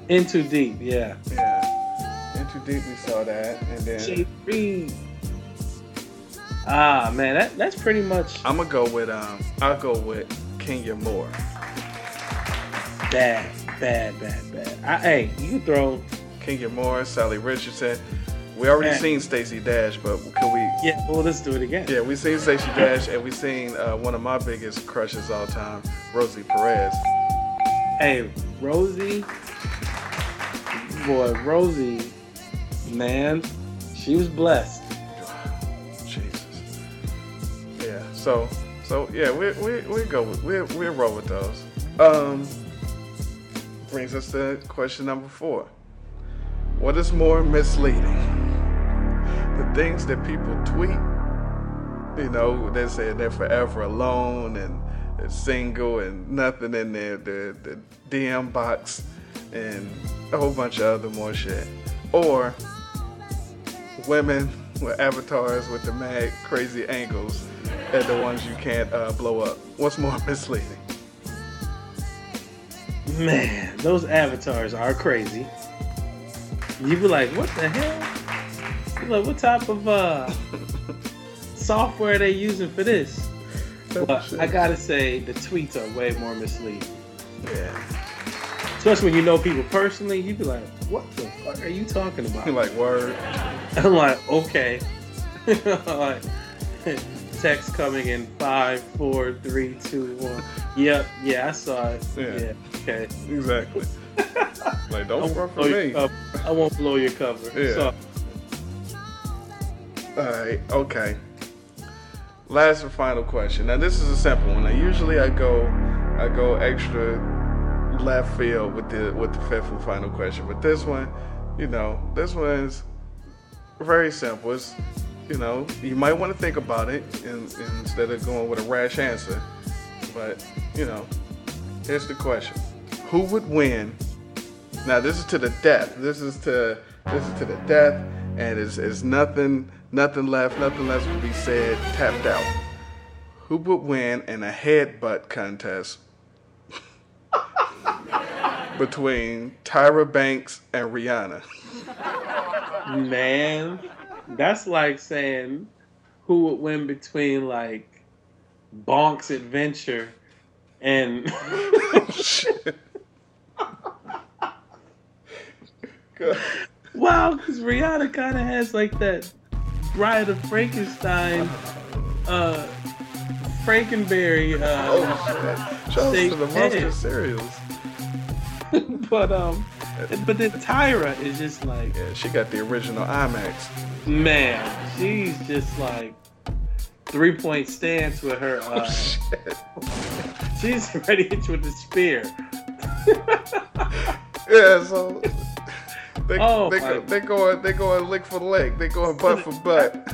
[SPEAKER 11] In Too Deep, yeah.
[SPEAKER 1] Yeah. In Too Deep, we saw that, and then
[SPEAKER 11] She Reed. Ah man, that, that's pretty much
[SPEAKER 1] I'm gonna go with um, I'll go with Kenya Moore.
[SPEAKER 11] bad, bad, bad, bad. I, hey, you throw.
[SPEAKER 1] Kenya Moore, Salli Richardson. We already
[SPEAKER 11] Man.
[SPEAKER 1] seen Stacey Dash, but can we?
[SPEAKER 11] Yeah, well, let's do it again.
[SPEAKER 1] Yeah, we seen Stacey Dash, and we seen uh, one of my biggest crushes all time, Rosie Perez.
[SPEAKER 11] Hey, Rosie, boy, Rosie, man, she was blessed.
[SPEAKER 1] So, so yeah, we we we go we we roll with those. Um, brings us to question number four. What is more misleading? The things that people tweet, you know, they say they're forever alone and single and nothing in their the, the DM box and a whole bunch of other more shit. Or women with avatars with the mad crazy angles and the ones you can't uh, blow up. What's more (laughs) misleading?
[SPEAKER 11] Man, those avatars are crazy. You be like, what the hell? You like, what type of uh (laughs) software are they using for this? But I gotta say, the tweets are way more misleading.
[SPEAKER 1] Yeah.
[SPEAKER 11] Especially when you know people personally, you'd be like, what the fuck are you talking about?
[SPEAKER 1] like, word. (laughs)
[SPEAKER 11] I'm like, okay. like, text coming in five, four, three, two, one. Yep, yeah, I saw it.
[SPEAKER 1] Yeah.
[SPEAKER 11] Yeah, okay.
[SPEAKER 1] Exactly. (laughs) like, don't
[SPEAKER 11] won't
[SPEAKER 1] for me.
[SPEAKER 11] I won't blow your cover.
[SPEAKER 1] Yeah.
[SPEAKER 11] So,
[SPEAKER 1] All right, okay. Last and final question. Now this is a simple one. Now usually I go, I go extra left field with the with the fifth and final question, but this one, you know, this one's very simple. It's, you know, you might want to think about it in, instead of going with a rash answer. But you know, here's the question: Who would win? Now this is to the death. This is to this is to the death, and it's, it's nothing nothing left. Nothing left to be said. Tapped out. Who would win in a headbutt contest (laughs) between Tyra Banks and Rihanna?
[SPEAKER 11] man, that's like saying who would win between like Bonk's Adventure and. (laughs) wow, because Rihanna kind of has like that Bride of Frankenstein, uh, Frankenberry. Uh,
[SPEAKER 1] Oh, shit. Shout out to the monster cereals. (laughs)
[SPEAKER 11] but um, but then Tyra is just like
[SPEAKER 1] Yeah, she got the original IMAX.
[SPEAKER 11] man, she's just like three point stance with her. Uh, shit she's ready to hit you with the spear. (laughs)
[SPEAKER 1] Yeah, so they
[SPEAKER 11] Oh,
[SPEAKER 1] they, go, they going they going lick for leg. They going butt for butt.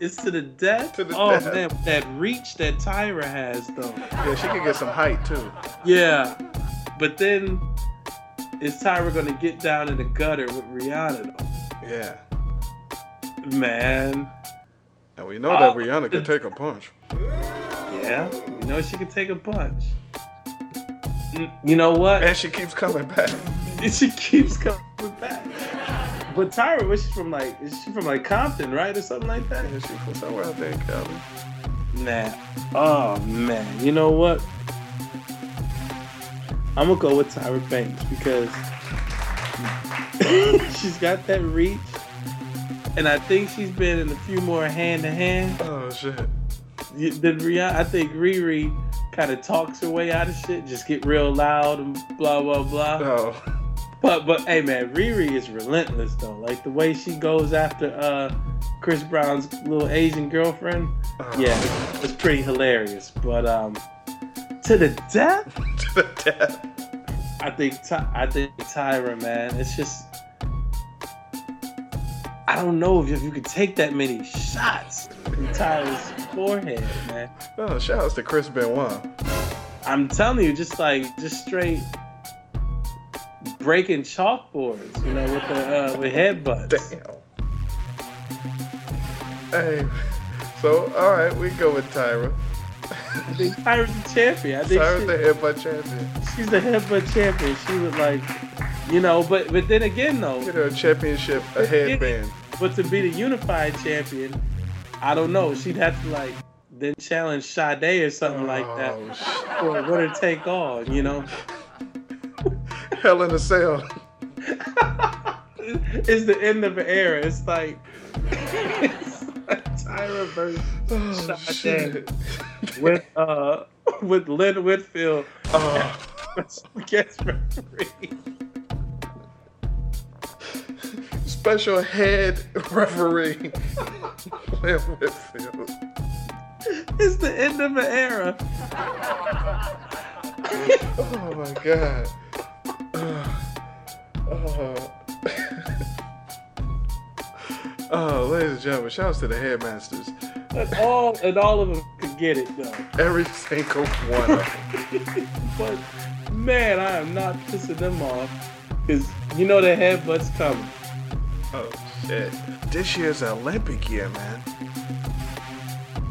[SPEAKER 11] It's to the death.
[SPEAKER 1] To the
[SPEAKER 11] oh
[SPEAKER 1] death.
[SPEAKER 11] man, that reach that Tyra has though.
[SPEAKER 1] Yeah, she can get some height too.
[SPEAKER 11] Yeah, but then is Tyra gonna get down in the gutter with Rihanna though?
[SPEAKER 1] Yeah.
[SPEAKER 11] Man,
[SPEAKER 1] And we know that
[SPEAKER 11] Oh.
[SPEAKER 1] Rihanna can take a punch.
[SPEAKER 11] yeah, you know she can take a punch. Mm, You know what?
[SPEAKER 1] And she keeps coming back.
[SPEAKER 11] And (laughs) she keeps coming back. But Tyra, was she from? Like, is she from like Compton, right, or something like that?
[SPEAKER 1] Yeah, she from somewhere out there in Cali.
[SPEAKER 11] Nah. Oh man, you know what? I'm gonna go with Tyra Banks because (laughs) she's got that reach, and I think she's been in a few more hand to hand.
[SPEAKER 1] Oh shit.
[SPEAKER 11] Than Rihanna. I think Riri kind of talks her way out of shit, just get real loud and blah blah blah.
[SPEAKER 1] Oh.
[SPEAKER 11] But but hey man, Riri is relentless though. Like the way she goes after uh Chris Brown's little Asian girlfriend. Yeah, it's, it's pretty hilarious. But um to the death? (laughs)
[SPEAKER 1] to the death.
[SPEAKER 11] I think Ty- I think Tyra, man, it's just I don't know if you could take that many shots from Tyra's forehead, man.
[SPEAKER 1] Oh, shout outs to Chris Benoit.
[SPEAKER 11] I'm telling you, just like just straight breaking chalkboards, you know, with the uh, with headbutts.
[SPEAKER 1] Damn. Hey. So all right, we go with Tyra.
[SPEAKER 11] I think Tyra's the champion. I think
[SPEAKER 1] Tyra's
[SPEAKER 11] she-
[SPEAKER 1] the headbutt champion.
[SPEAKER 11] she's the headbutt champion. She was like, you know, but but then again though,
[SPEAKER 1] Get her a championship, a headband.
[SPEAKER 11] but to be the unified champion, I don't know. She'd have to like then challenge Sade or something like that for a winner take all. You know, (laughs)
[SPEAKER 1] Hell in a cell. (laughs)
[SPEAKER 11] it's the end of an era. It's like, it's (laughs) like Tyra versus
[SPEAKER 1] Oh,
[SPEAKER 11] Sade (sighs) with uh with Lynn Whitfield. (laughs) Guest referee.
[SPEAKER 1] Special head referee. (laughs) Lynn Whitfield.
[SPEAKER 11] It's the end of an era. (laughs)
[SPEAKER 1] Oh my god. Oh. (sighs) oh, ladies and gentlemen, shouts to the headmasters.
[SPEAKER 11] And all and all of them could get it though.
[SPEAKER 1] Every single one of them. (laughs)
[SPEAKER 11] but man, I am not pissing them off because you know the headbutt's coming.
[SPEAKER 1] Oh shit. This year's Olympic year, man.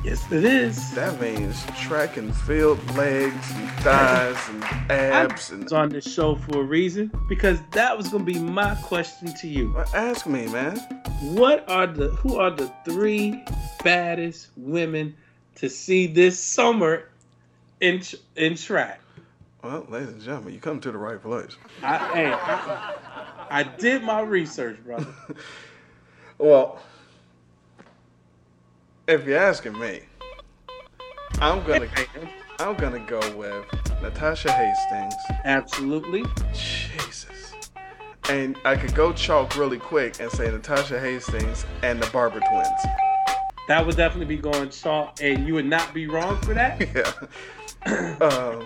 [SPEAKER 11] Yes, it is.
[SPEAKER 1] That means track and field, legs and thighs and abs
[SPEAKER 11] I
[SPEAKER 1] and
[SPEAKER 11] on this show for a reason because that was gonna be my question to you.
[SPEAKER 1] ask me, man.
[SPEAKER 11] What are the who are the three baddest women to see this summer in in track?
[SPEAKER 1] Well, ladies and gentlemen, you come to the right place.
[SPEAKER 11] I, hey, I, I did my research, brother. (laughs)
[SPEAKER 1] Well, if you're asking me, I'm gonna I'm gonna go with Natasha Hastings.
[SPEAKER 11] Absolutely.
[SPEAKER 1] Jesus. And I could go chalk really quick and say Natasha Hastings and the Barber twins.
[SPEAKER 11] That would definitely be going chalk, and you would not be wrong for that. (laughs)
[SPEAKER 1] yeah. (clears throat) um,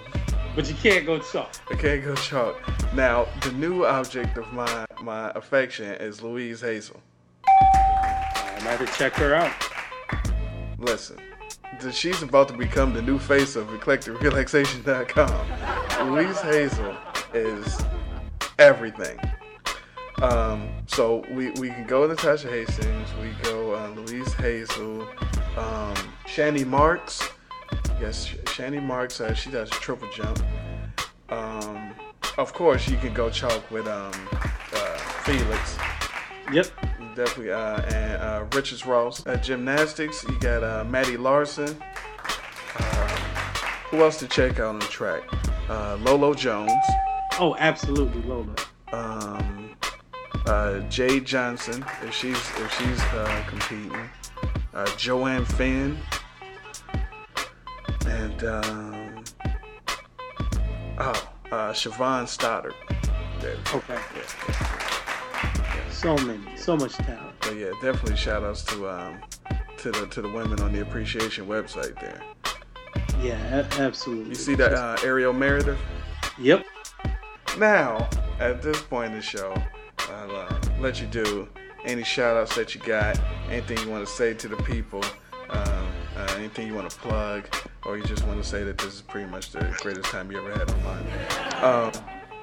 [SPEAKER 11] but you can't go chalk.
[SPEAKER 1] I can't go chalk. Now, the new object of my my affection is Louise Hazel.
[SPEAKER 11] I might have check her out.
[SPEAKER 1] Listen, she's about to become the new face of eclecticrelaxation.com. Louise Hazel is everything. Um, so we, we can go Natasha Hastings, we go uh, Louise Hazel, um, Shani Marks. Yes, Sh- Shani Marks, uh, she does triple jump. Um, of course, you can go chalk with um, uh, Felix.
[SPEAKER 11] Yep.
[SPEAKER 1] Definitely. Uh, and uh, Richards Ross. Uh, gymnastics, you got uh, Mattie Larson. Uh, who else to check out on the track? Uh, Lolo Jones.
[SPEAKER 11] Oh, absolutely, Lolo.
[SPEAKER 1] Um, uh, Jade Johnson, if she's if she's uh, competing. Uh, Joanne Finn. And um, oh, uh, Siobhan Stoddard.
[SPEAKER 11] Okay. So many, so much talent.
[SPEAKER 1] But yeah, definitely shout outs to um to the to the women on the appreciation website there.
[SPEAKER 11] Yeah, a- absolutely.
[SPEAKER 1] You see that uh, Ariel Meredith?
[SPEAKER 11] Yep.
[SPEAKER 1] Now, at this point in the show, I'll uh, let you do any shout outs that you got, anything you want to say to the people, um, uh, anything you want to plug, or you just want to say that this is pretty much the greatest time you ever had online. Um,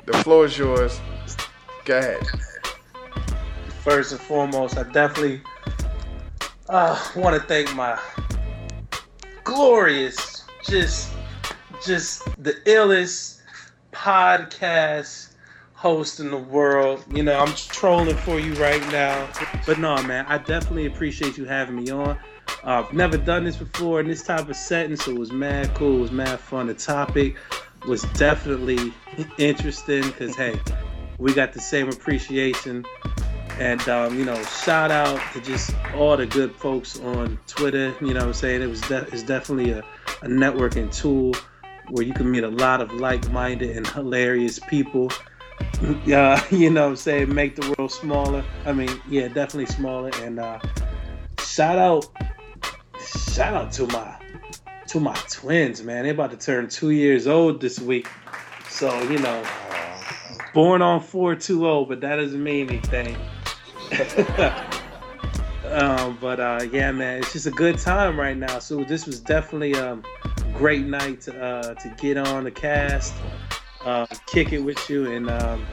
[SPEAKER 1] the floor is yours. Go ahead.
[SPEAKER 11] First and foremost, I definitely uh, want to thank my glorious, just, just the illest podcast host in the world. You know, I'm trolling for you right now, but no, man, I definitely appreciate you having me on. Uh, I've never done this before in this type of setting, so it was mad cool. It was mad fun. The topic was definitely interesting because hey, we got the same appreciation. And um, you know, shout out to just all the good folks on Twitter. You know, what I'm saying it was de- it's definitely a, a networking tool where you can meet a lot of like-minded and hilarious people. (laughs) Yeah, (laughs) you know, what I'm saying make the world smaller. I mean, yeah, definitely smaller. And uh, shout out, shout out to my to my twins, man. They're about to turn two years old this week. So you know, born on four two zero, but that doesn't mean anything. (laughs) um, but uh, yeah, man, it's just a good time right now. So this was definitely a great night to, uh, to get on the cast, uh, kick it with you, and um,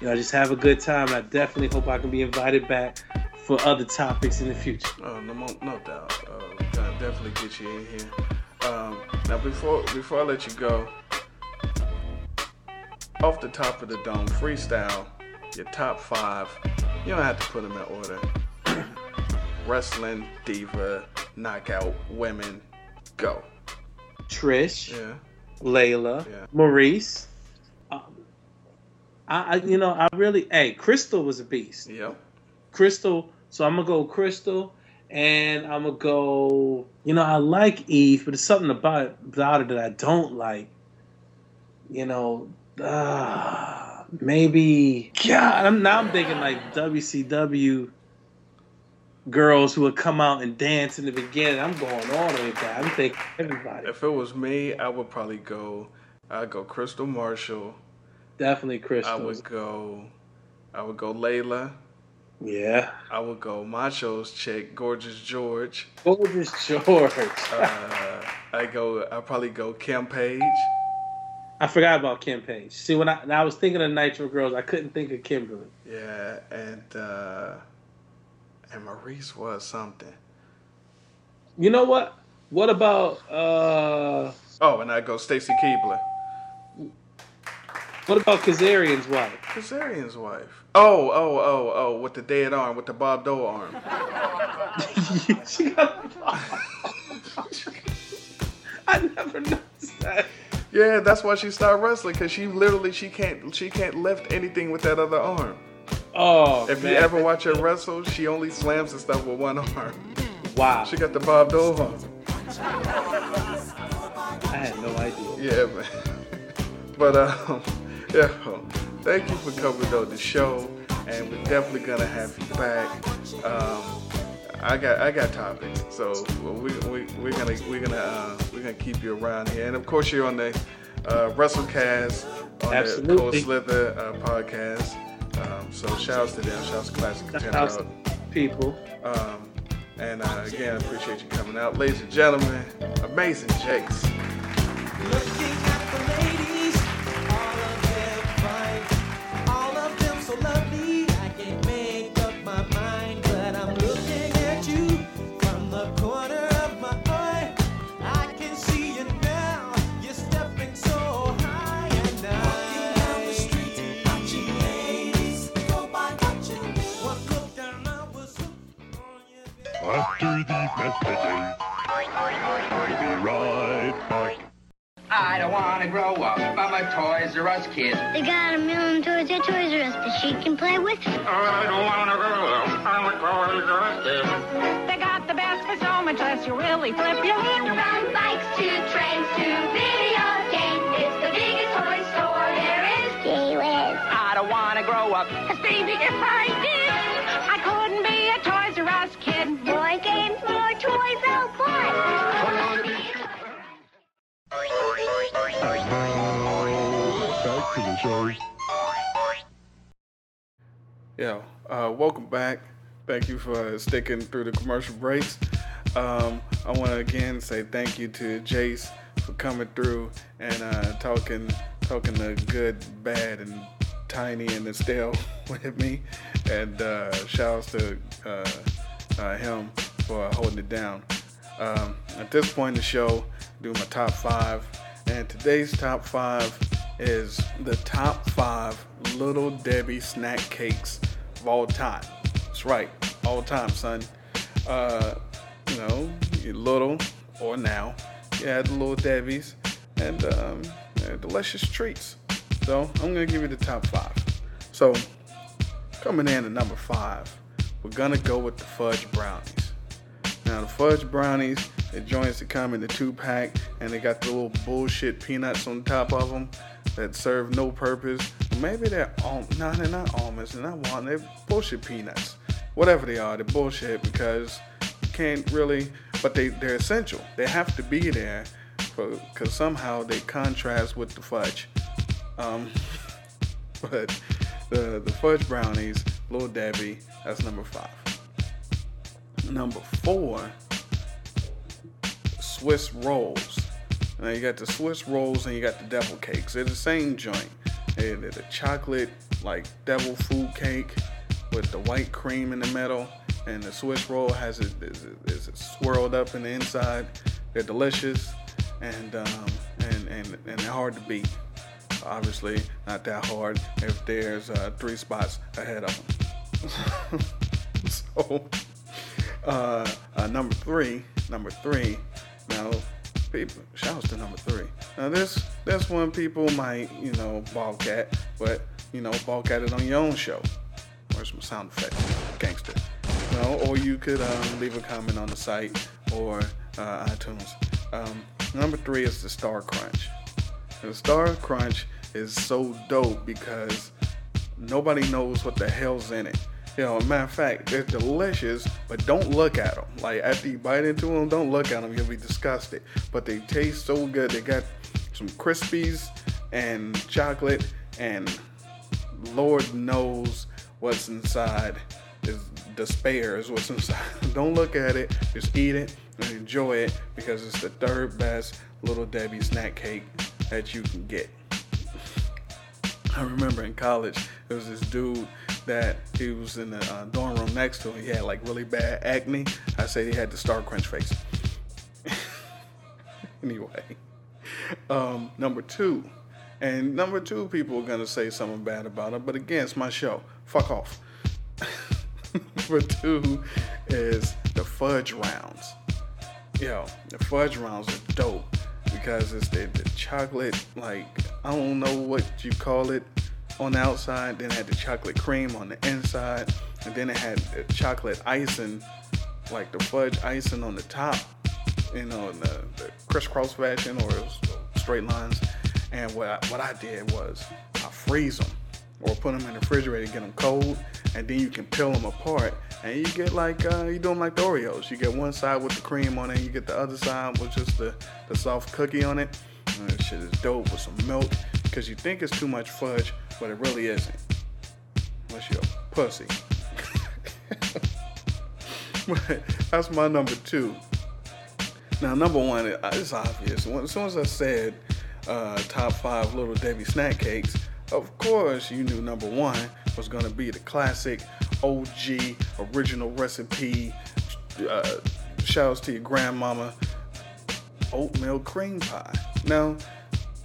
[SPEAKER 11] you know just have a good time. I definitely hope I can be invited back for other topics in the future.
[SPEAKER 1] Oh, no, no doubt. Uh, gonna definitely get you in here. Um, now, before before I let you go, off the top of the dome, freestyle your top five. You don't have to put them in order. (clears throat) Wrestling diva, knockout women, go.
[SPEAKER 11] Trish,
[SPEAKER 1] Yeah.
[SPEAKER 11] Layla,
[SPEAKER 1] Yeah.
[SPEAKER 11] Maryse. Um, I, I, you know, I really, hey, Kristal was a beast.
[SPEAKER 1] Yep.
[SPEAKER 11] Kristal. So I'm gonna go Kristal, and I'm gonna go. You know, I like Eve, but it's something about about her that I don't like. You know, uh, maybe God. I'm now I'm thinking like WCW girls who would come out and dance in the beginning. I'm going all the way back. I'm thinking everybody.
[SPEAKER 1] If it was me, I would probably go. I'd go Kristal Marshall.
[SPEAKER 11] Definitely Kristal.
[SPEAKER 1] I would go. I would go Layla.
[SPEAKER 11] Yeah.
[SPEAKER 1] I would go Macho's chick, Gorgeous George.
[SPEAKER 11] Gorgeous George.
[SPEAKER 1] uh, I go. I probably go Kim Page.
[SPEAKER 11] I forgot about Kim Page. See, when I, when I was thinking of Nitro Girls, I couldn't think of Kimberly.
[SPEAKER 1] Yeah, and uh, and Maryse was something.
[SPEAKER 11] You know what? What about uh
[SPEAKER 1] Oh, and I go Stacy Keibler.
[SPEAKER 11] what about Kazarian's wife?
[SPEAKER 1] Kazarian's wife. Oh, oh, oh, oh, with the dead arm, with the Bob Dole arm.
[SPEAKER 11] she (laughs) (laughs) got I never noticed that.
[SPEAKER 1] Yeah, that's why she started wrestling because she literally she can't she can't lift anything with that other arm.
[SPEAKER 11] Oh,
[SPEAKER 1] If
[SPEAKER 11] man.
[SPEAKER 1] you ever watch her wrestle, she only slams and stuff with one arm.
[SPEAKER 11] Wow.
[SPEAKER 1] She got the Bob Dole arm.
[SPEAKER 11] I had no idea.
[SPEAKER 1] Yeah, man. (laughs) But um, yeah, thank you for coming on the show, and we're definitely gonna have you back. Um, I got I got topics, so we we we're gonna we're gonna uh, we're gonna keep you around here, and of course you're on the uh, WrestleCast on the
[SPEAKER 11] Absolutely.
[SPEAKER 1] Cold Slither uh, podcast. Um, so shouts to them, shouts to Classic Contender.
[SPEAKER 11] People.
[SPEAKER 1] Um, and uh, again, I appreciate you coming out, ladies and gentlemen. Amazing
[SPEAKER 16] Jayce.
[SPEAKER 2] After the messages, we'll be right back.
[SPEAKER 17] I don't want to grow up. I'm a Toys R Us kid.
[SPEAKER 14] They got a million toys at Toys R Us that she can play with.
[SPEAKER 17] Oh, I don't want to grow up. I'm a Toys R Us kid.
[SPEAKER 18] They got the best for so much less you really flip your head.
[SPEAKER 7] From bikes to trains to video games, it's the biggest toy store there is. Gee whiz.
[SPEAKER 18] I don't want to grow up. 'Cause baby, if I did, house, kid.
[SPEAKER 14] More games, more toys,
[SPEAKER 2] oh
[SPEAKER 1] boy! Yeah, uh, welcome back. Thank you for sticking through the commercial breaks. Um, I want to again say thank you to Jayce for coming through and uh, talking, talking the good, bad, and tiny and the stale (laughs) with me. And uh, shouts to uh, uh, him for holding it down. Um, at this point in the show, do my top five. And today's top five is the top five Little Debbie snack cakes of all time. That's right, all time, son. Uh, you know, little or now, you had the Little Debbie's and um, delicious treats. So I'm gonna give you the top five. So coming in at number five, we're gonna go with the fudge brownies. Now the fudge brownies, the joints that come in the two pack, and they got the little bullshit peanuts on top of them that serve no purpose. Maybe they're al- no, they're not almonds, they're not walnut, they're bullshit peanuts. Whatever they are, they're bullshit because you can't really, but they they're essential. They have to be there because somehow they contrast with the fudge. Um, (laughs) but the the fudge brownies, Little Debbie, that's number five. Number four, Swiss rolls. Now you got the Swiss rolls and you got the devil cakes. They're the same joint. They're, they're the chocolate like devil food cake with the white cream in the middle, and the Swiss roll has it is, swirled up in the inside. They're delicious and um, and and and hard to beat. Obviously, not that hard if there's uh, three spots ahead of them. (laughs) so, uh, uh, number three, number three. Now, people, shouts to number three. Now, this this one people might you know balk at, but you know balk at it on your own show. Where's some sound effects, gangster? Know, or you could um, leave a comment on the site or uh, iTunes. Um, number three is the Star Crunch. The Star Crunch is so dope because nobody knows what the hell's in it. You know, matter of fact, they're delicious, but don't look at them. Like after you bite into them, don't look at them. You'll be disgusted. But they taste so good. They got some crispies and chocolate, and Lord knows what's inside. Is despair is what's inside. (laughs) don't look at it. Just eat it and enjoy it because it's the third best Little Debbie snack cake that you can get. I remember in college, there was this dude that he was in the uh, dorm room next to him. He had like really bad acne. I said he had the Star Crunch face. (laughs) anyway, um, number two, and number two, people are gonna say something bad about it, but again, it's my show. Fuck off. (laughs) number two is the fudge rounds. Yo, the fudge rounds are dope because it's the, the chocolate, like, I don't know what you call it on the outside, then it had the chocolate cream on the inside, and then it had the chocolate icing, like the fudge icing on the top, you know, in the, the crisscross fashion or straight lines. And what I, what I did was I freeze them or put them in the refrigerator, get them cold, and then you can peel them apart, and you get like uh, you do them like the Oreos. You get one side with the cream on it, and you get the other side with just the, the soft cookie on it. And that shit is dope with some milk, because you think it's too much fudge, but it really isn't. Unless you're a pussy. (laughs) that's my number two. Now, number one, it- it's obvious. As soon as I said uh, top five Little Debbie snack cakes, of course you knew number one was going to be the classic OG original recipe. Uh, shouts to your grandmama, oatmeal cream pie. Now,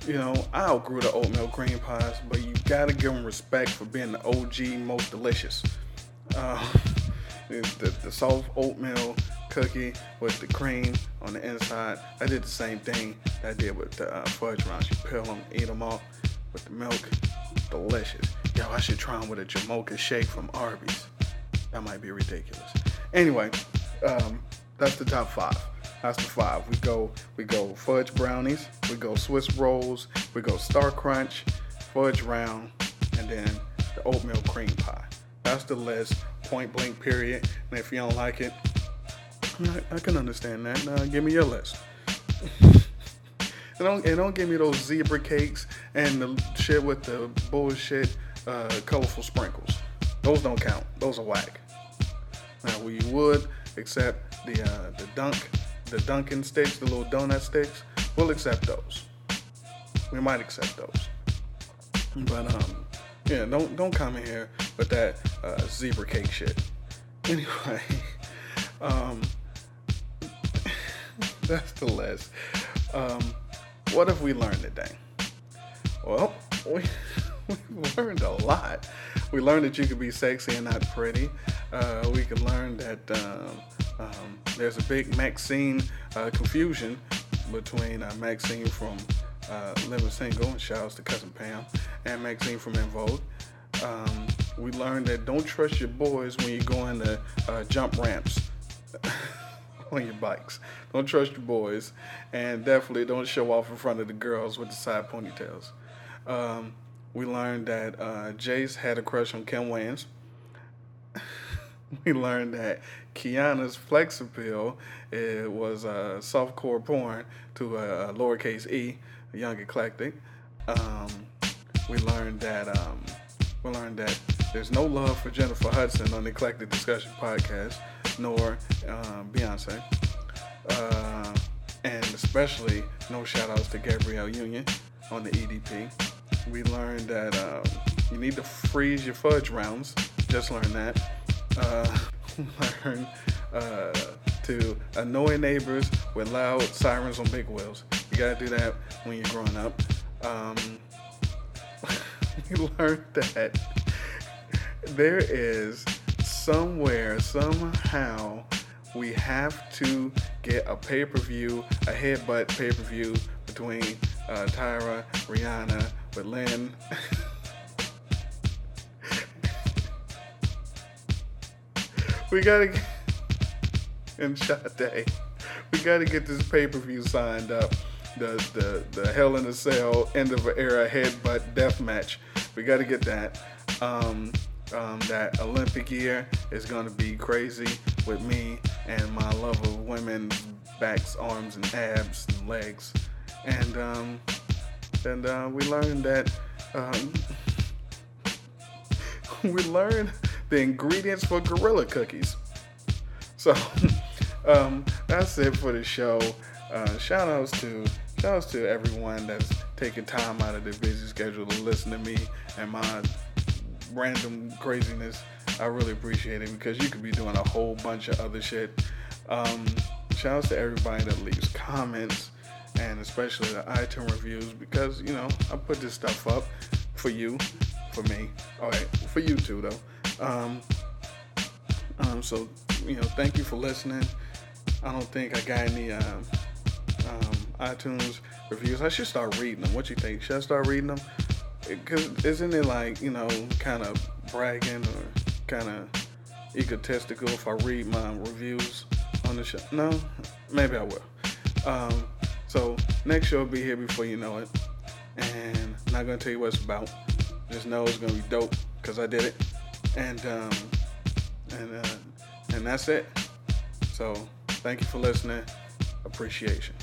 [SPEAKER 1] you know, I outgrew the oatmeal cream pies, but you gotta give them respect for being the OG most delicious. Uh, (laughs) the, the, soft oatmeal cookie with the cream on the inside. I did the same thing I did with the uh, fudge rounds. You peel them, eat them all with the milk. Delicious. Yo, I should try them with a Jamocha shake from Arby's. That might be ridiculous. Anyway, um, that's the top five. That's the five. We go, we go fudge brownies, we go Swiss rolls, we go Star Crunch, fudge round, and then the oatmeal cream pie. That's the list. Point blank. Period. And if you don't like it, I, I can understand that. Now give me your list. (laughs) And don't, and don't give me those zebra cakes and the shit with the bullshit uh, colorful sprinkles. Those don't count. Those are whack. Now we would accept the uh, the dunk, the Dunkin' sticks, the little donut sticks. We'll accept those. We might accept those. But um, yeah, don't don't come in here with that uh, zebra cake shit. (laughs) Anyway, um, (laughs) that's the list. Um, what have we learned today? Well, (laughs) we we learned a lot. We learned that you can be sexy and not pretty. Uh, we can learn that um, um, there's a big Maxine uh, confusion between uh, Maxine from uh, Living Single, and shouts to cousin Pam, and Maxine from En Vogue. Um, we learned that don't trust your boys when you're going to uh, jump ramps (laughs) (laughs) on your bikes. Don't trust your boys, and definitely don't show off in front of the girls with the side ponytails. Um, we learned that uh, Jayce had a crush on Kim Wayans. (laughs) we learned that Kiana's flex appeal it was uh, softcore porn to a, lowercase e, young eclectik. Um, we learned that um, we learned that there's no love for Jennifer Hudson on the Eclectik Discussion podcast, nor um, Beyonce, uh, and especially no shout outs to Gabrielle Union on the EDP. We learned that um, you need to freeze your fudge rounds. Just learned that. Uh, (laughs) learned uh, to annoy neighbors with loud sirens on big wheels. You gotta do that when you're growing up. Um, (laughs) we learned that (laughs) there is somewhere, somehow, we have to get a pay per view, a headbutt pay per view between uh, Tyra, Rihanna, with Lynn. (laughs) we gotta get, and Sade, we gotta get this pay per view signed up. The, the the Hell in a Cell end of an era headbutt death match. We got to get that. Um, um, that Olympic year is going to be crazy with me and my love of women, backs, arms, and abs and legs. And um, and uh, we learned that um, (laughs) we learned the ingredients for gorilla cookies. So (laughs) um, that's it for the show. Uh, shout outs to shout outs to everyone that's taking time out of their busy schedule to listen to me and my random craziness. I really appreciate it because you could be doing a whole bunch of other shit. Um, shout outs to everybody that leaves comments and especially the iTunes reviews because you know I put this stuff up for you, for me, all right, for you too though. Um, um, so you know, thank you for listening. I don't think I got any um, um, iTunes reviews. I should start reading them. What you think? Should I start reading them? Because isn't it like you know, kind of bragging or kind of egotistical if I read my reviews on the show? No, maybe I will. Um, so next show will be here before you know it, and I'm not gonna tell you what it's about. Just know it's gonna be dope because I did it, and um, and uh, and that's it. So thank you for listening. Appreciation.